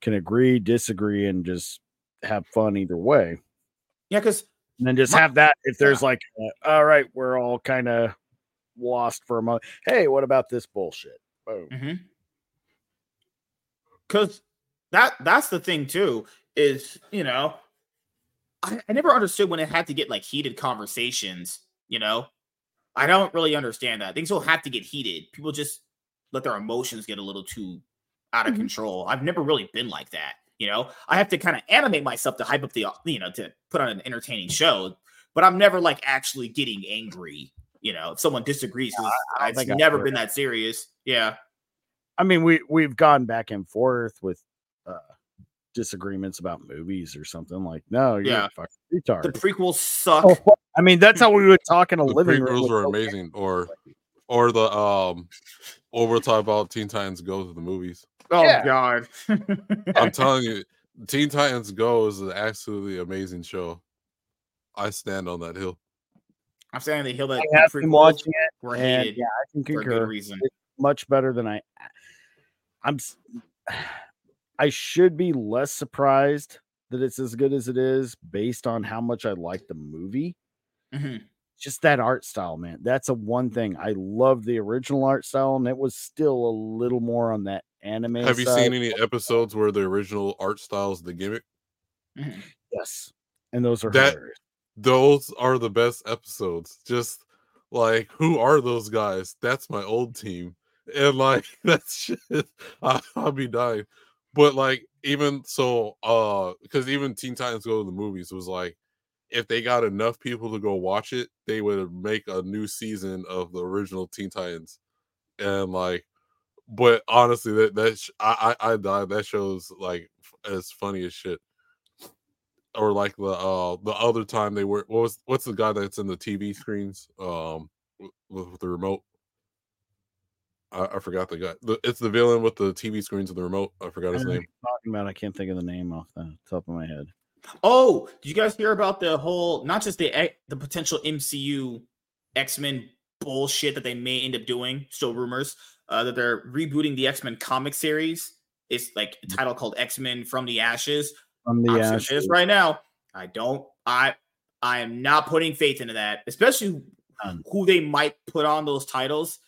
can agree, disagree, and just have fun either way. Yeah, because and then just have that if there's like, uh, all right, we're all kind of lost for a moment. Hey, what about this bullshit? Boom. Mm-hmm. because that that's the thing too is you know I, I never understood when it had to get like heated conversations you know i don't really understand that things will have to get heated people just let their emotions get a little too out of Mhm. control i've never really been like that you know i have to kind of animate myself to hype up the you know to put on an entertaining show but i'm never like actually getting angry you know if someone disagrees 'cause I don't it's think I've never been that serious yeah I mean, we we've gone back and forth with uh disagreements about movies or something like. No, you're Yeah. a fucking retard. the prequels suck Oh. I mean, that's how we would talk in a The living room. prequels were no amazing, or or the um, or we'll talk about Teen Titans Go to the movies. Oh Yeah. God! I'm telling you, Teen Titans Go is an absolutely amazing show. I stand on that hill. I'm saying the hill that I the have been watching it, were and hated yeah, I can for a concur. good reason. It's much better than I. I'm. s- I should be less surprised that it's as good as it is based on how much I like the movie. Mhm. Just that art style, man. That's a one thing. I love the original art style, and it was still a little more on that anime. Have you side. seen any episodes where the original art style is the gimmick? Yes, and those are That hilarious. Those are the best episodes. Just like who are those guys? That's my old team, and like that's shit. I, I'll be dying. But like even so, uh, because even Teen Titans Go to the movies was like, if they got enough people to go watch it, they would make a new season of the original Teen Titans, and like. But honestly, that that sh- I I, I died. That show's like as funny as shit or like the uh the other time they were what was what's the guy that's in the TV screens um with, with the remote I, I forgot the guy the, it's the villain with the TV screens and the remote I forgot his I name talking about, I can't think of the name off the top of my head. Oh, did you guys hear about the whole not just the the potential MCU X Men bullshit that they may end up doing? Still rumors uh, that they're rebooting the X Men comic series. It's like a title called X Men from the Ashes. From the I'm saying Ashes. this right now. I don't. I I am not putting faith into that, especially who they might put on those titles.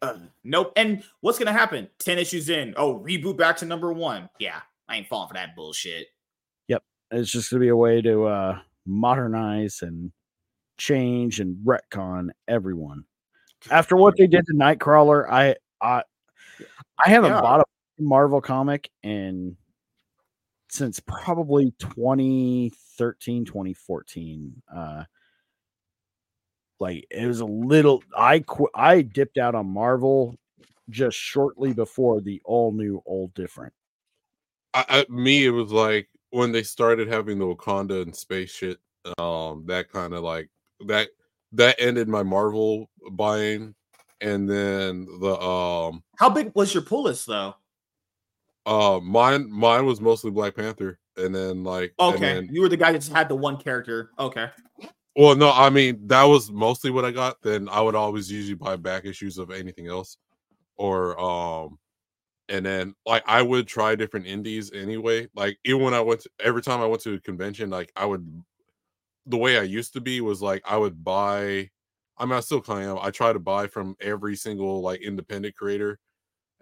Uh, nope. And what's gonna happen? Ten issues in. Oh, reboot back to number one. Yeah, I ain't falling for that bullshit. Yep. It's just gonna be a way to uh modernize and change and retcon everyone. After what they did to Nightcrawler, I I I haven't Yeah. bought a Marvel comic in since probably 2013, 2014. Uh like it was a little I qu- I dipped out on Marvel just shortly before the all new, all different. I, I me it was like when they started having the Wakanda and space shit um that kind of like that that ended my Marvel buying and then the um How big was your pull list though? Uh mine mine was mostly Black Panther and then like Okay, then- you were the guy that just had the one character. Okay, Well, no, I mean that was mostly what I got. Then I would always usually buy back issues of anything else, or um, and then like I would try different indies anyway. Like even when I went to, every time I went to a convention, like I would, the way I used to be was like I would buy. I mean, I still kind of am. I try to buy from every single like independent creator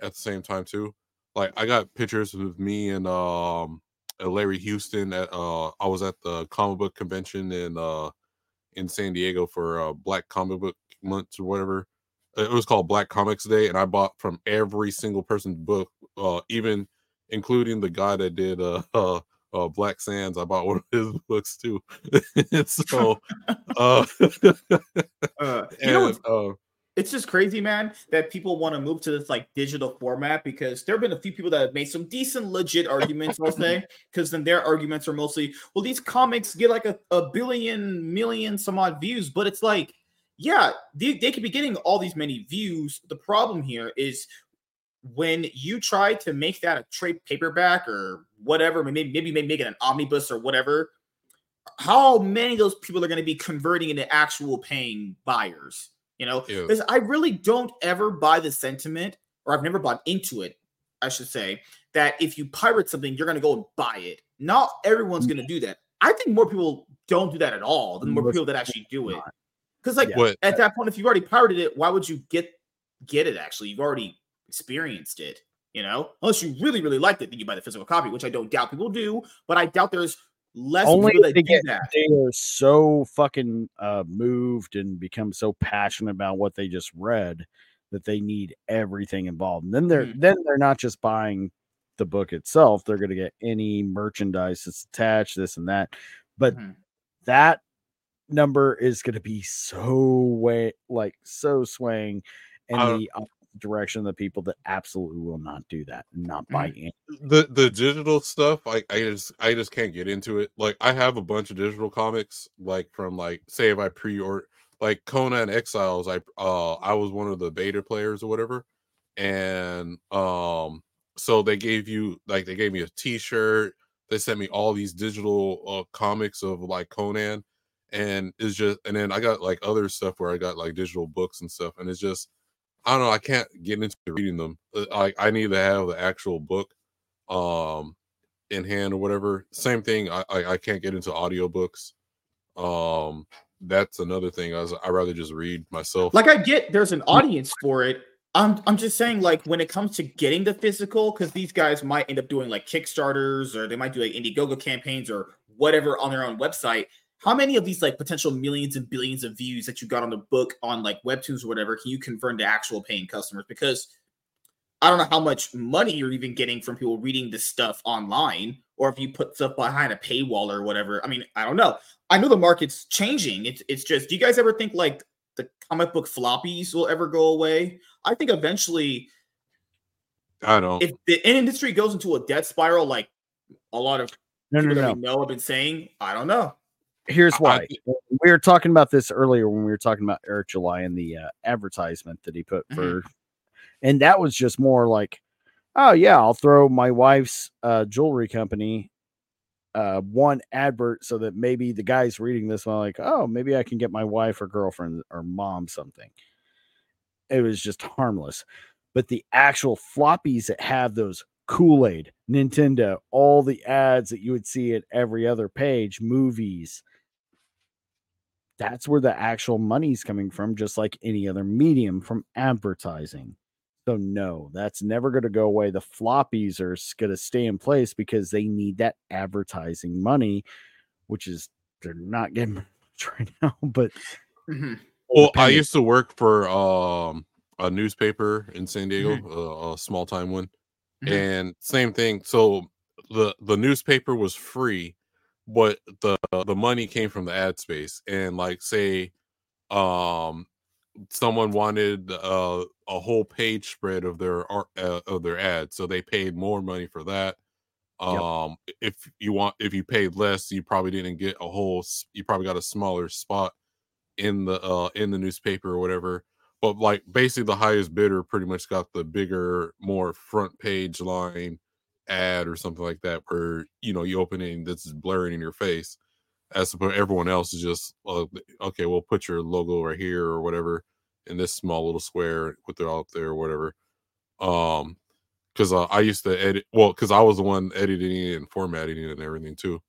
at the same time too. Like I got pictures with me and um uh, Larry Houston at uh I was at the comic book convention in uh in San Diego for uh Black Comic Book Month or whatever. Uh, It was called Black Comics Day, and I bought from every single person's book, uh even including the guy that did uh uh, uh Black Sands. I bought one of his books too. So uh, uh, you know and uh it's just crazy, man, that people want to move to this like digital format because there have been a few people that have made some decent, legit arguments, I'll say, because then their arguments are mostly, well, these comics get like a, a billion, million some odd views, but it's like, yeah, they, they could be getting all these many views. The problem here is when you try to make that a trade paperback or whatever, maybe maybe maybe make it an omnibus or whatever, how many of those people are going to be converting into actual paying buyers? You know, Yeah. because I really don't ever buy the sentiment, or I've never bought into it, I should say, that if you pirate something, you're going to go and buy it. Not everyone's going to do that. I think more people don't do that at all than more people that actually do it. Because like What- at that point, if you've already pirated it, why would you get get it? Actually, you've already experienced it. You know, unless you really really liked it, then you buy the physical copy, which I don't doubt people do. But I doubt there's less Only people they get that. they are so fucking uh moved and become so passionate about what they just read that they need everything involved. And then they're Mhm. then they're not just buying the book itself, they're gonna get any merchandise that's attached, this and that. But Mhm. that number is going to be so way like so swaying and Uh, the direction of the people that absolutely will not do that not buy in. the the digital stuff I, I just i just can't get into it like i have a bunch of digital comics like from like say if i pre-order like conan exiles i uh i was one of the beta players or whatever and um so they gave you like they gave me a t-shirt they sent me all these digital uh comics of like conan and it's just and then i got like other stuff where i got like digital books and stuff and it's just i don't know i can't get into reading them Uh, like i need to have the actual book um in hand or whatever. Same thing. I I, I can't get into audiobooks. Um that's another thing. I was I rather just read myself. Like I get there's an audience for it. I'm I'm just saying like when it comes to getting the physical, because these guys might end up doing like Kickstarters or they might do like Indiegogo campaigns or whatever on their own website. How many of these like potential millions and billions of views that you got on the book on like webtoons or whatever can you convert into actual paying customers? Because I don't know how much money you're even getting from people reading this stuff online, or if you put stuff behind a paywall or whatever. I mean, I don't know. I know the market's changing. It's it's just. Do you guys ever think like the comic book floppies will ever go away? I think eventually, I don't. if the industry goes into a death spiral, like a lot of No, no, people that no. we know have been saying, I don't know. Here's I- why. we were talking about this earlier when we were talking about Eric July and the uh, advertisement that he put Mhm. for, and that was just more like, oh yeah, I'll throw my wife's uh, jewelry company uh, one advert so that maybe the guy's reading this one like, oh, maybe I can get my wife or girlfriend or mom something. It was just harmless, but the actual floppies that have those Kool Aid, Nintendo, all the ads that you would see at every other page, movies. That's where the actual money's coming from, just like any other medium from advertising. So, no, that's never going to go away. The floppies are going to stay in place because they need that advertising money, which is they're not getting much right now. But Mhm. Well, I used to work for um a newspaper in San Diego, Mm-hmm. uh, a small time one, Mhm. and same thing. So the the newspaper was free, but the the money came from the ad space. And like, say, um, someone wanted uh, a whole page spread of their ar- uh, of their ad, so they paid more money for that. Yep. Um, if you want, if you paid less, you probably didn't get a whole. You probably got a smaller spot in the uh in the newspaper or whatever but like basically the highest bidder pretty much got the bigger more front page line ad or something like that where you know you open it and this is blaring in your face as opposed everyone else is just uh, okay we'll put your logo right here or whatever in this small little square with it out there or whatever um because uh, i used to edit well because i was the one editing it and formatting it and everything too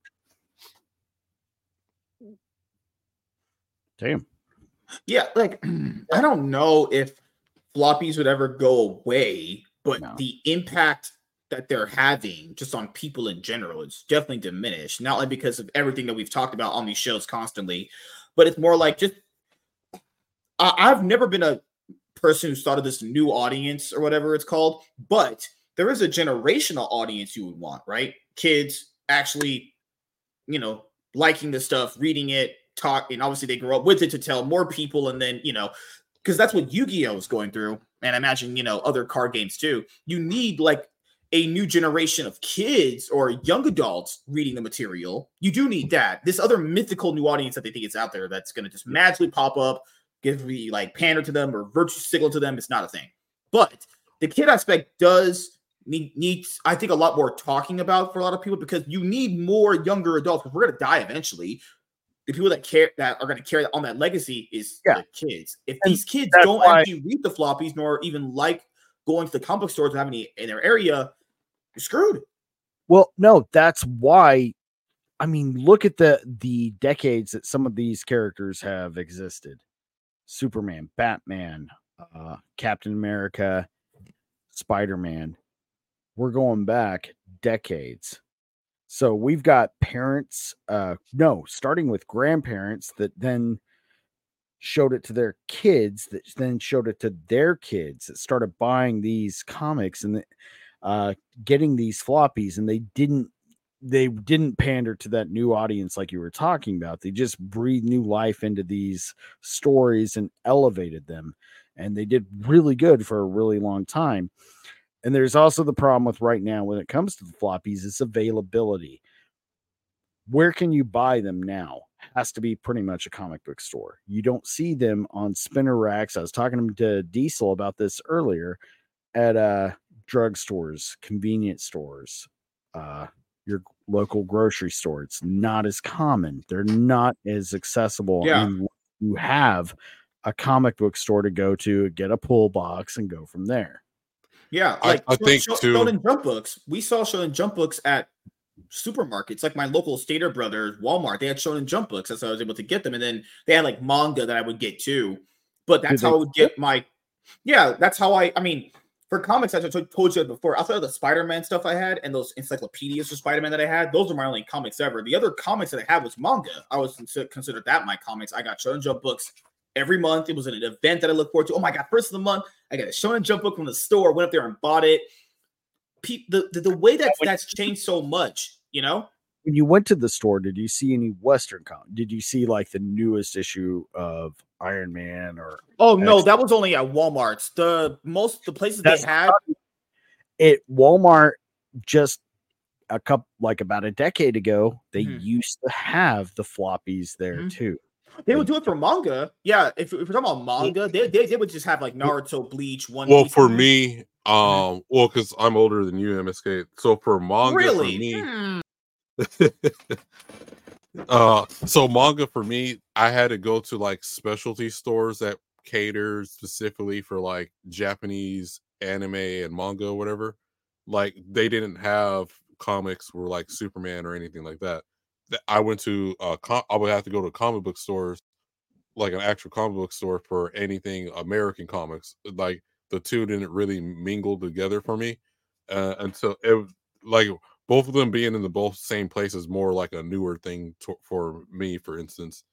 damn. Yeah, like I don't know if floppies would ever go away, but No. the impact that they're having just on people in general it's definitely diminished. Not like because of everything that we've talked about on these shows constantly, but it's more like just I, I've never been a person who started this new audience or whatever it's called, but there is a generational audience you would want, right? Kids actually, you know, liking the stuff, reading it, talk, and obviously they grow up with it to tell more people, and then you know, because that's what Yu-Gi-Oh is going through, and I imagine you know other card games too. You need like a new generation of kids or young adults reading the material. You do need that. This other mythical new audience that they think is out there that's going to just magically pop up, give me like pander to them or virtue signal to them. It's not a thing. But the kid aspect does need needs I think a lot more talking about for a lot of people because you need more younger adults because we're gonna die eventually. The people that care that are gonna carry on that legacy is Yeah. the kids. If And these kids don't why- actually read the floppies nor even like going to the comic book stores and any in their area, you're screwed. Well, no, that's why. I mean, look at the the decades that some of these characters have existed: Superman, Batman, uh, Captain America, Spider Man. We're going back decades. So we've got parents, uh, no, starting with grandparents that then showed it to their kids, that then showed it to their kids that started buying these comics and uh, getting these floppies, and they didn't they didn't pander to that new audience like you were talking about. They just breathed new life into these stories and elevated them, and they did really good for a really long time. And there's also the problem with right now when it comes to the floppies is availability. Where can you buy them now? Has to be pretty much a comic book store. You don't see them on spinner racks. I was talking to Diesel about this earlier at uh drugstores, convenience stores, uh your local grocery store. It's not as common. They're not as accessible. Yeah. And you have a comic book store to go to, get a pull box, and go from there. Yeah, I- like I Sho- think Sho- too- Shonen Jump books. We saw Shonen Jump books at supermarkets, like my local Stater Brothers, Walmart. They had Shonen Jump books. That's how I was able to get them. And then they had like manga that I would get too. But that's how I would get my. Yeah, that's how I. I mean, for comics, as I told you before, outside of the Spider-Man stuff I had and those encyclopedias for Spider-Man that I had, those are my only comics ever. The other comics that I had was manga. I was consider- considered that my comics. I got Shonen Jump books every month. It was an event that I look forward to. Oh my god, first of the month, I got a Shonen Jump book from the store. Went up there and bought it. Pe- the, the the way that that's changed so much, you know. When you went to the store, did you see any Western com? Did you see like the newest issue of Iron Man or Oh no, X- that was only at Walmart's. The most the places That's they had. it Walmart just a couple like about a decade ago, they Mhm. used to have the floppies there Mhm. too. They would do it for manga. Yeah, if, if we're talking about manga, they, they, they would just have like Naruto, Bleach, One Well, Piece. for me, um, well, because I'm older than you, MSK. So for manga, really, for me, Hmm. uh so manga for me i had to go to like specialty stores that cater specifically for like japanese anime and manga or whatever like they didn't have comics were like superman or anything like that Th- i went to uh com- i would have to go to comic book stores like an actual comic book store for anything american comics like the two didn't really mingle together for me uh, until it like both of them being in the both same place is more like a newer thing to, for me for instance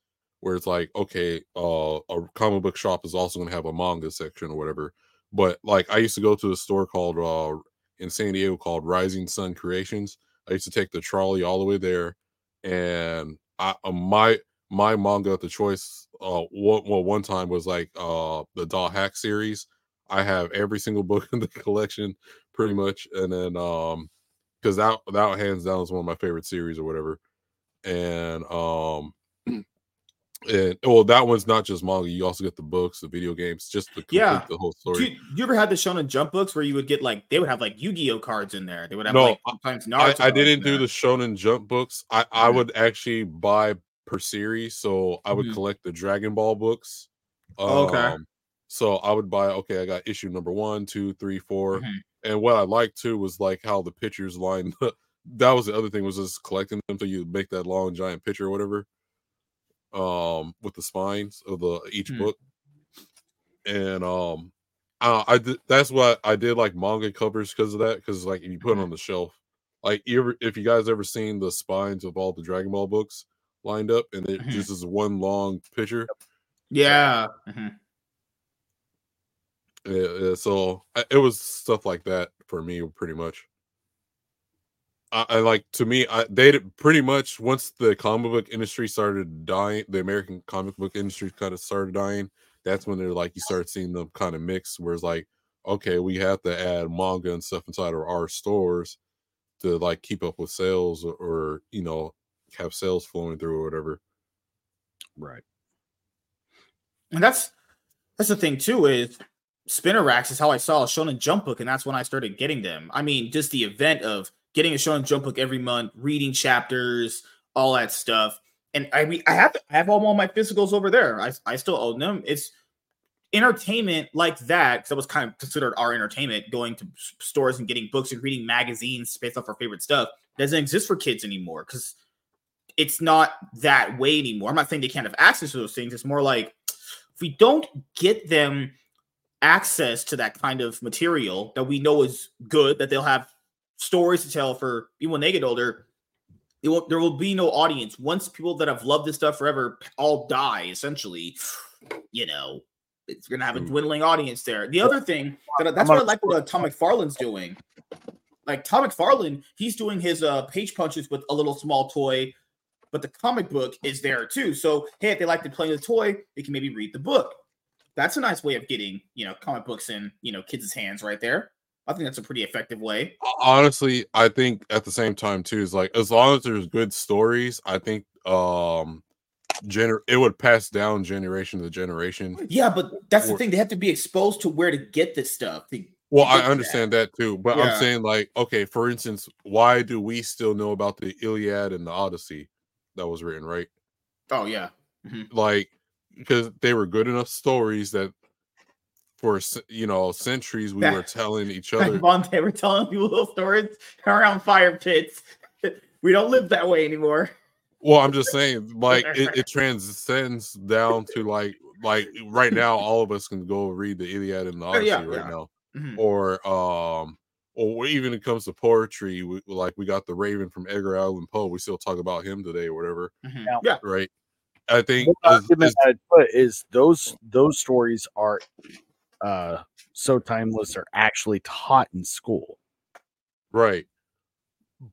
where it's like okay uh a comic book shop is also going to have a manga section or whatever but like i used to go to a store called uh in san diego called rising sun creations. I used to take the trolley all the way there and i uh, my my manga of the choice uh one, well one time was like uh the .hack series i have every single book in the collection pretty much and then um because that that hands down is one of my favorite series or whatever. And um and well that one's not just manga, you also get the books, the video games, just to complete Yeah. the whole story. you, you ever had the Shonen Jump books where you would get like they would have like Yu-Gi-Oh cards in there? They would have No, like sometimes Naruto. I, I didn't do the Shonen Jump books. I, I would actually buy per series, so I would Mhm. collect the Dragon Ball books. Oh, okay. Um, so I would buy. Okay, I got issue number one, two, three, four, Mhm. and what I liked too was like how the pictures lined up. That was the other thing was just collecting them so you make that long giant picture or whatever. Um, with the spines of the each Hmm. book, and um, uh, I did. That's what I did like manga covers because of that. Because like if you put Mm-hmm. it on the shelf, like ever, if you guys ever seen the spines of all the Dragon Ball books lined up, and it Mhm. just is one long picture. Yeah. Mhm. Yeah, yeah, so I- it was stuff like that for me, pretty much. I, I like to me, I they pretty much once the comic book industry started dying, the American comic book industry kind of started dying. That's when they're like you start seeing them kind of mix, where it's like, okay, we have to add manga and stuff inside of our stores to like keep up with sales or, or you know have sales flowing through or whatever. Right. And that's that's the thing too is spinner racks is how I saw a Shonen Jump book, and that's when I started getting them. I mean, just the event of getting a Shonen Jump book every month, reading chapters, all that stuff. And I re- I have I have all my physicals over there. I I still own them. It's entertainment like that because that was kind of considered our entertainment going to stores and getting books and reading magazines based off our favorite stuff doesn't exist for kids anymore because it's not that way anymore i'm not saying they can't have access to those things it's more like if we don't get them access to that kind of material that we know is good that they'll have stories to tell for even when they get older it won't, there will be no audience once people that have loved this stuff forever all die essentially you know it's gonna have a Mm. dwindling audience there. The other thing that that's what I like what Tom McFarlane's doing. Like Tom McFarlane, he's doing his uh Page Punchers with a little small toy, but the comic book is there too. So hey, if they like to play the toy, they can maybe read the book. That's a nice way of getting you know comic books in you know kids' hands right there. I think that's a pretty effective way. honestly i think at the same time too is like as long as there's good stories i think um gener- it would pass down generation to generation Yeah, but that's the thing; they have to be exposed to where to get this stuff. They- well i understand that too but Yeah. i'm saying like okay for instance why do we still know about the iliad and the odyssey that was written right Oh yeah, Mhm. like because they were good enough stories that for you know centuries we Back- were telling each other. in day, we're telling people little stories around fire pits. We don't live that way anymore. Well, I'm just saying, like it, it transcends down to like like right now, all of us can go read the Iliad and the Oh, Odyssey yeah, right yeah. now, Mhm. or um, or even when it comes to poetry, we, like we got the Raven from Edgar Allan Poe. We still talk about him today or whatever, Mhm. Yeah. right? I think One as- argument as- I'd put is those those stories are uh so timeless are actually taught in school. Right.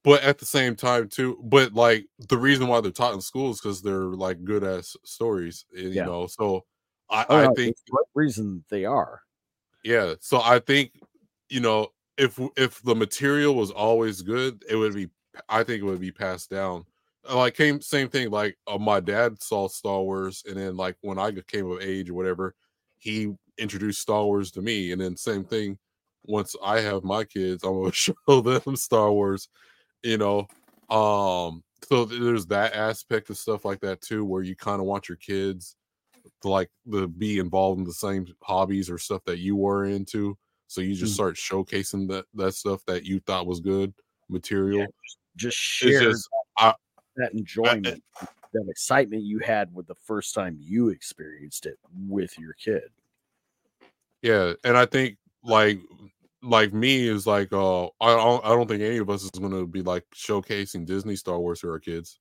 But at the same time, too, but like the reason why they're taught in school is because they're like good ass stories, eh, you Yeah. know. So I, Oh, I no, think, a reason they are. yeah. So I think, you know, if if the material was always good, it would be. I think it would be passed down. Like came same thing. Like uh, my dad saw Star Wars, and then like when I came of age or whatever, he introduced Star Wars to me, and then same thing. Once I have my kids, I'm gonna show them Star Wars. You know, um. So there's that aspect of stuff like that too, where you kind of want your kids to like to be involved in the same hobbies or stuff that you were into. So you just Mm. start showcasing that that stuff that you thought was good material. Just It's share just I, that enjoyment, that excitement you had with the first time you experienced it with your kid. Yeah, and I think like like me is like uh I don't I don't think any of us is gonna be like showcasing Disney Star Wars to our kids.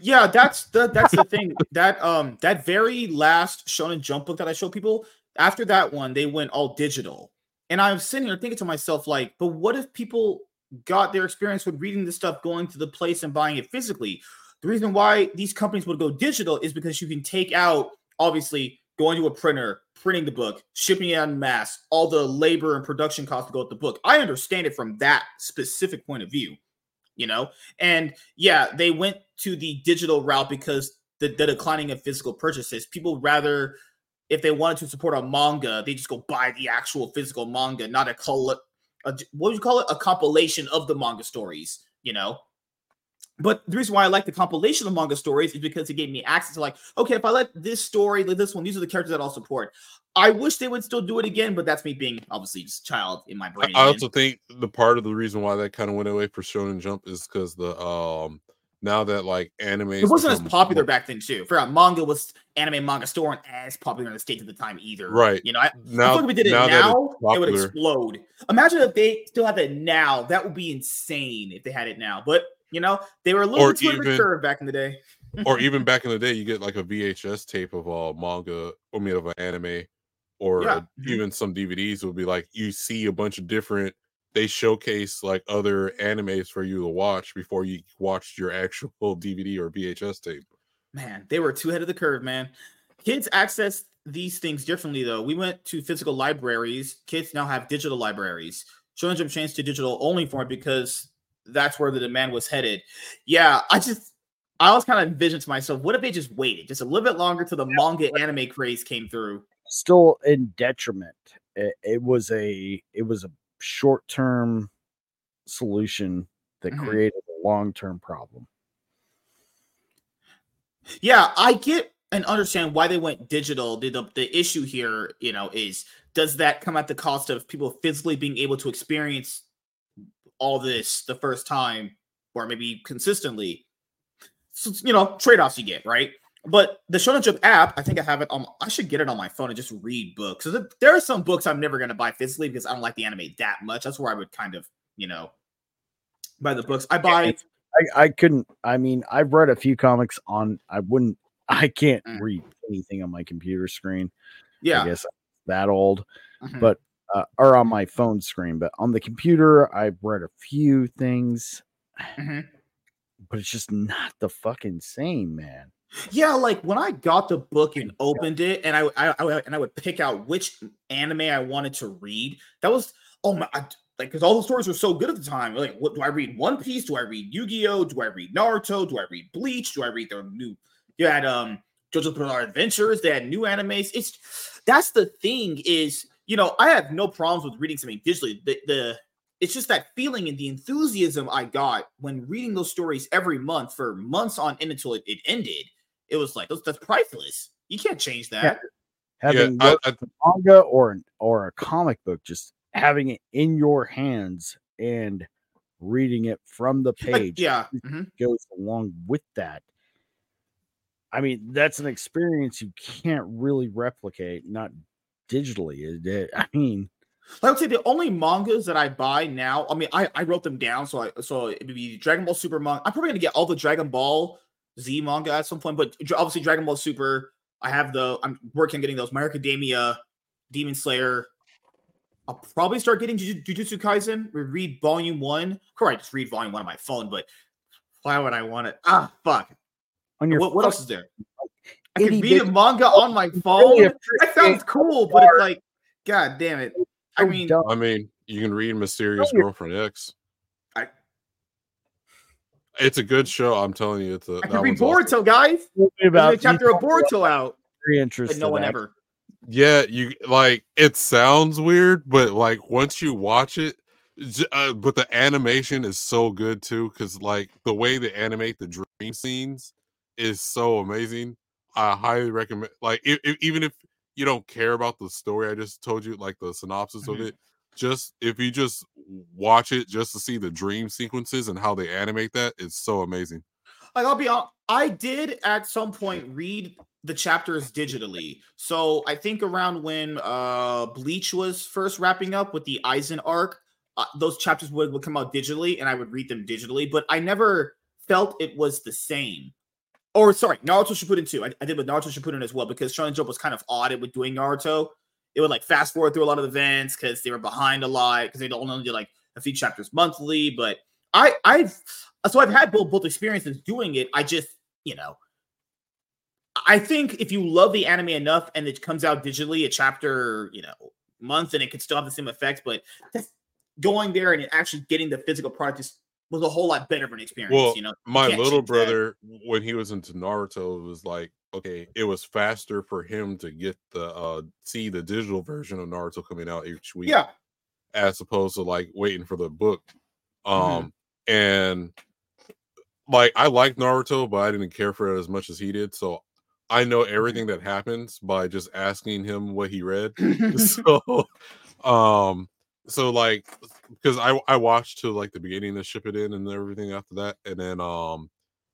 Yeah, that's the that's the thing. That um that very last Shonen Jump book that I showed people, after that one, they went all digital. And I'm sitting here thinking to myself, like, but what if people got their experience with reading this stuff, going to the place and buying it physically? The reason why these companies would go digital is because you can take out, obviously, going to a printer, printing the book, shipping it en mass, all the labor and production costs to go with the book. I understand it from that specific point of view you know? And yeah they went to the digital route because the, the declining of physical purchases. People rather if they wanted to support a manga they just go buy the actual physical manga not a it a, what would you call it? A compilation of the manga stories you know but the reason why I like the compilation of manga stories is because it gave me access to like, okay, if I let this story, like this one, these are the characters that I'll support. I wish they would still do it again, but that's me being obviously just a child in my brain. I also think the part of the reason why that kind of went away for Shonen Jump is because the um now that like anime It wasn't as popular back then, too. For manga was anime manga store weren't as popular in the states at the time either. Right. You know, I, Now- I if we did it now now, it would explode. Imagine if they still had that now. That would be insane if they had it now. But you know, they were a little too curve back in the day. or even back in the day, you get like a VHS tape of a manga, or mean, of an anime, or Yeah. uh, even some DVDs would be like you see a bunch of different. They showcase like other animes for you to watch before you watched your actual DVD or VHS tape. Man, they were too ahead of the curve, man. Kids access these things differently, though. We went to physical libraries. Kids now have digital libraries. Shonen Jump changed to digital only form because that's where the demand was headed. Yeah, I just, I always kind of envisioned to myself, what if they just waited just a little bit longer till the manga anime craze came through? Still in detriment. It, it was a it was a short term solution that Mhm. created a long term problem. Yeah, I get and understand why they went digital. The, the the issue here, you know, is does that come at the cost of people physically being able to experience all this the first time or maybe consistently? So, you know, trade-offs you get, right? But the Shonen Jump app, I think I have it on. I should get it on my phone and just read books. So there are some books I'm never going to buy physically because I don't like the anime that much. That's where I would kind of, you know, buy the books. I buy. I, I couldn't I mean I've read a few comics on I wouldn't I can't read anything on my computer screen. Yeah. I guess I'm that old. Mhm. But uh, or on my phone screen, but on the computer I've read a few things, Mhm. but it's just not the fucking same, man. Yeah, like when I got the book and opened it, and I, I, I would- and I would pick out which anime I wanted to read. That was oh my, I, like because all the stories were so good at the time. Like, what do I read? One Piece? Do I read Yu Gi Oh? Do I read Naruto? Do I read Bleach? Do I read the new? You had um JoJo's Bizarre Adventures. They had new animes. It's that's the thing is you know I have no problems with reading something digitally. The the it's just that feeling and the enthusiasm I got when reading those stories every month for months on end until it, it ended. It was like that's, that's priceless. You can't change that. Having I- worked manga or an, or a comic book, just having it in your hands and reading it from the Like, page yeah, it mhm. goes along with that. I mean, that's an experience you can't really replicate, not digitally. It, it- I mean, I would say the only mangas that I buy now. I mean, I, I wrote them down, so I so it would be Dragon Ball Super manga. I'm probably gonna get all the Dragon Ball Z manga at some point, but obviously Dragon Ball Super. I have the. I'm working on getting those. My Academia, Demon Slayer. I'll probably start getting Jujutsu Kaisen. We read Volume One. Correct, just read Volume One on my phone, but why would I want it? Ah, fuck. on your What, what else is there? I can read a manga on my really phone. That sounds cool, but it's like, god damn it. I mean. I mean, you can read Mysterious Girlfriend X. I- It's a good show. I'm telling you, it's a. I that can read one's awesome. Boruto, guys. Tell me There's about a chapter of Boruto out, very but interested. no one ever. Yeah, you like it sounds weird, but like once you watch it, j- uh, but the animation is so good too because like the way they animate the dream scenes is so amazing. I highly recommend. Like, if, if, even if you don't care about the story I just told you, like the synopsis of Mhm. it, just if you just watch it just to see the dream sequences and how they animate that, it's so amazing. Like I'll be honest, I did at some point read the chapters digitally. So I think around when uh Bleach was first wrapping up with the Aizen arc, uh, those chapters would, would come out digitally and I would read them digitally, but I never felt it was the same. Or sorry, Naruto Shippuden too. I, I did with Naruto Shippuden as well because Shonen Jump was kind of odd with doing Naruto. It would like fast forward through a lot of events because they were behind a lot because they don't only do like a few chapters monthly. But I I've so I've had both both experiences doing it. I just you know I think if you love the anime enough and it comes out digitally a chapter you know month and it could still have the same effects, but going there and actually getting the physical product just was a whole lot better of an experience. Well, you know, You my little cheat that. brother, when he was into Naruto, it was like, okay, it was faster for him to get the uh see the digital version of Naruto coming out each week, Yeah. as opposed to like waiting for the book. Mm-hmm. Um, and like I like Naruto, but I didn't care for it as much as he did, so I know Mm-hmm. everything that happens by just asking him what he read. so, um, so like because I I watched to like the beginning of Shippuden and everything after that, and then um,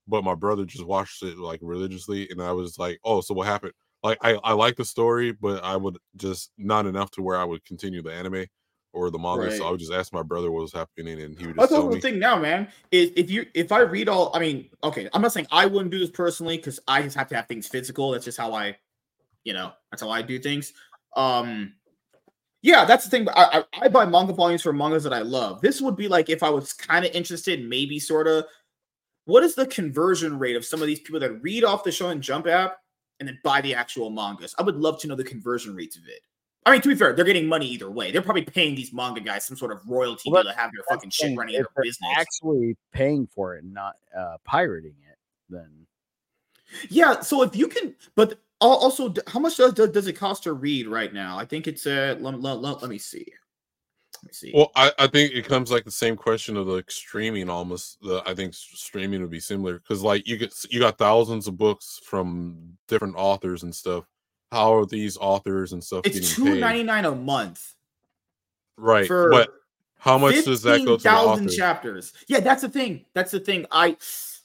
but my brother just watched it like religiously, and I was like, oh, so what happened? Like I I like the story, but I would just not enough to where I would continue the anime or the manga. So I Right. would just ask my brother what was happening, and he would just That's the me. thing now, man. Is if you if I read all, I mean, okay, I'm not saying I wouldn't do this personally because I just have to have things physical. That's just how I, you know, that's how I do things. Um, yeah, that's the thing. I I, I buy manga volumes for mangas that I love. This would be like if I was kind of interested, maybe sort of. What is the conversion rate of some of these people that read off the Shonen Jump app and then buy the actual mangas? I would love to know the conversion rates of it. I mean, to be fair, they're getting money either way. They're probably paying these manga guys some sort of royalty Well, to have their fucking shit running if their they're business. Actually paying for it, and not uh, pirating it. Then Yeah, so if you can, but also, how much does, does it cost to read right now? I think it's uh, let, let, let, let me see. Let me see. Well, I, I think it comes like the same question of like streaming almost. The, I think streaming would be similar because like you get you got thousands of books from different authors and stuff. How are these authors and stuff it's getting two paid? ninety nine a month. Right, for but how much does that go to thousand chapters. Yeah, that's the thing. That's the thing. I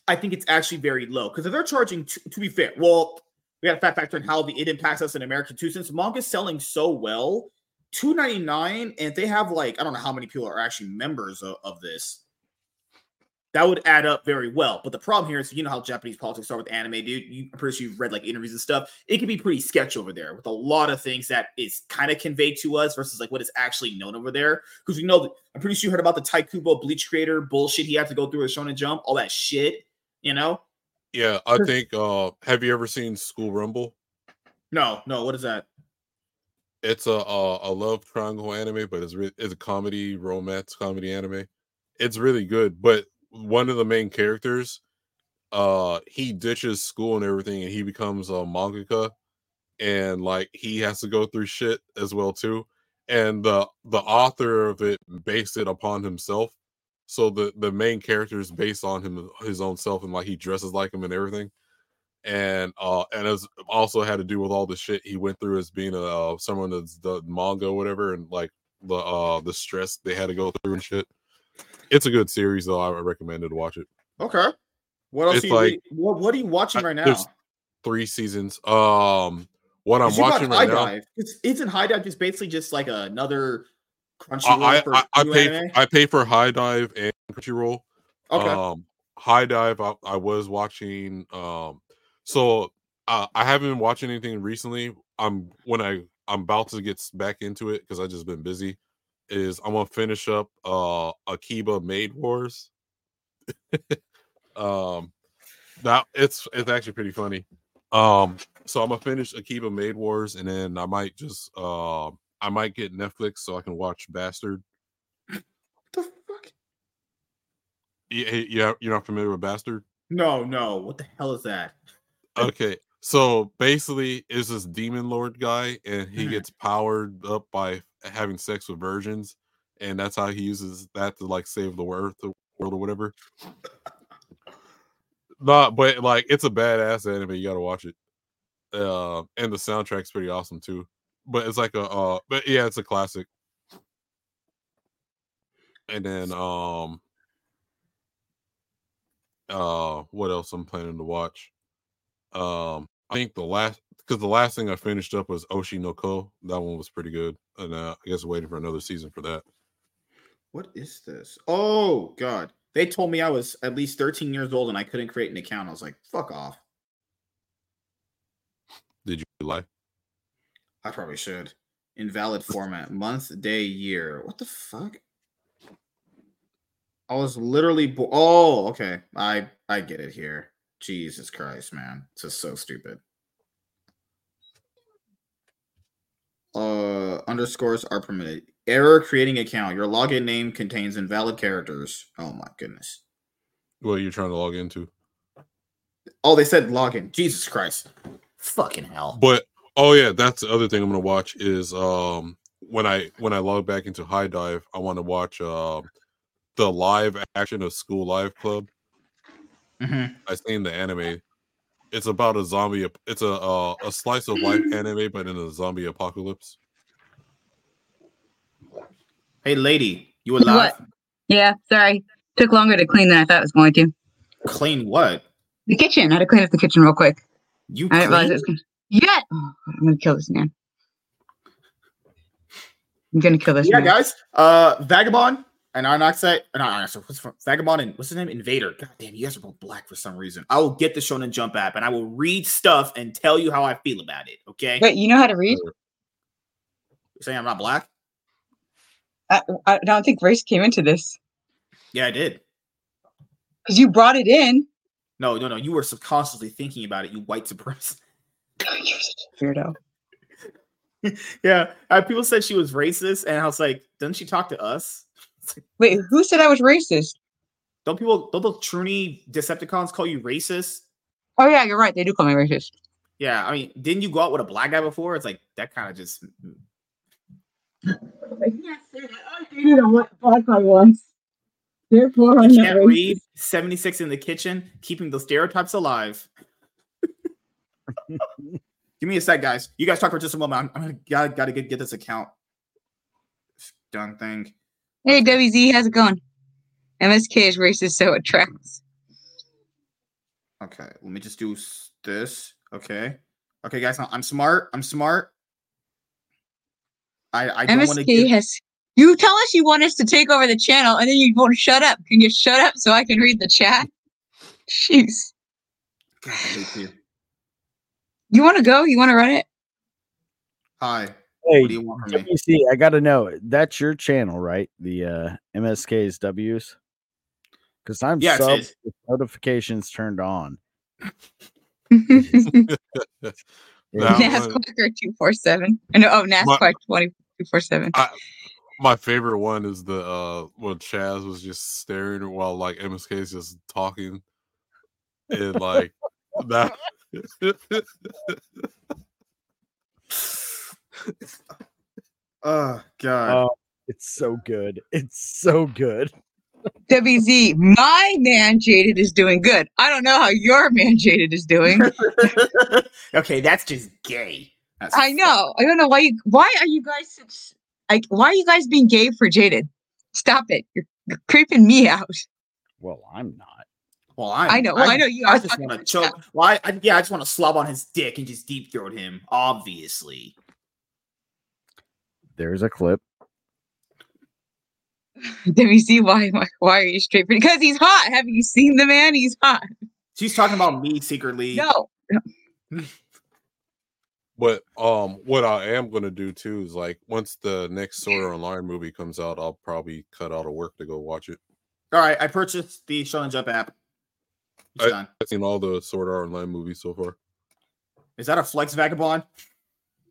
I think it's actually very low because if they're charging, to, to be fair, well, we got to fact factor in how the, it impacts us in America too. Since manga's selling so well, two ninety nine, and they have like I don't know how many people are actually members of, of this. That would add up very well. But the problem here is, you know how Japanese politics are with anime, dude. You, I'm pretty sure you've read like interviews and stuff. It can be pretty sketch over there with a lot of things that is kind of conveyed to us versus like what is actually known over there. Because we know I'm pretty sure you heard about the Tite Kubo Bleach creator bullshit he had to go through with Shonen Jump, all that shit. You know? Yeah, I think. uh Have you ever seen School Rumble? No, no. What is that? It's a a, a love triangle anime, but it's re- it's a comedy romance comedy anime. It's really good, but one of the main characters, uh, he ditches school and everything, and he becomes a mangaka, and like he has to go through shit as well too. And the the author of it based it upon himself, so the the main character is based on him his own self, and like he dresses like him and everything. and uh and it's also had to do with all the shit he went through as being a uh, someone that's the manga or whatever and like the uh the stress they had to go through and shit it's a good series though i recommended to watch it Okay. What else? It's Are you like- read- what, what are you watching right now? there's three seasons um what I'm watching right now Dive. It's, isn't HIDIVE just basically just like another Crunchyroll I, for I, I pay anime? I pay for HIDIVE and Crunchyroll. Okay. Um, HIDIVE I, I was watching. Um, so uh, I haven't been watching anything recently. I'm when I I'm about to get back into it because I just been busy. Is I'm gonna finish up uh Akiba Maid Wars. um, that it's it's actually pretty funny. Um, so I'm gonna finish Akiba Maid Wars, and then I might just uh, I might get Netflix so I can watch Bastard. What the fuck? Yeah, yeah, you're not familiar with Bastard. No, no. What the hell is that? Okay, so basically, is this demon lord guy, and he Mhm. gets powered up by having sex with virgins, and that's how he uses that to like save the world, the world or whatever. Not, but like it's a badass anime. You gotta watch it. Uh, and the soundtrack's pretty awesome too. But it's like a, uh, but yeah, it's a classic. And then, um, uh, what else I'm planning to watch? Um, I think the last because the last thing I finished up was Oshi no Ko. That one was pretty good, and uh, I guess waiting for another season for that. What is this? Oh god. They told me I was at least 13 years old and I couldn't create an account. I was like, fuck off. Did you lie? I probably should. Invalid format. Month, day, year. What the fuck? I was literally bo- Oh, okay. I I get it here. Jesus Christ, man. This is so stupid. Uh underscores are permitted. Error creating account. Your login name contains invalid characters. Oh my goodness. What are you're trying to log into? Oh, they said login. Jesus Christ. Fucking hell. But oh yeah, that's the other thing I'm gonna watch is um when I when I log back into HIDIVE, I want to watch um the live action of School Live Club. Mhm. I seen the anime. It's about a zombie. It's a uh, a slice of life anime, but in a zombie apocalypse. Hey lady, you alive? What? Yeah, sorry. Took longer to clean than I thought it was going to. Clean what? The kitchen. I had to clean up the kitchen real quick. You I didn't realize it was gonna. Yeah. Oh, I'm gonna kill this man. I'm gonna kill this yeah, man. guys. Uh, Vagabond and Inoxite, not Inoxite. What's from Vagabond and what's his name? Invader. God damn, you guys are both black for some reason. I will get the Shonen Jump app and I will read stuff and tell you how I feel about it. Okay. Wait, you know how to read? You're saying I'm not black? I, I don't think race came into this Yeah, I did. because you brought it in. No, no, no. You were subconsciously thinking about it. You white supremacist. You're such a weirdo. yeah, uh, people said she was racist, and I was like, doesn't she talk to us? Wait, who said I was racist? Don't people, don't the Truny Decepticons call you racist? Oh yeah, you're right. They do call me racist. Yeah, I mean, didn't you go out with a black guy before? It's like that kind of just. I can't say that. I dated a white black guy once. Therefore, I'm can't racist. read 76 in the kitchen, keeping the stereotypes alive. Give me a sec, guys. You guys talk for just a moment. I'm, I'm gonna gotta, gotta get, get this account done thing. Hey WZ, how's it going? MSK is racist, so it tracks. Okay, let me just do this. Okay, okay, guys. I'm- smart. I'm smart. I I don't want to MSK give. has. You tell us you want us to take over the channel, and then you won't shut up. Can you shut up so I can read the chat? Jeez. God, I hate you. You want to go? You want to run it? Hi. Hey, What do you want from me? WC, I gotta know that's your channel, right? The uh MSK's W's. Because I'm Yeah, sub with notifications turned on. That Nas one- Quacker two four seven. No, oh Nas My- twenty two four seven. My favorite one is the uh when Chaz was just staring while like MSK is just talking, and like that. Oh God. Oh, it's so good. It's so good. WZ, my man Jaded is doing good. I don't know how your man Jaded is doing. okay, that's just gay. That's I know. I don't know why you. Why are you guys such? Like, why are you guys being gay for Jaded? Stop it! You're, you're creeping me out. Well, I'm not. Well, i I know- well, I know you I are just want to choke. Well, I, I, yeah, I just want to slob on his dick and just deep throat him. Obviously, There's a clip. WZ, why? Why, why are you straight? Because he's hot. Have you seen the man? He's hot. she's talking about me secretly. No. But um, what I am gonna do too is like once the next Sword Art Online movie comes out, I'll probably cut out of work to go watch it. All right, I purchased the Shonen Jump app. I, done. I've seen all the Sword Art Online movies so far. Is that a flex vagabond?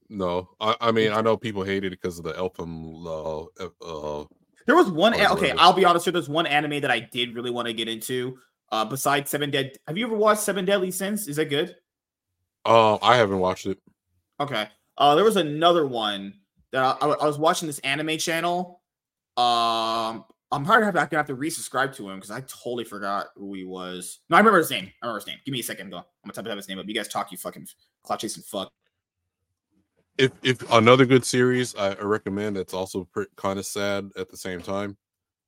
No, I, I mean I know people hated it because of the Elfin. Uh, uh, There was one. A- okay? I'll be honest here. There's one anime that I did really want to get into. Uh, besides Seven Dead, have you ever watched Seven Deadly Sins? Is that good? uh, I haven't watched it. Okay. Uh, there was another one that I, I, I was watching this anime channel. Um, I'm probably have, to- gonna have to resubscribe to him because I totally forgot who he was. No, I remember his name. I remember his name. Give me a second. Go. I'm gonna type out his name up. You guys talk. You fucking cloud chasing fuck. If if another good series I, I recommend that's also kind of sad at the same time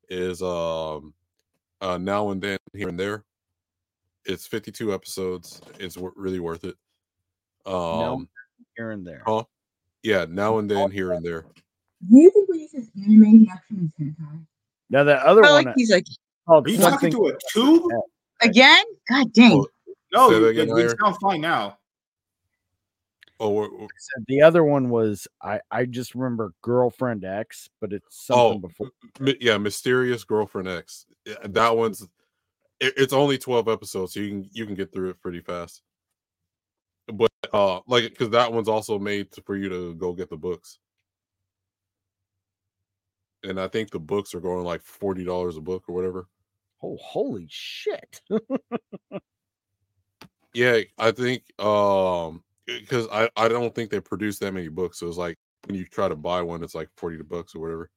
is um uh now and then here and there. It's 52 episodes. It's w- really worth it. Um, here and there. huh? Yeah, now and then here and there. Do you think when he says anime, he actually means hentai? Now the other one like he's like called Are you talking to a tube? again. God dang. No, Say you, again, you Larry. sound fine now. Oh, we're- we're- said the other one was I I just remember girlfriend X, but it's something oh, before. mi- yeah, mysterious girlfriend X. That one's it, it's only 12 episodes, so you can you can get through it pretty fast. But uh, like because that one's also made for you to go get the books. And I think the books are going like forty dollars a book or whatever. Oh, holy shit! Yeah, I think um because I I don't think they produce that many books, so it's like when you try to buy one, it's like forty bucks or whatever.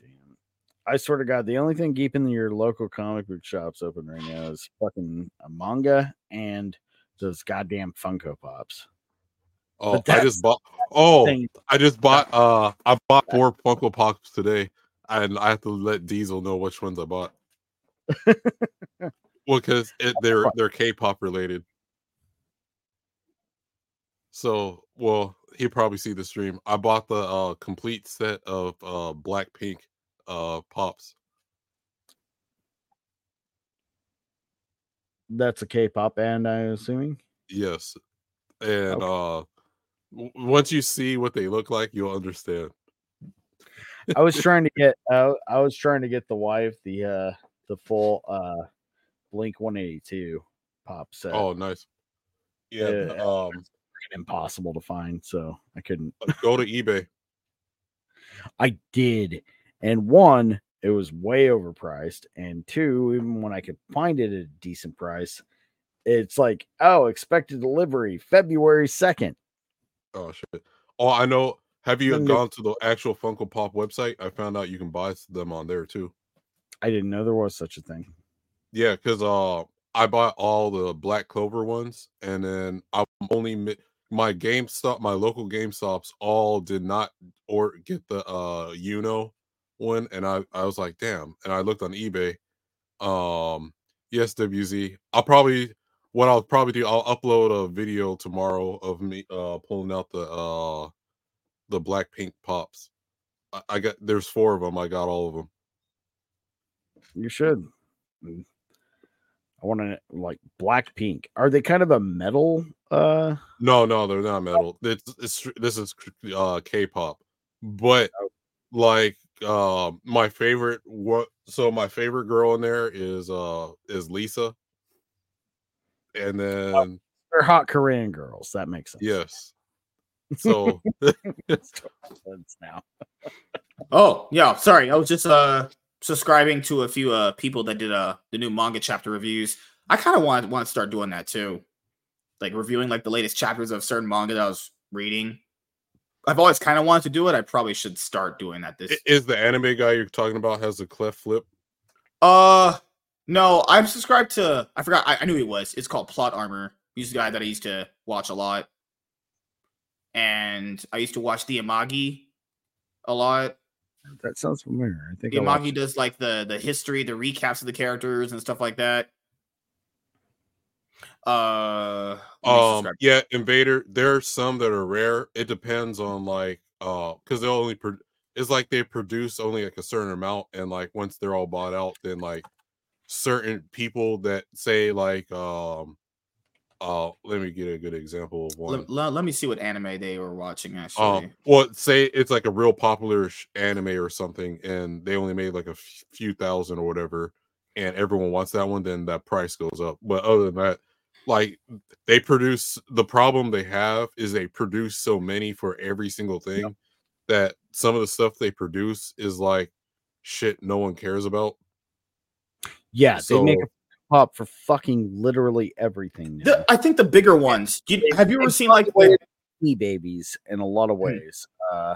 Damn! I swear to God, the only thing keeping your local comic book shops open right now is fucking a manga and those goddamn Funko Pops. Oh, I just bought. Oh, thing. I just bought. Uh, I bought four Funko Pops today, and I have to let Diesel know which ones I bought. well, because they're they're K-pop related. So, well, he'll probably see the stream. I bought the uh complete set of uh Blackpink uh pops. That's a K-pop band, I'm assuming. Yes, and uh, once you see what they look like, you'll understand. I was trying to get uh, I was trying to get the wife the uh the full uh Blink 182 pop set. Oh, nice. Yeah, Yeah, um, impossible to find, so I couldn't. go to eBay. I did, and one, it was way overpriced, and two, even when I could find it at a decent price, it's like, oh, expected delivery February second. Oh shit. Oh, I know. Have you gone to the actual Funko Pop website? I found out you can buy them on there too. I didn't know there was such a thing. Yeah, because uh, I bought all the Black Clover ones, and then I'm only mi- my GameStop, my local GameStops, all did not or get the uh Uno one, and I I was like, damn. And I looked on eBay. Um, yes, WZ. I'll probably what I'll probably do. I'll upload a video tomorrow of me uh pulling out the uh the black pink pops. I, I got there's four of them. I got all of them. You should. Mm. I want to like black pink. Are they kind of a metal? Uh, No, no, they're not metal. It's, it's this is uh K-pop, but like uh, my favorite what so my favorite girl in there is uh is Lisa, and then they're hot Korean girls. That makes sense. yes, so Sense now. Oh, yeah. Sorry. I was just uh subscribing to a few uh people that did uh the new manga chapter reviews. I kind of want want to start doing that too. Like reviewing like the latest chapters of certain manga that I was reading. I've always kind of wanted to do it. I probably should start doing that this is the anime guy you're talking about has a cleft flip? Uh, no, I'm subscribed to. I forgot. I, I knew he was. It's called Plot Armor. He's the guy that I used to watch a lot, and I used to watch the Amagi a lot. That sounds familiar. I think The Amagi does like the the history, the recaps of the characters and stuff like that. Uh, let Um, yeah, Invader. There are some that are rare. It depends on like, uh, because they only pro- it's like they produce only like a certain amount, and like once they're all bought out, then like certain people that say like, um, uh, let me get a good example of one. Let, let, let me see what anime they were watching. Actually, Um, well, say it's like a real popular anime or something, and they only made like a f- few thousand or whatever, and everyone wants that one, then that price goes up. But other than that, like they produce the problem they have is they produce so many for every single thing that some of the stuff they produce is like shit no one cares about. Yeah, they make a pop for fucking literally everything. The, I think the bigger ones. You, have you ever seen like the, e babies in a lot of ways? Uh,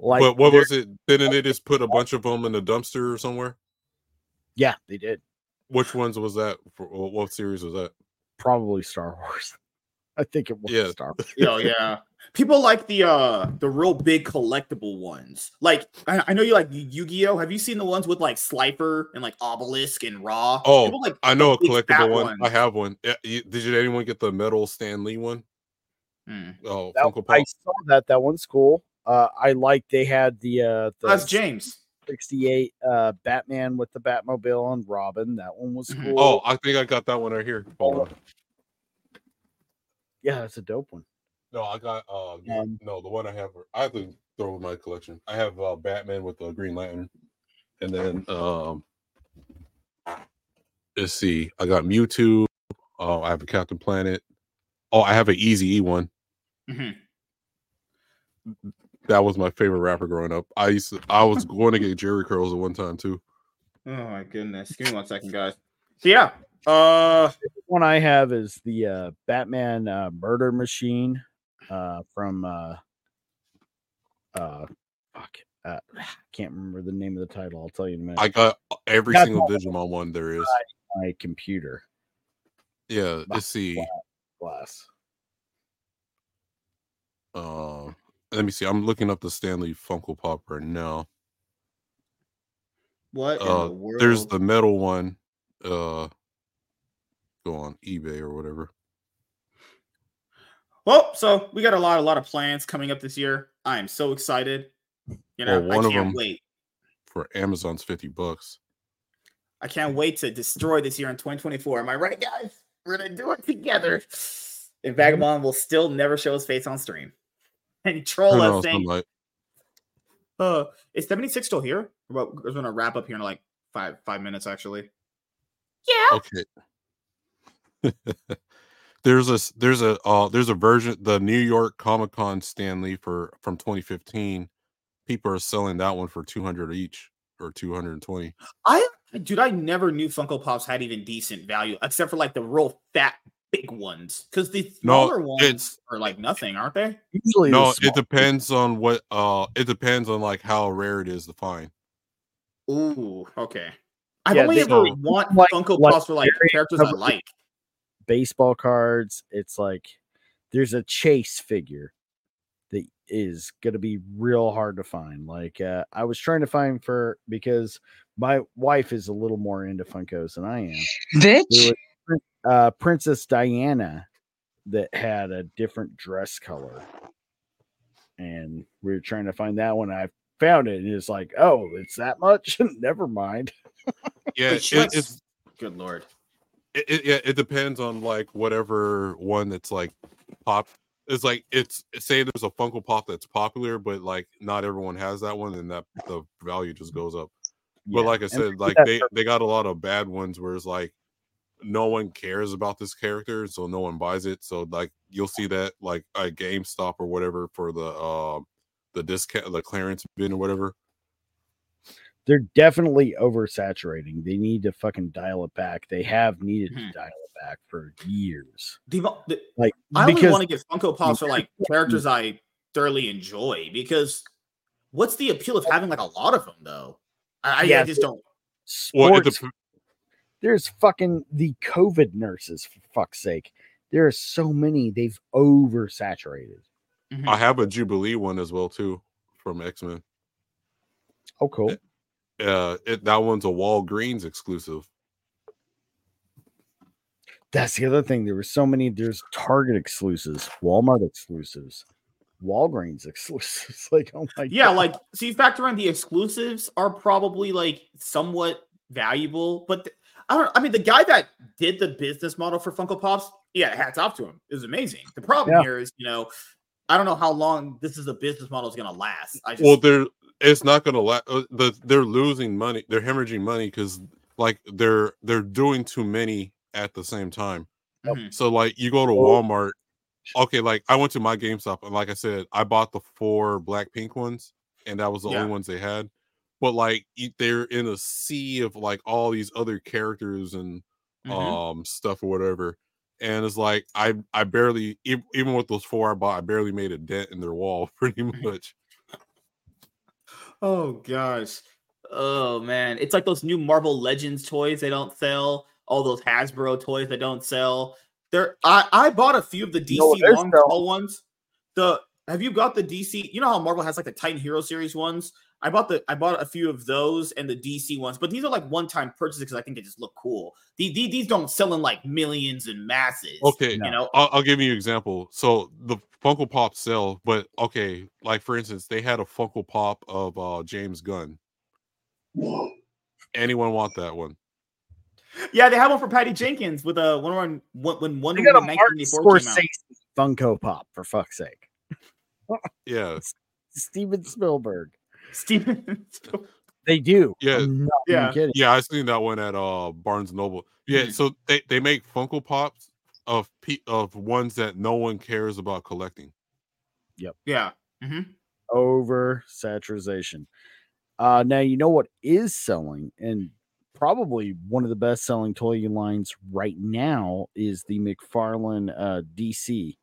like, but what was it? Didn't they just put a bunch of them in a dumpster or somewhere? Yeah, they did. Which ones was that? For, what what series was that? Probably Star Wars. I think it was Yeah. Star Wars. Yo, yeah. People like the uh the real big collectible ones. Like I, I know you like Yu-Gi-Oh. Have you seen the ones with like Slifer and like Obelisk and Ra? Oh, People like I know a collectible one. I have one. Did you anyone get the metal Stan Lee one? Hmm. Oh, That- Funko I saw that. That one's cool. Uh, I like they had the uh the That's James. 68 uh Batman with the Batmobile and Robin. That one was Mhm. cool. Oh, I think I got that one right here. Hold on. yeah, that's a dope one. No, I got uh Um, no the one I have. I have to throw in my collection. I have uh Batman with the Green Lantern, and then um let's see, I got Mewtwo. Oh, I have a Captain Planet. Oh, I have an Easy E one. Mhm. That was my favorite rapper growing up. I used to, I was going to get Jheri curls at one time too. Oh my goodness. Give me one second, guys. So yeah. Uh one I have is the uh Batman uh murder machine uh from uh uh fuck uh I can't remember the name of the title. I'll tell you in a minute. I got every That's single all Digimon one there is. my computer Yeah, let's see. glass. Uh, let me see. I'm looking up the Stan Lee Funko Pop right now. what in Uh, the world? there's the metal one. Uh, go on eBay or whatever. Well, so we got a lot, a lot of plans coming up this year. I am so excited. You know, Well, I one of can't them- wait. For Amazon's fifty bucks. I can't wait to destroy this year in 2024. Am I right, guys? We're gonna do it together. And Vagabond will still never show his face on stream. And troll Who us saying, Somebody- uh, is 76 still here? Well, we're gonna wrap up here in like five five minutes, actually. Yeah. Okay. there's a s- there's a uh there's a version the New York Comic Con Stan Lee for from 2015. People are selling that one for 200 each or 220. I dude, I never knew Funko Pops had even decent value, except for like the real fat big ones. Because the No, smaller ones are like nothing, aren't they? Usually No, it depends on what uh it depends on like how rare it is to find. Ooh, okay. I've Yeah, only ever want like- Funko like Pops for like characters I covered- like. Baseball cards. It's like there's a chase figure that is gonna be real hard to find. Like uh, I was trying to find for because my wife is a little more into Funkos than I am. Bitch. Was uh, Princess Diana that had a different dress color, and we were trying to find that one. I found it, and it's like, oh, it's that much. Never mind. Yeah, it, it's Good lord. It, yeah, it depends on like whatever one that's like pop. It's like it's say there's a Funko Pop that's popular, but like not everyone has that one, and that the value just goes up. But like I said, like they they got a lot of bad ones where it's like no one cares about this character, so no one buys it. So like you'll see that like at GameStop or whatever for the uh the discount the clearance bin or whatever. They're definitely oversaturating. They need to fucking dial it back. They have needed Mhm. to dial it back for years. The, the, Like I only because want to get Funko Pops for like characters I thoroughly enjoy because what's the appeal of having like a lot of them though? I, I, I just don't. Sports. dep- there's fucking the COVID nurses for fuck's sake. There are so many. They've oversaturated. Mm-hmm. I have a Jubilee one as well too from X Men. Oh, cool. Uh, it, that one's a Walgreens exclusive. That's the other thing. There were so many. There's Target exclusives, Walmart exclusives, Walgreens exclusives. Like, oh my Yeah, God. like so you factor in the exclusives are probably like somewhat valuable, but th- I don't. I mean, the guy that did the business model for Funko Pops, yeah, hats off to him. It was amazing. The problem Yeah. here is, you know, I don't know how long this is a business model is going to last. I just, Well, they're it's not gonna la- uh, the they're losing money. They're hemorrhaging money because like they're they're doing too many at the same time. Mhm. So like you go to Walmart. Okay, like I went to my GameStop and like I said, I bought the four Blackpink ones, and that was the Yeah. only ones they had. But like they're in a sea of like all these other characters and Mhm. um stuff or whatever. And it's like I I barely even with those four I bought, I barely made a dent in their wall pretty much. Oh gosh. Oh man. It's like those new Marvel Legends toys they don't sell. All those Hasbro toys they don't sell. There I, I bought a few of the DC know long tall ones. The have you got the DC? You know how Marvel has like the Titan Hero series ones? I bought the I bought a few of those and the DC ones, but these are like one-time purchases because I think they just look cool. These, these, these don't sell in like millions and masses. Okay, You know, I'll, I'll give you an example. So the Funko Pop sell, but okay, like for instance, they had a Funko Pop of uh James Gunn. Anyone want that one? yeah, they have one for Patty Jenkins with a one when when when Wonder They got a Woman Martin 1984 came out. Scorsese Funko Pop for fuck's sake. Yeah, Steven Spielberg. Steven. They do. yeah, Yeah. even kidding. yeah. I seen that one at uh Barnes Noble. Yeah, Mhm. so they they make Funko Pops of pe- of ones that no one cares about collecting. Yep. Yeah. hmm over saturation. Uh, now you know what is selling, and probably one of the best selling toy lines right now is the McFarlane uh, DC.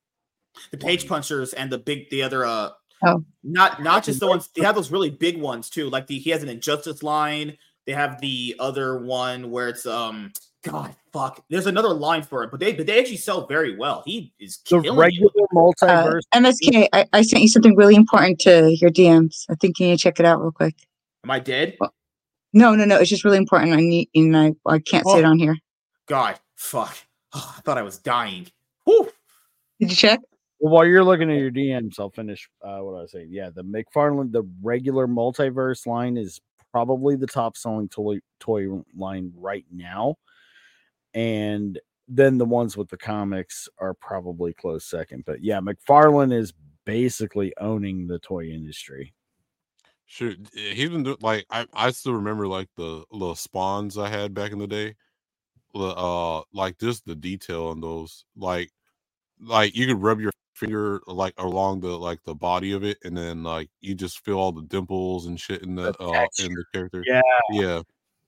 the page punchers and the big the other uh Oh. not not just the ones they have those really big ones too like the he has an injustice line they have the other one where it's um god fuck there's another line for it but they but they actually sell very well he is The killing regular it. Uh, multiverse. MSK, I, I sent you something really important to your DMs. I think you need to check it out real quick. am i dead No, no, no. It's just really important. I need, and I, I can't say it Oh. on here. god fuck Oh, i thought i was dying Whew. Did you check? Well, while you're looking at your DMs, I'll finish uh, what I was saying. Yeah, the McFarlane, the regular multiverse line is probably the top selling toy toy line right now, and then the ones with the comics are probably close second. But yeah, McFarlane is basically owning the toy industry. Shoot, eh, he's been doing like I I still remember like the little spawns I had back in the day. The, Uh, like just the detail on those, like, like you could rub your finger like along the like the body of it, and then like you just feel all the dimples and shit in the, The uh in the character. Yeah. yeah.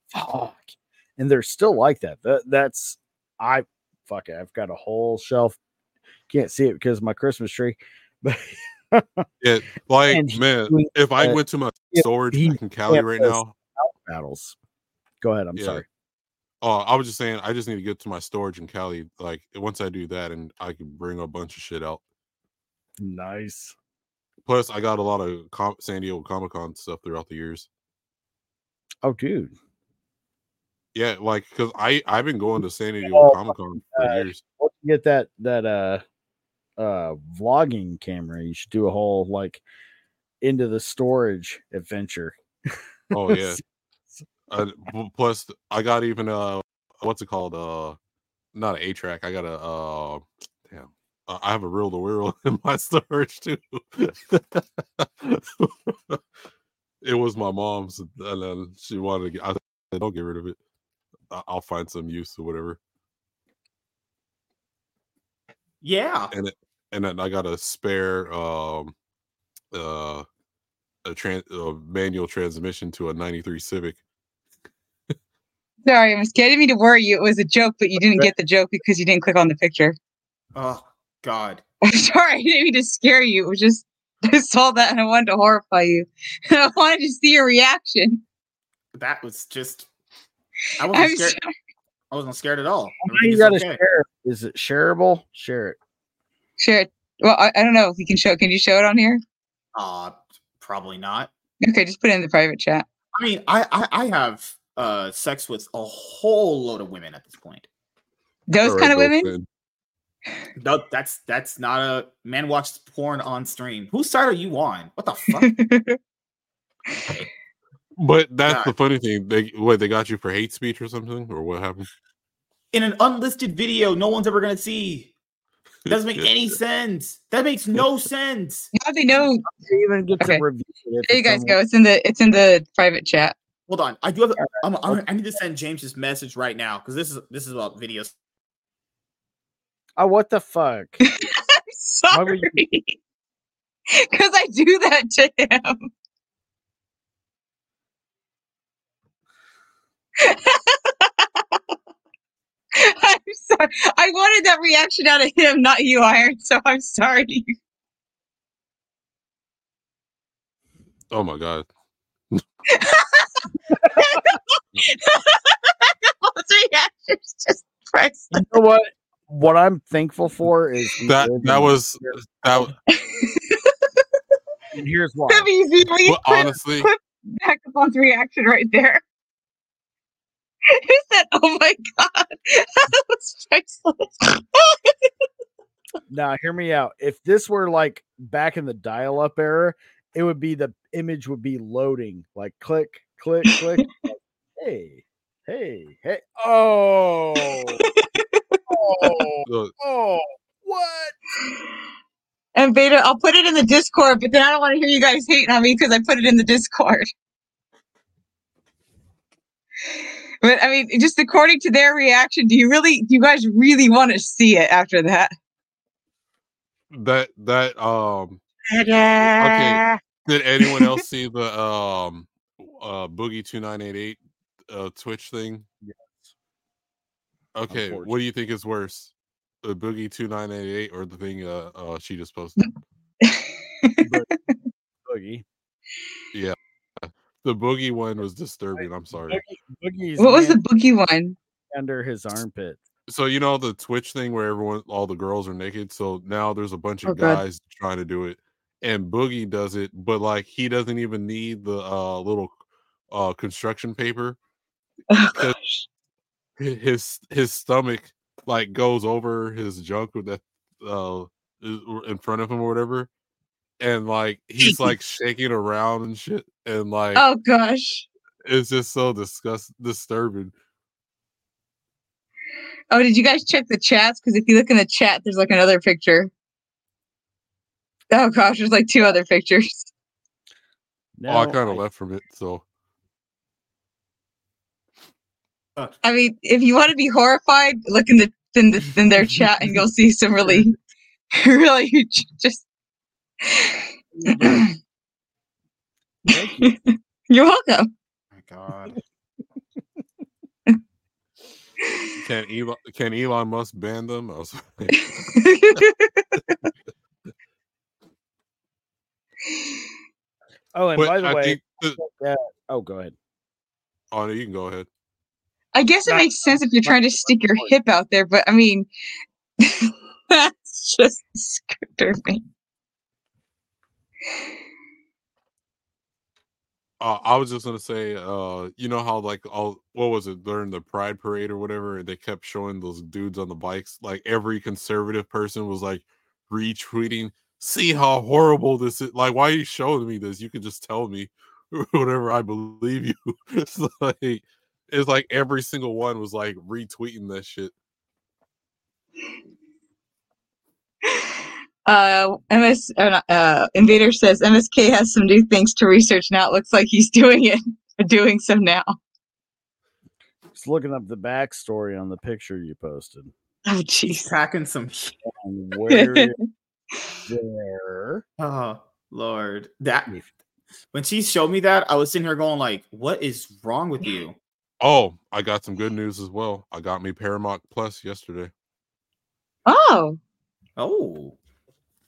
Fuck. And they're still like that. That that's I fuck it. I've got a whole shelf. Can't see it because of my Christmas tree. But Yeah, like And man, doing, if I uh, went to my storage he in Cali right now, battles. Go ahead. I'm Yeah. sorry. Oh, I was just saying, I just need to get to my storage in Cali. Like once I do that, and I can bring a bunch of shit out. Nice. Plus, I got a lot of com- San Diego Comic Con stuff throughout the years. Oh, dude. Yeah, like because I I've been going to San Diego Oh, Comic Con for uh, years. Once you get that that uh uh vlogging camera, you should do a whole like into the storage adventure. Oh yeah. Uh, plus, I got even uh, what's it called? Uh, not an 8-track. I got a uh. Uh, I have a reel to wheel in my storage too. it was my mom's, and then she wanted to get. I said, "Don't get rid of it. I- I'll find some use or whatever." yeah and it, and then I got a spare um uh a trans a manual transmission to a 93 Civic. Sorry, I'm scared me to worry you. It was a joke, but you didn't get the joke because you didn't click on the picture. oh god I'm sorry, I didn't mean to scare you. It was just I saw that and I wanted to horrify you. I wanted to see your reaction. that was just I wasn't I'm scared. sorry. I wasn't scared at all. Now you is got to okay. share. it. Is it shareable? Share it. Share it. Well, I, I don't know if you can show. Can you show it on here? Uh, probably not. Okay, just put it in the private chat. I mean, I, I I have uh sex with a whole load of women at this point. Those All kind of right, women. Girlfriend. No, that's that's not a man watched porn on stream. Whose side are you on? What the fuck? But that's God. the funny thing. They what they got you for hate speech or something, or what happened? In an unlisted video, no one's ever gonna see. It doesn't make any sense. That makes no sense. Now they know. You even get Okay. to review it. There you guys on- go. It's in the it's in the private chat. Hold on, I do have. I'm, I'm, I need to send James this message right now because this is this is about videos. Oh, what the fuck? I'm sorry. Because I do that to him. I'm sorry. I wanted that reaction out of him, not you, Iron. So I'm sorry. Oh my god! Those reactions just priceless. You know what? What I'm thankful for is That that in- was that. was- and Here's why. That'd be easy. Well, put- honestly, put back up on reaction right there. He said, "Oh my god, that was priceless." Now, hear me out. If this were like back in the dial-up era, it would be the image would be loading, like click, click, click. like, hey, hey, hey. Oh, oh, oh. What? And Beta, I'll put it in the Discord, but then I don't want to hear you guys hating on me because I put it in the Discord. But I mean, just according to their reaction, do you really, do you guys really want to see it after that? that that um. Okay. Did anyone else see the um uh Boogie two nine eight eight uh Twitch thing? Yes. Okay, what do you think is worse, the Boogie two nine eight eight or the thing uh, uh she just posted? Boogie. Yeah, the Boogie one was disturbing. I'm sorry. Boogie's What was the boogie one? under his armpit? So you know the Twitch thing where everyone, all the girls are naked. So now there's a bunch of Oh, God. guys trying to do it, and Boogie does it, but like he doesn't even need the uh little uh construction paper. Oh, 'cause gosh. hi- his his stomach like goes over his junk with that uh in front of him or whatever, and like he's like shaking around and shit, and like Oh gosh. it's just so disgust disturbing. Oh, did you guys check the chats? Because if you look in the chat, there's like another picture. Oh gosh, there's like two other pictures. oh, I kind of left from it, so I mean, if you want to be horrified, look in the in, the, in their chat, and you'll see some really, really j- just. You. You're welcome. my God. can Elon can Elon Musk ban them? I was Oh, and But by the I way, think the- yeah. Oh, go ahead. oh no, you can go ahead. I guess it Not- makes sense if you're trying to stick your hip out there, but I mean, that's just disturbing. Uh, I was just gonna say, uh, you know how like all what was it during the Pride Parade or whatever, they kept showing those dudes on the bikes. Like every conservative person was like retweeting, "See how horrible this is! Like, why are you showing me this? You could just tell me whatever. I believe you." it's like it's like every single one was like retweeting that shit. Uh, MS uh, uh, Invader says MSK has some new things to research now. It looks like he's doing it, doing some now. Just looking up the backstory on the picture you posted. Oh, jeez. Cracking some. And where is there? Oh Lord, that when she showed me that, I was sitting here going like, "What is wrong with you?" Oh, I got some good news as well. I got me Paramount Plus yesterday. Oh, Oh,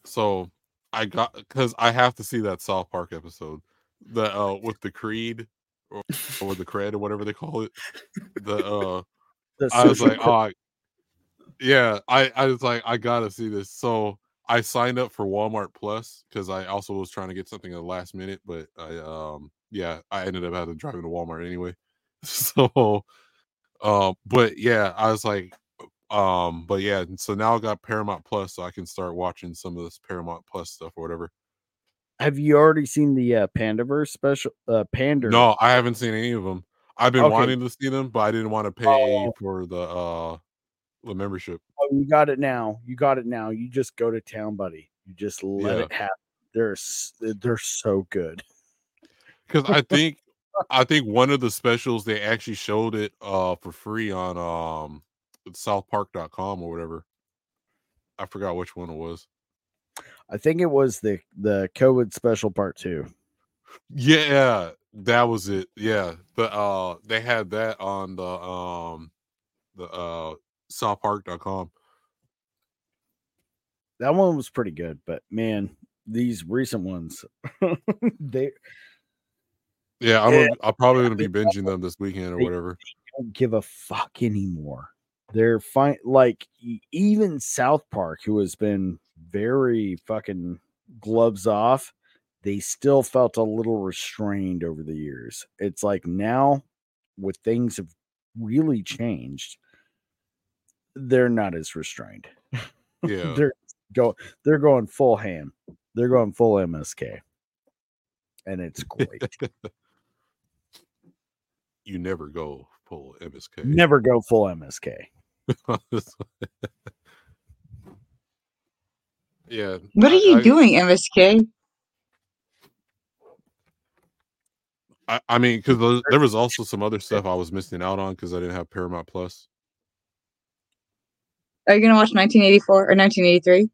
So I got because I have to see that South Park episode, the uh with the Creed or, or the cred or whatever they call it. The uh, The I was like, oh, I- yeah, I I was like, I gotta see this. So I signed up for Walmart Plus because I also was trying to get something at the last minute, but I um yeah, I ended up having to drive to Walmart anyway. So um, but yeah, I was like, um, but yeah, so now I got Paramount Plus, so I can start watching some of this Paramount Plus stuff or whatever. Have you already seen the uh, Panderverse special? Uh, Pander. No, I haven't seen any of them. I've been Okay. wanting to see them, but I didn't want to pay Oh. for the uh the membership. Oh, you got it now. You got it now. You just go to town, buddy. You just let Yeah. it happen. They're they're so good. Because I think I think one of the specials they actually showed it uh for free on um southpark.com or whatever. I forgot which one it was. I think it was the the COVID special part two. Yeah, that was it. Yeah. But uh they had that on the um the uh southpark.com. That one was pretty good, but man, these recent ones, they Yeah, I'm gonna, I'm probably gonna be binging them this weekend or They- whatever. don't give a fuck anymore. They're fine. Like even South Park, who has been very fucking gloves off, they still felt a little restrained over the years. It's like now, with things have really changed, they're not as restrained. Yeah. they're go they're going full ham. They're going full MSK, and it's great. you never go full MSK. Never go full MSK. yeah. What are you I- doing, MSK? I, I mean, because there was also some other stuff I was missing out on because I didn't have Paramount Plus. Are you gonna watch 1984 or 1983?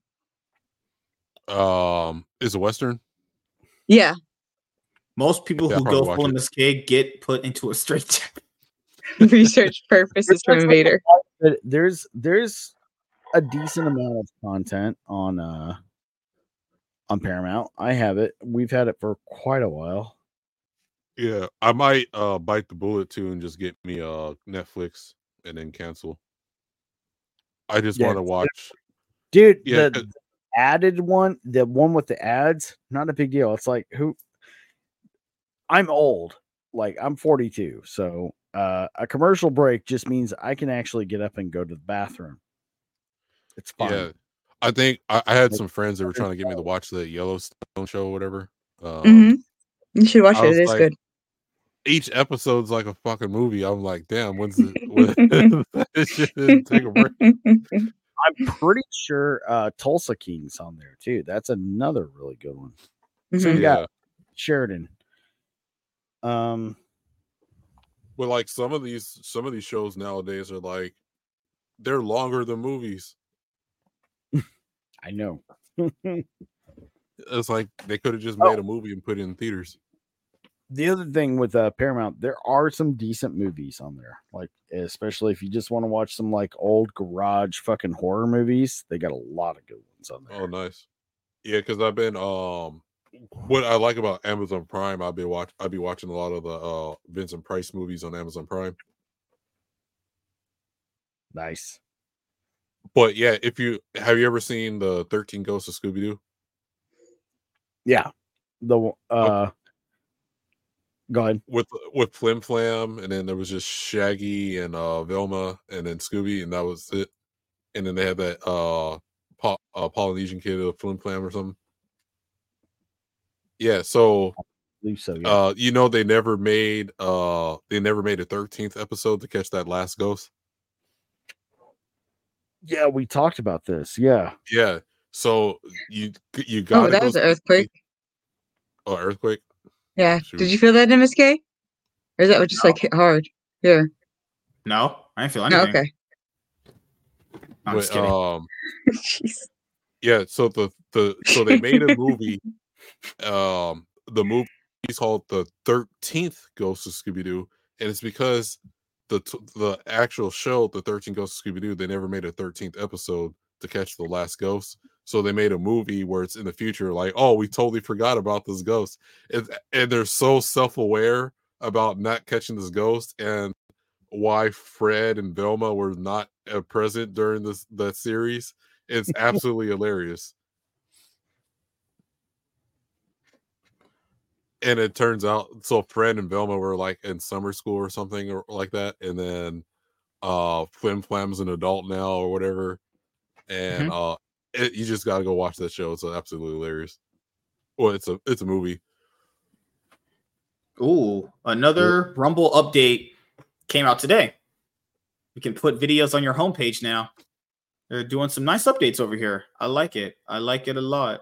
Um, is a Western? Yeah. Most people Yeah, who go watch full it. MSK get put into a straight Research purposes from There's Invader. a lot, but there's there's a decent amount of content on uh on Paramount. I have it. We've had it for quite a while. Yeah, I might uh bite the bullet too and just get me uh Netflix and then cancel. I just Yeah, want to watch. Dude, Yeah, the, 'cause- the added one, the one with the ads, not a big deal. It's like who I'm old. Like I'm 42. So uh a commercial break just means I can actually get up and go to the bathroom. It's fine. Yeah, I think I, I had some friends that were trying to get me to watch the Yellowstone show, or whatever. Um, hmm You should watch I it. It is like, good. Each episode's like a fucking movie. I'm like, damn, when's it? when, this shit didn't take a break? I'm pretty sure uh Tulsa King's on there too. That's another really good one. So you Mhm. got Sheridan. Um But like some of these some of these shows nowadays are like they're longer than movies. I know. It's like they could have just Oh. made a movie and put it in theaters. the other thing with uh Paramount, there are some decent movies on there. Like especially if you just want to watch some like old garage fucking horror movies, they got a lot of good ones on there. Oh, nice. Yeah, because I've been um, what I like about Amazon Prime, I've been watch I've been watching a lot of the uh Vincent Price movies on Amazon Prime. Nice. But yeah, if you have you ever seen the Thirteen Ghosts of Scooby Doo? Yeah. The one- uh go ahead. with with Flim Flam, and then there was just Shaggy and uh Velma, and then Scooby, and that was it. And then they had that uh, po- uh Polynesian kid, of Flim Flam or something. Yeah, so believe so, yeah. uh, you know they never made uh they never made a thirteenth episode to catch that last ghost. Yeah, we talked about this. Yeah. Yeah, so you you got Oh, that was an earthquake. Oh, earthquake. Yeah. Shoot. Did you feel that, MSK? Or is that what just like hit hard? Yeah. No, I didn't feel Oh, anything. okay. I'm just kidding. um, Jeez. yeah so the the so they made a movie um the movie is called the 13th ghost of scooby-doo and it's because the t- the actual show the 13 ghosts of scooby-doo they never made a 13th episode to catch the last ghost so they made a movie where it's in the future like oh we totally forgot about this ghost and, and they're so self-aware about not catching this ghost and why Fred and Velma were not uh, present during this that series. It's absolutely hilarious. And it turns out so Fred and Velma were like in summer school or something or like that, and then uh Flim Flam's an adult now or whatever. And uh it, you just gotta go watch that show. It's absolutely hilarious. Well, it's a it's a movie. Ooh, another Rumble update came out today. You can put videos on your homepage now. They're doing some nice updates over here. I like it. I like it a lot.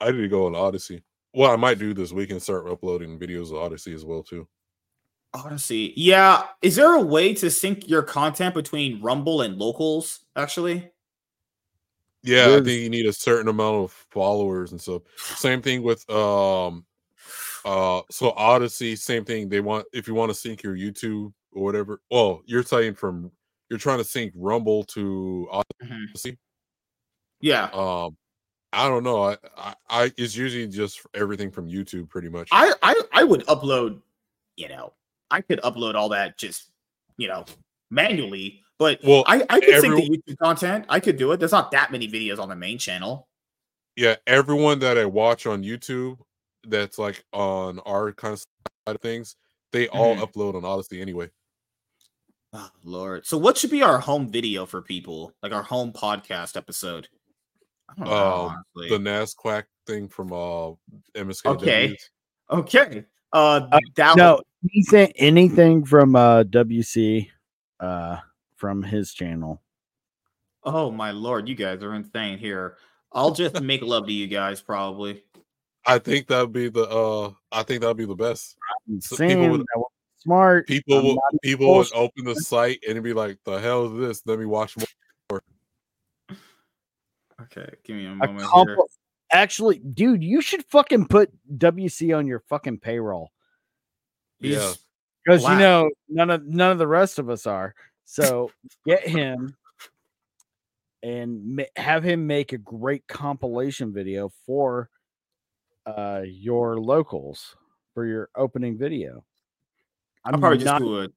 I need to go on Odysee. Well, I might do this week and start uploading videos of Odysee as well too. Odysee. Yeah. Is there a way to sync your content between Rumble and locals, actually? Yeah, I think you need a certain amount of followers and stuff. Same thing with um uh so Odysee, same thing. They want if you want to sync your YouTube or whatever. Well, you're saying from you're trying to sync Rumble to Odysee. Yeah. Um I don't know. I, I I it's usually just everything from YouTube pretty much. I, I I would upload, you know, I could upload all that just, you know, manually. But Well, I, I could sync the YouTube content. I could do it. There's not that many videos on the main channel. yeah, everyone that I watch on YouTube that's like on our kind of side of things, they all Mhm. upload on Odysee anyway. Oh, Lord. So what should be our home video for people? Like our home podcast episode? I know, Um, the Nasquack thing from uh MSK. Okay. Okay. Uh, that no, one- anything anything from uh WC uh from his channel. Oh my lord, you guys are insane here. I'll just make love to you guys, probably. I think that'd be the uh I think that'd be the best. So people would smart. people I'm will people would open the site and it'd be like, the hell is this? Let me watch more. Okay, give me a a moment here. Actually, dude, you should fucking put WC on your fucking payroll. Yeah. because you know none of none of the rest of us are. So get him and ma- have him make a great compilation video for uh your locals for your opening video. I'll probably just do a.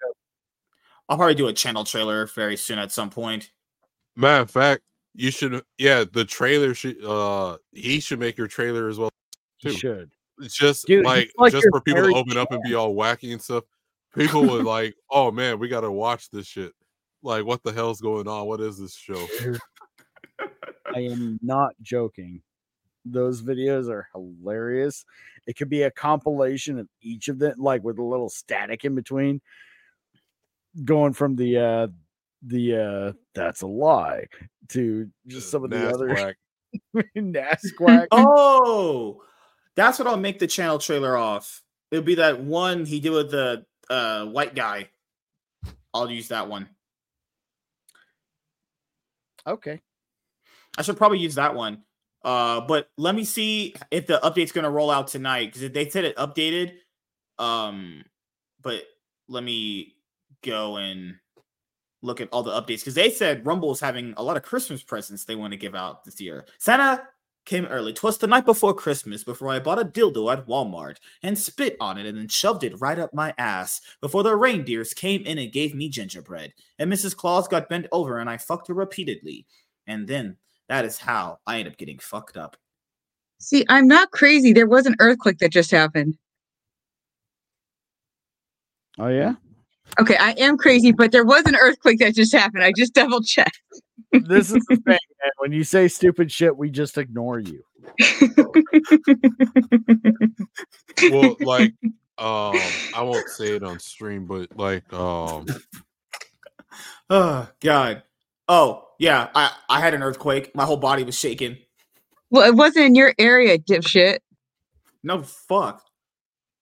I'll probably do a channel trailer very soon at some point. Matter of fact, you should yeah, the trailer should uh he should make your trailer as well too. should. Just Dude, like, like just for people to open up and be all wacky and stuff. People would like, oh man, we gotta watch this shit. Like, what the hell's going on? What is this show? I am not joking. Those videos are hilarious. It could be a compilation of each of them, like with a little static in between, going from the uh the uh that's a lie to just some of the other Nasquack. Nasquack. Oh, that's what I'll make the channel trailer off. It'll be that one he did with the uh, white guy. I'll use that one. Okay. I should probably use that one. Uh, but let me see if the update's gonna roll out tonight because they said it updated. Um, but let me go and look at all the updates because they said Rumble is having a lot of Christmas presents they want to give out this year. Santa came early. Twas the night before Christmas before I bought a dildo at Walmart and spit on it and then shoved it right up my ass before the reindeers came in and gave me gingerbread. And Mrs. Claus got bent over and I fucked her repeatedly. And then that is how I ended up getting fucked up. See, I'm not crazy. There was an earthquake that just happened. Oh yeah. Okay, I am crazy, but there was an earthquake that just happened. I just double checked. This is the thing, man. When you say stupid shit, we just ignore you. well, like um I won't say it on stream, but like um Oh God. Oh yeah, I I had an earthquake. My whole body was shaking. Well, it wasn't in your area, dipshit. No fuck.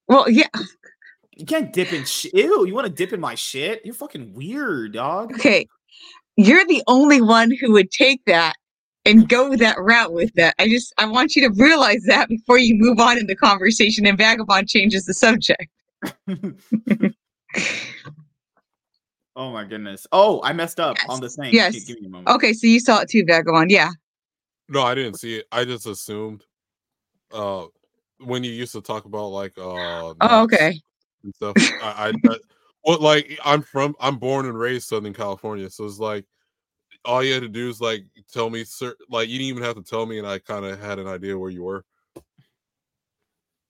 Well, yeah. You can't dip in shit. Ew, you want to dip in my shit? You're fucking weird, dog. Okay. You're the only one who would take that and go that route with that. I just I want you to realize that before you move on in the conversation and Vagabond changes the subject. Oh my goodness. Oh, I messed up on the thing. Yes. Give me a moment. Okay, so you saw it too, Vagabond. Yeah. no, I didn't see it. I just assumed uh when you used to talk about like uh Oh, Knox, okay. And stuff. I, I, I well, like I'm from, I'm born and raised Southern California, so it's like all you had to do is like tell me, cer- like you didn't even have to tell me, and I kind of had an idea where you were.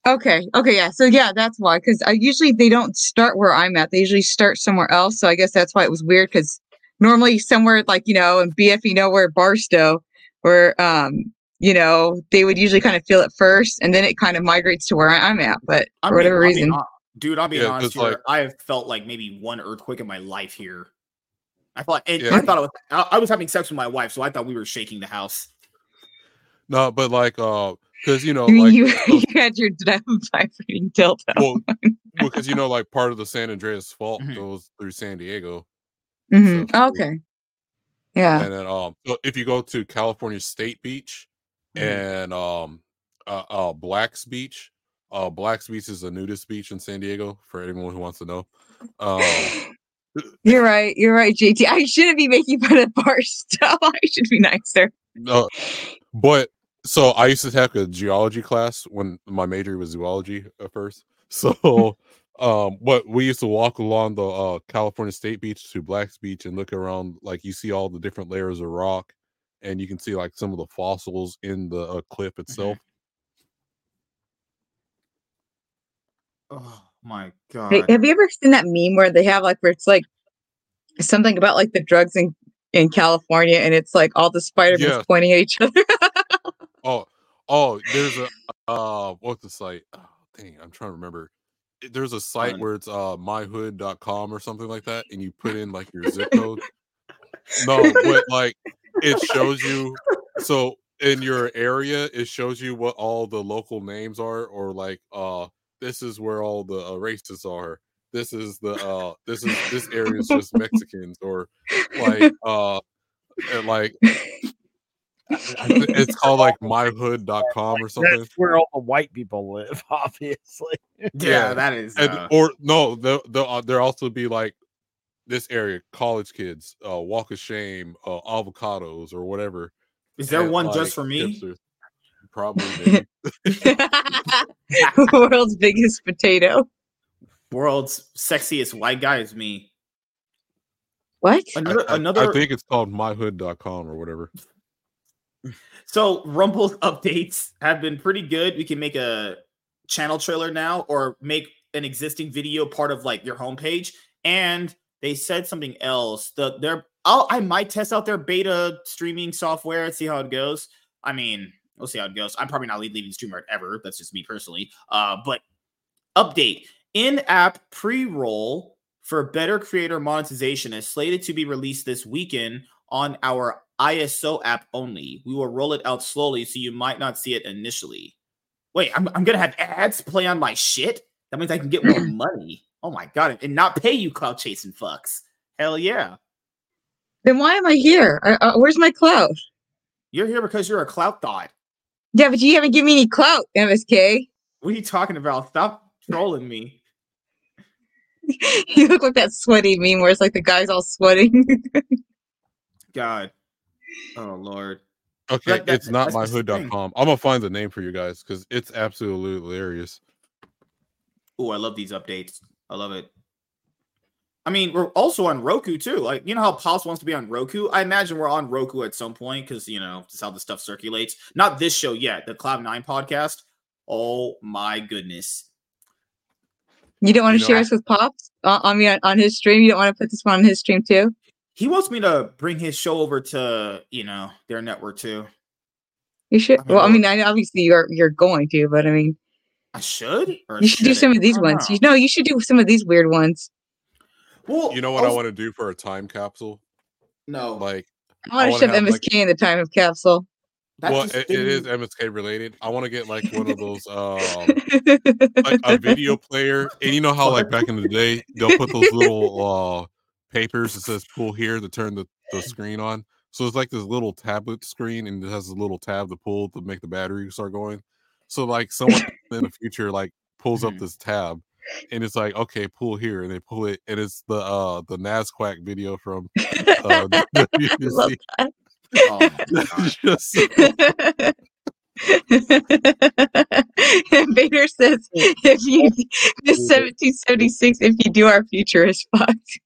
Okay. Okay. Yeah. So yeah, that's why. Because I usually they don't start where I'm at. They usually start somewhere else. So I guess that's why it was weird. Because normally somewhere like you know in BF, you know, where Barstow, where um you know they would usually kind of feel it first, and then it kind of migrates to where I- I'm at. But I'm for whatever I'm reason, hon- dude, I'll be Yeah, honest 'cause, here. like- I have felt like maybe one earthquake in my life here. I thought, and Yeah. I thought I was, I, I was having sex with my wife, so I thought we were shaking the house. No, but like, uh, because you know, like, you you had your vibrating dildo. well, because you know, like part of the San Andreas fault goes through San Diego, Mhm. Okay. Yeah. and then um, so if you go to California State Beach and um, uh, uh, Blacks Beach, uh, Blacks Beach is a nudist beach in San Diego for anyone who wants to know. Um, You're right. You're right, JT. I shouldn't be making fun of Barstow. I should be nicer. No, but so I used to take a geology class when my major was zoology at first. So, um, but we used to walk along the uh, California State Beach to Blacks Beach and look around, like you see all the different layers of rock, and you can see like some of the fossils in the uh, cliff itself. Oh my god! Hey, have you ever seen that meme where they have like where it's like something about like the drugs in in California, and it's like all the Spider-Mans Yes. pointing at each other? Oh, oh, there's a uh, what's the site? Oh, dang, I'm trying to remember. There's a site where it's uh myhood.com or something like that, and you put in like your zip code. No, but like it shows you so in your area, it shows you what all the local names are, or like uh this is where all the uh, races are. This is the uh this is this area is just Mexicans, or like uh and, like it's called like myhood.com or something. That's where all the white people live, obviously. Yeah, that is. and uh, or no, they'll they'll uh, there also be like this area, college kids, uh, walk of shame, uh, avocados or whatever. Is there and, one like, just for me? hipsters. Probably. Maybe. World's biggest potato. World's sexiest white guy is me. What? Another, I, I- another I think it's called myhood.com or whatever. So Rumble updates have been pretty good. We can make a channel trailer now or make an existing video part of like your homepage. And they said something else. The their I'll, I might test out their beta streaming software and see how it goes. I mean, we'll see how it goes. I'm probably not leaving streamer ever. That's just me personally. Uh, but update in-app pre-roll for better creator monetization is slated to be released this weekend on our iOS app only. We will roll it out slowly, so you might not see it initially. Wait, I'm, I'm gonna have ads play on my shit. That means I can get more money. Oh my god, and not pay you cloud chasing fucks. Hell yeah, Then why am I here? Uh, uh, where's my clout? you're here because you're a clout thought. Yeah, but you haven't given me any clout, MSK. What are you talking about? Stop trolling me. you look like that sweaty meme where it's like the guy's all sweating. God. Oh Lord. Okay, That- that- it's not that's the myhood.com. I'm gonna find the name for you guys because it's absolutely hilarious. Oh, I love these updates. I love it. I mean, we're also on Roku too. Like, you know how Pops wants to be on Roku? I imagine we're on Roku at some point because, you know, just how the stuff circulates. Not this show yet, the Cloud9 podcast. Oh my goodness. you don't want You to know, share I- us with Pops on, on me on, on his stream. You don't want to put this one on his stream too. He wants me to bring his show over to, you know, their network too. You should. I mean, well, I mean, I obviously you're you're going to, but I mean, I should? Or you should do shouldn't? some of these ones. know. You know, you should do some of these weird ones. Well, You know what I also- want to do for a time capsule? No. Like I want to wanna have, MSK like- in the time of capsule. That well, it, it is MSK related. I want to get like one of those um like a video player. And you know how like back in the day they'll put those little uh papers that says pull here to turn the, the screen on. So it's like this little tablet screen and it has a little tab to pull to make the battery start going. So like someone in the future like pulls up this tab and it's like okay pull here and they pull it and it's the uh the Nasquack video from uh the Love WWDC. Oh my Vader says, "If you miss 1776, if you do, our future is fucked."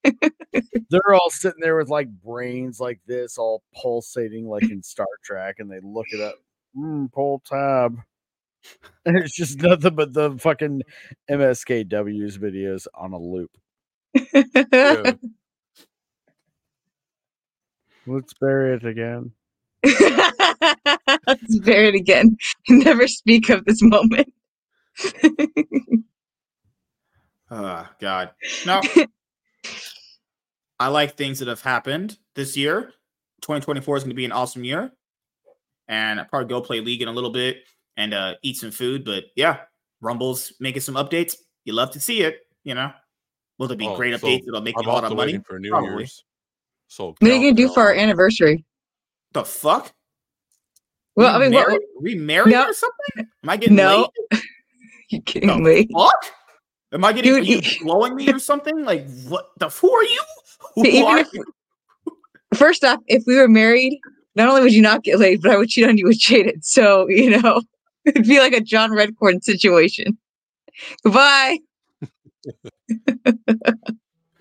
They're all sitting there with like brains like this, all pulsating like in Star Trek, and they look it up. Mm, pull tab. And it's just nothing but the fucking MSKW's videos on a loop. Yeah. Let's bury it again. Let's bury it again. Never speak of this moment. Oh God. No. I like things that have happened this year. 2024 is going to be an awesome year. And I'll probably go play League in a little bit and uh, eat some food. But yeah, Rumble's making some updates. You love to see it, you know. Will there be Oh, great so updates that'll make I'm you a lot of money? for New Probably. Year's. So What are you gonna do for our anniversary? The fuck? Well, I We mean, what, are we married No. or something? Am I getting No. late? you kidding me? Fuck? Am I getting Dude, you blowing me or something? Like what the who are you? Who Even are if- you? First off, if we were married, not only would you not get laid, but I would cheat on you with Jaded. So you know, it'd be like a John Redcorn situation. Goodbye.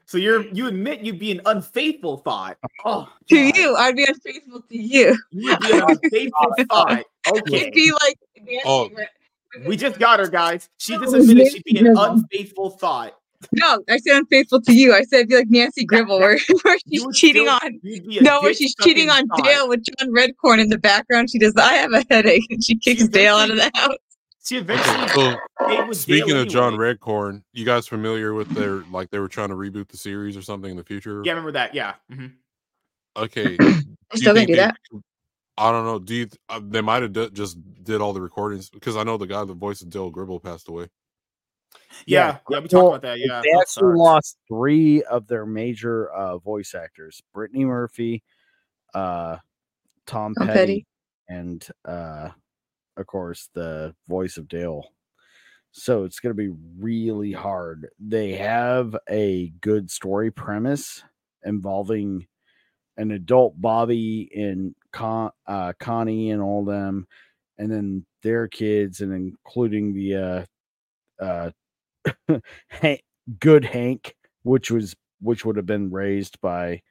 So you're you admit you'd be an unfaithful thought. Uh-huh. Oh, To God. you, I'd be unfaithful to you. You would be an unfaithful thought. Okay. It'd be like Nancy Oh. Gre- We just got her, guys. She just admitted she'd be an unfaithful thought. No, I said unfaithful to you. I said it'd be like Nancy Gribble, where, where she's cheating on. you'd be a No, where she's cheating on sucking thought. Dale with John Redcorn in the background. She does. I have a headache, and she kicks She Dale out of the house. She eventually So stayed speaking Dale of John. Redcorn, you guys familiar with their like they were trying to reboot the series or something in the future? Yeah, I remember that. Yeah. mhm. Okay. do Still gonna think do they- that? I don't know. Do you? Uh, they might have d- just did all the recordings because I know the guy that voiced Dale Gribble passed away. Yeah, yeah, we talked Well, about that. Yeah, they that actually lost three of their major uh, voice actors: Brittany Murphy, uh, Tom, Tom Petty, Petty. and uh, of course the voice of Dale. So it's going to be really hard. They have a good story premise involving an adult Bobby and Con- uh, Connie and all them, and then their kids, and including the uh, uh, Hank, good Hank, which was which would have been raised by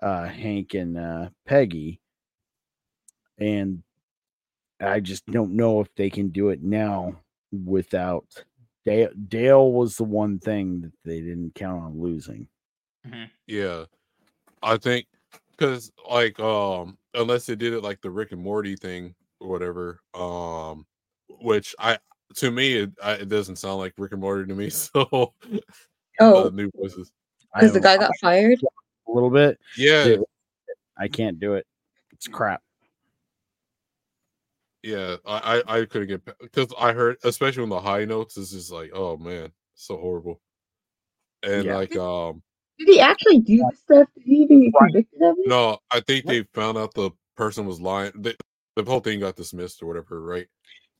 uh, Hank and uh, Peggy, and I just don't know if they can do it now without Dale. Dale was the one thing that they didn't count on losing. Yeah, I think because like um unless they did it like the Rick and Morty thing or whatever, um, which I to me it, I, it doesn't sound like Rick and Morty to me. So Oh, uh, new voices. because the guy got fired. a little bit. Yeah, Dude, I can't do it. It's crap. yeah. I I, I couldn't get because I heard especially on the high notes it's just like oh man, so horrible. And Yeah. like um Did he actually do this stuff? Did he even get convicted of it? no, I think they found out the person was lying. They, the whole thing got dismissed or whatever, right?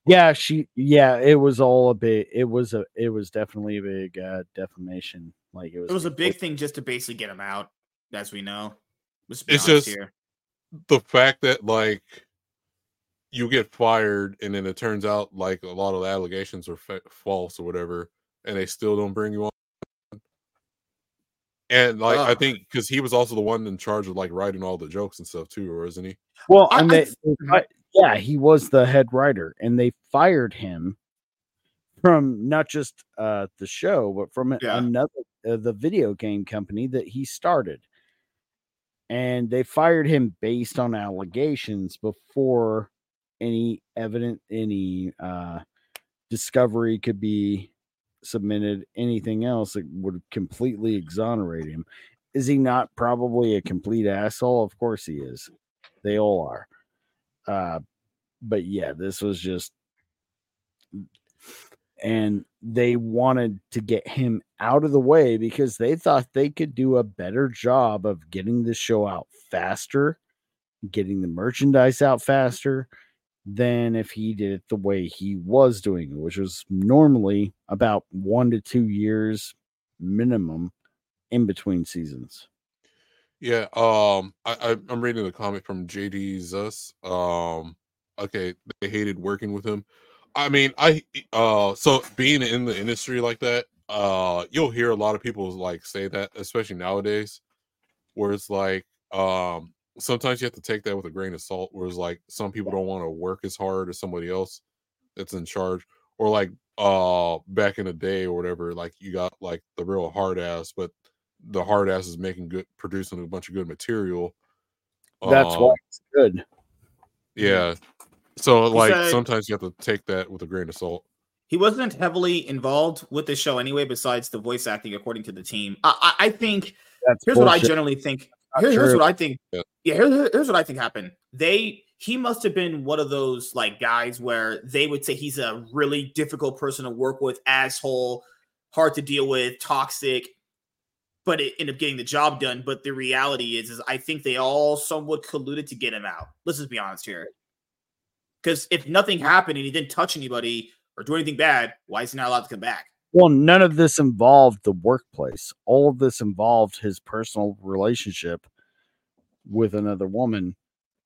Yeah, she. Yeah, it was all a bit. It was a. It was definitely a big uh, defamation. Like it was. It was a like, big thing just to basically get him out, as we know. It's just- here. the fact that like you get fired and then it turns out like a lot of the allegations are fa- false or whatever and they still don't bring you on and like i think because he was also the one in charge of like writing all the jokes and stuff too or isn't he Well, I- and they, th- they fi- yeah, he was the head writer, and they fired him from not just uh the show, but from Yeah. another uh, the video game company that he started. And they fired him based on allegations before any evident any uh discovery could be submitted anything else that would completely exonerate him is he not probably a complete asshole of course he is they all are uh but yeah this was just and they wanted to get him out of the way because they thought they could do a better job of getting the show out faster getting the merchandise out faster than if he did it the way he was doing it which was normally about one to two years minimum in between seasons yeah um i, I i'm reading the comment from jd zus um okay, they hated working with him. I mean, I uh so being in the industry like that, uh you'll hear a lot of people like say that, especially nowadays, where it's like um sometimes you have to take that with a grain of salt, where it's like some people don't want to work as hard as somebody else that's in charge. Or like uh back in the day or whatever, like you got like the real hard ass, but the hard ass is making good producing a bunch of good material. That's why Um, it's good. yeah. So He like said- sometimes you have to take that with a grain of salt. He wasn't heavily involved with the show anyway, besides the voice acting, according to the team. I, I, I think That's here's what I generally think. Here- here's what I think. Yeah. Yeah, here- here's what I think happened. They he must have been one of those like guys where they would say he's a really difficult person to work with, asshole, hard to deal with, toxic, but it ended up getting the job done. But the reality is, is I think they all somewhat colluded to get him out. Let's just be honest here. Because if nothing happened and he didn't touch anybody or do anything bad, why is he not allowed to come back? Well, none of this involved the workplace. All of this involved his personal relationship with another woman.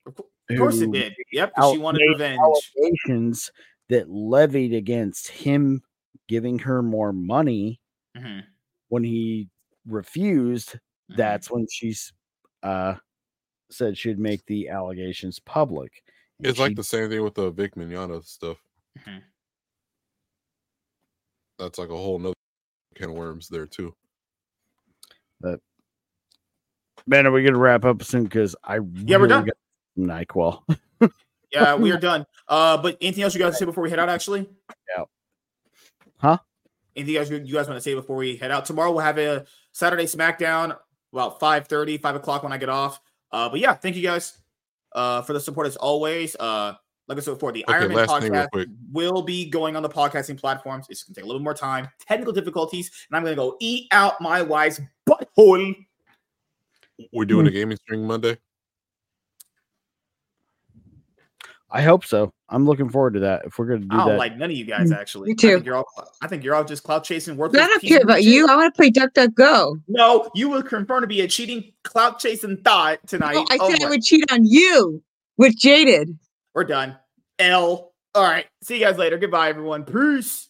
Of course it did. Yep, she wanted revenge. Allegations that levied against him giving her more money Mhm. when he refused. Mm-hmm. That's when she's uh said she'd make the allegations public. And It's like the same thing with the Vic Mignogna stuff. Mhm. That's like a whole nother can of worms there too. But man, are we gonna wrap up soon? Because I Yeah, we're done. got Nyquil. Yeah, we are done. Uh, but anything else you guys say before we head out? Actually, Yeah. Huh? Anything else you you guys want to say before we head out? Tomorrow we'll have a Saturday SmackDown about 5 5 o'clock when I get off. Uh, but yeah, thank you guys uh for the support as always. Uh, like I said before, the Okay, Iron Man last thing real podcast will be going on the podcasting platforms. It's gonna take a little more time, technical difficulties, and I'm gonna go eat out my wife's butthole. We're doing a gaming stream Monday. I hope so. I'm looking forward to that. If we're gonna do that, I don't that, like none of you guys mm, actually. Me I too. think you're all. I think you're all just cloud chasing worthless. I don't care about shit. you. I want to play Duck Duck Go. No, you will confirm to be a cheating clout chasing thought tonight. No, I Oh said I would cheat on you with Jaded. We're done. L. All right. See you guys later. Goodbye, everyone. Peace.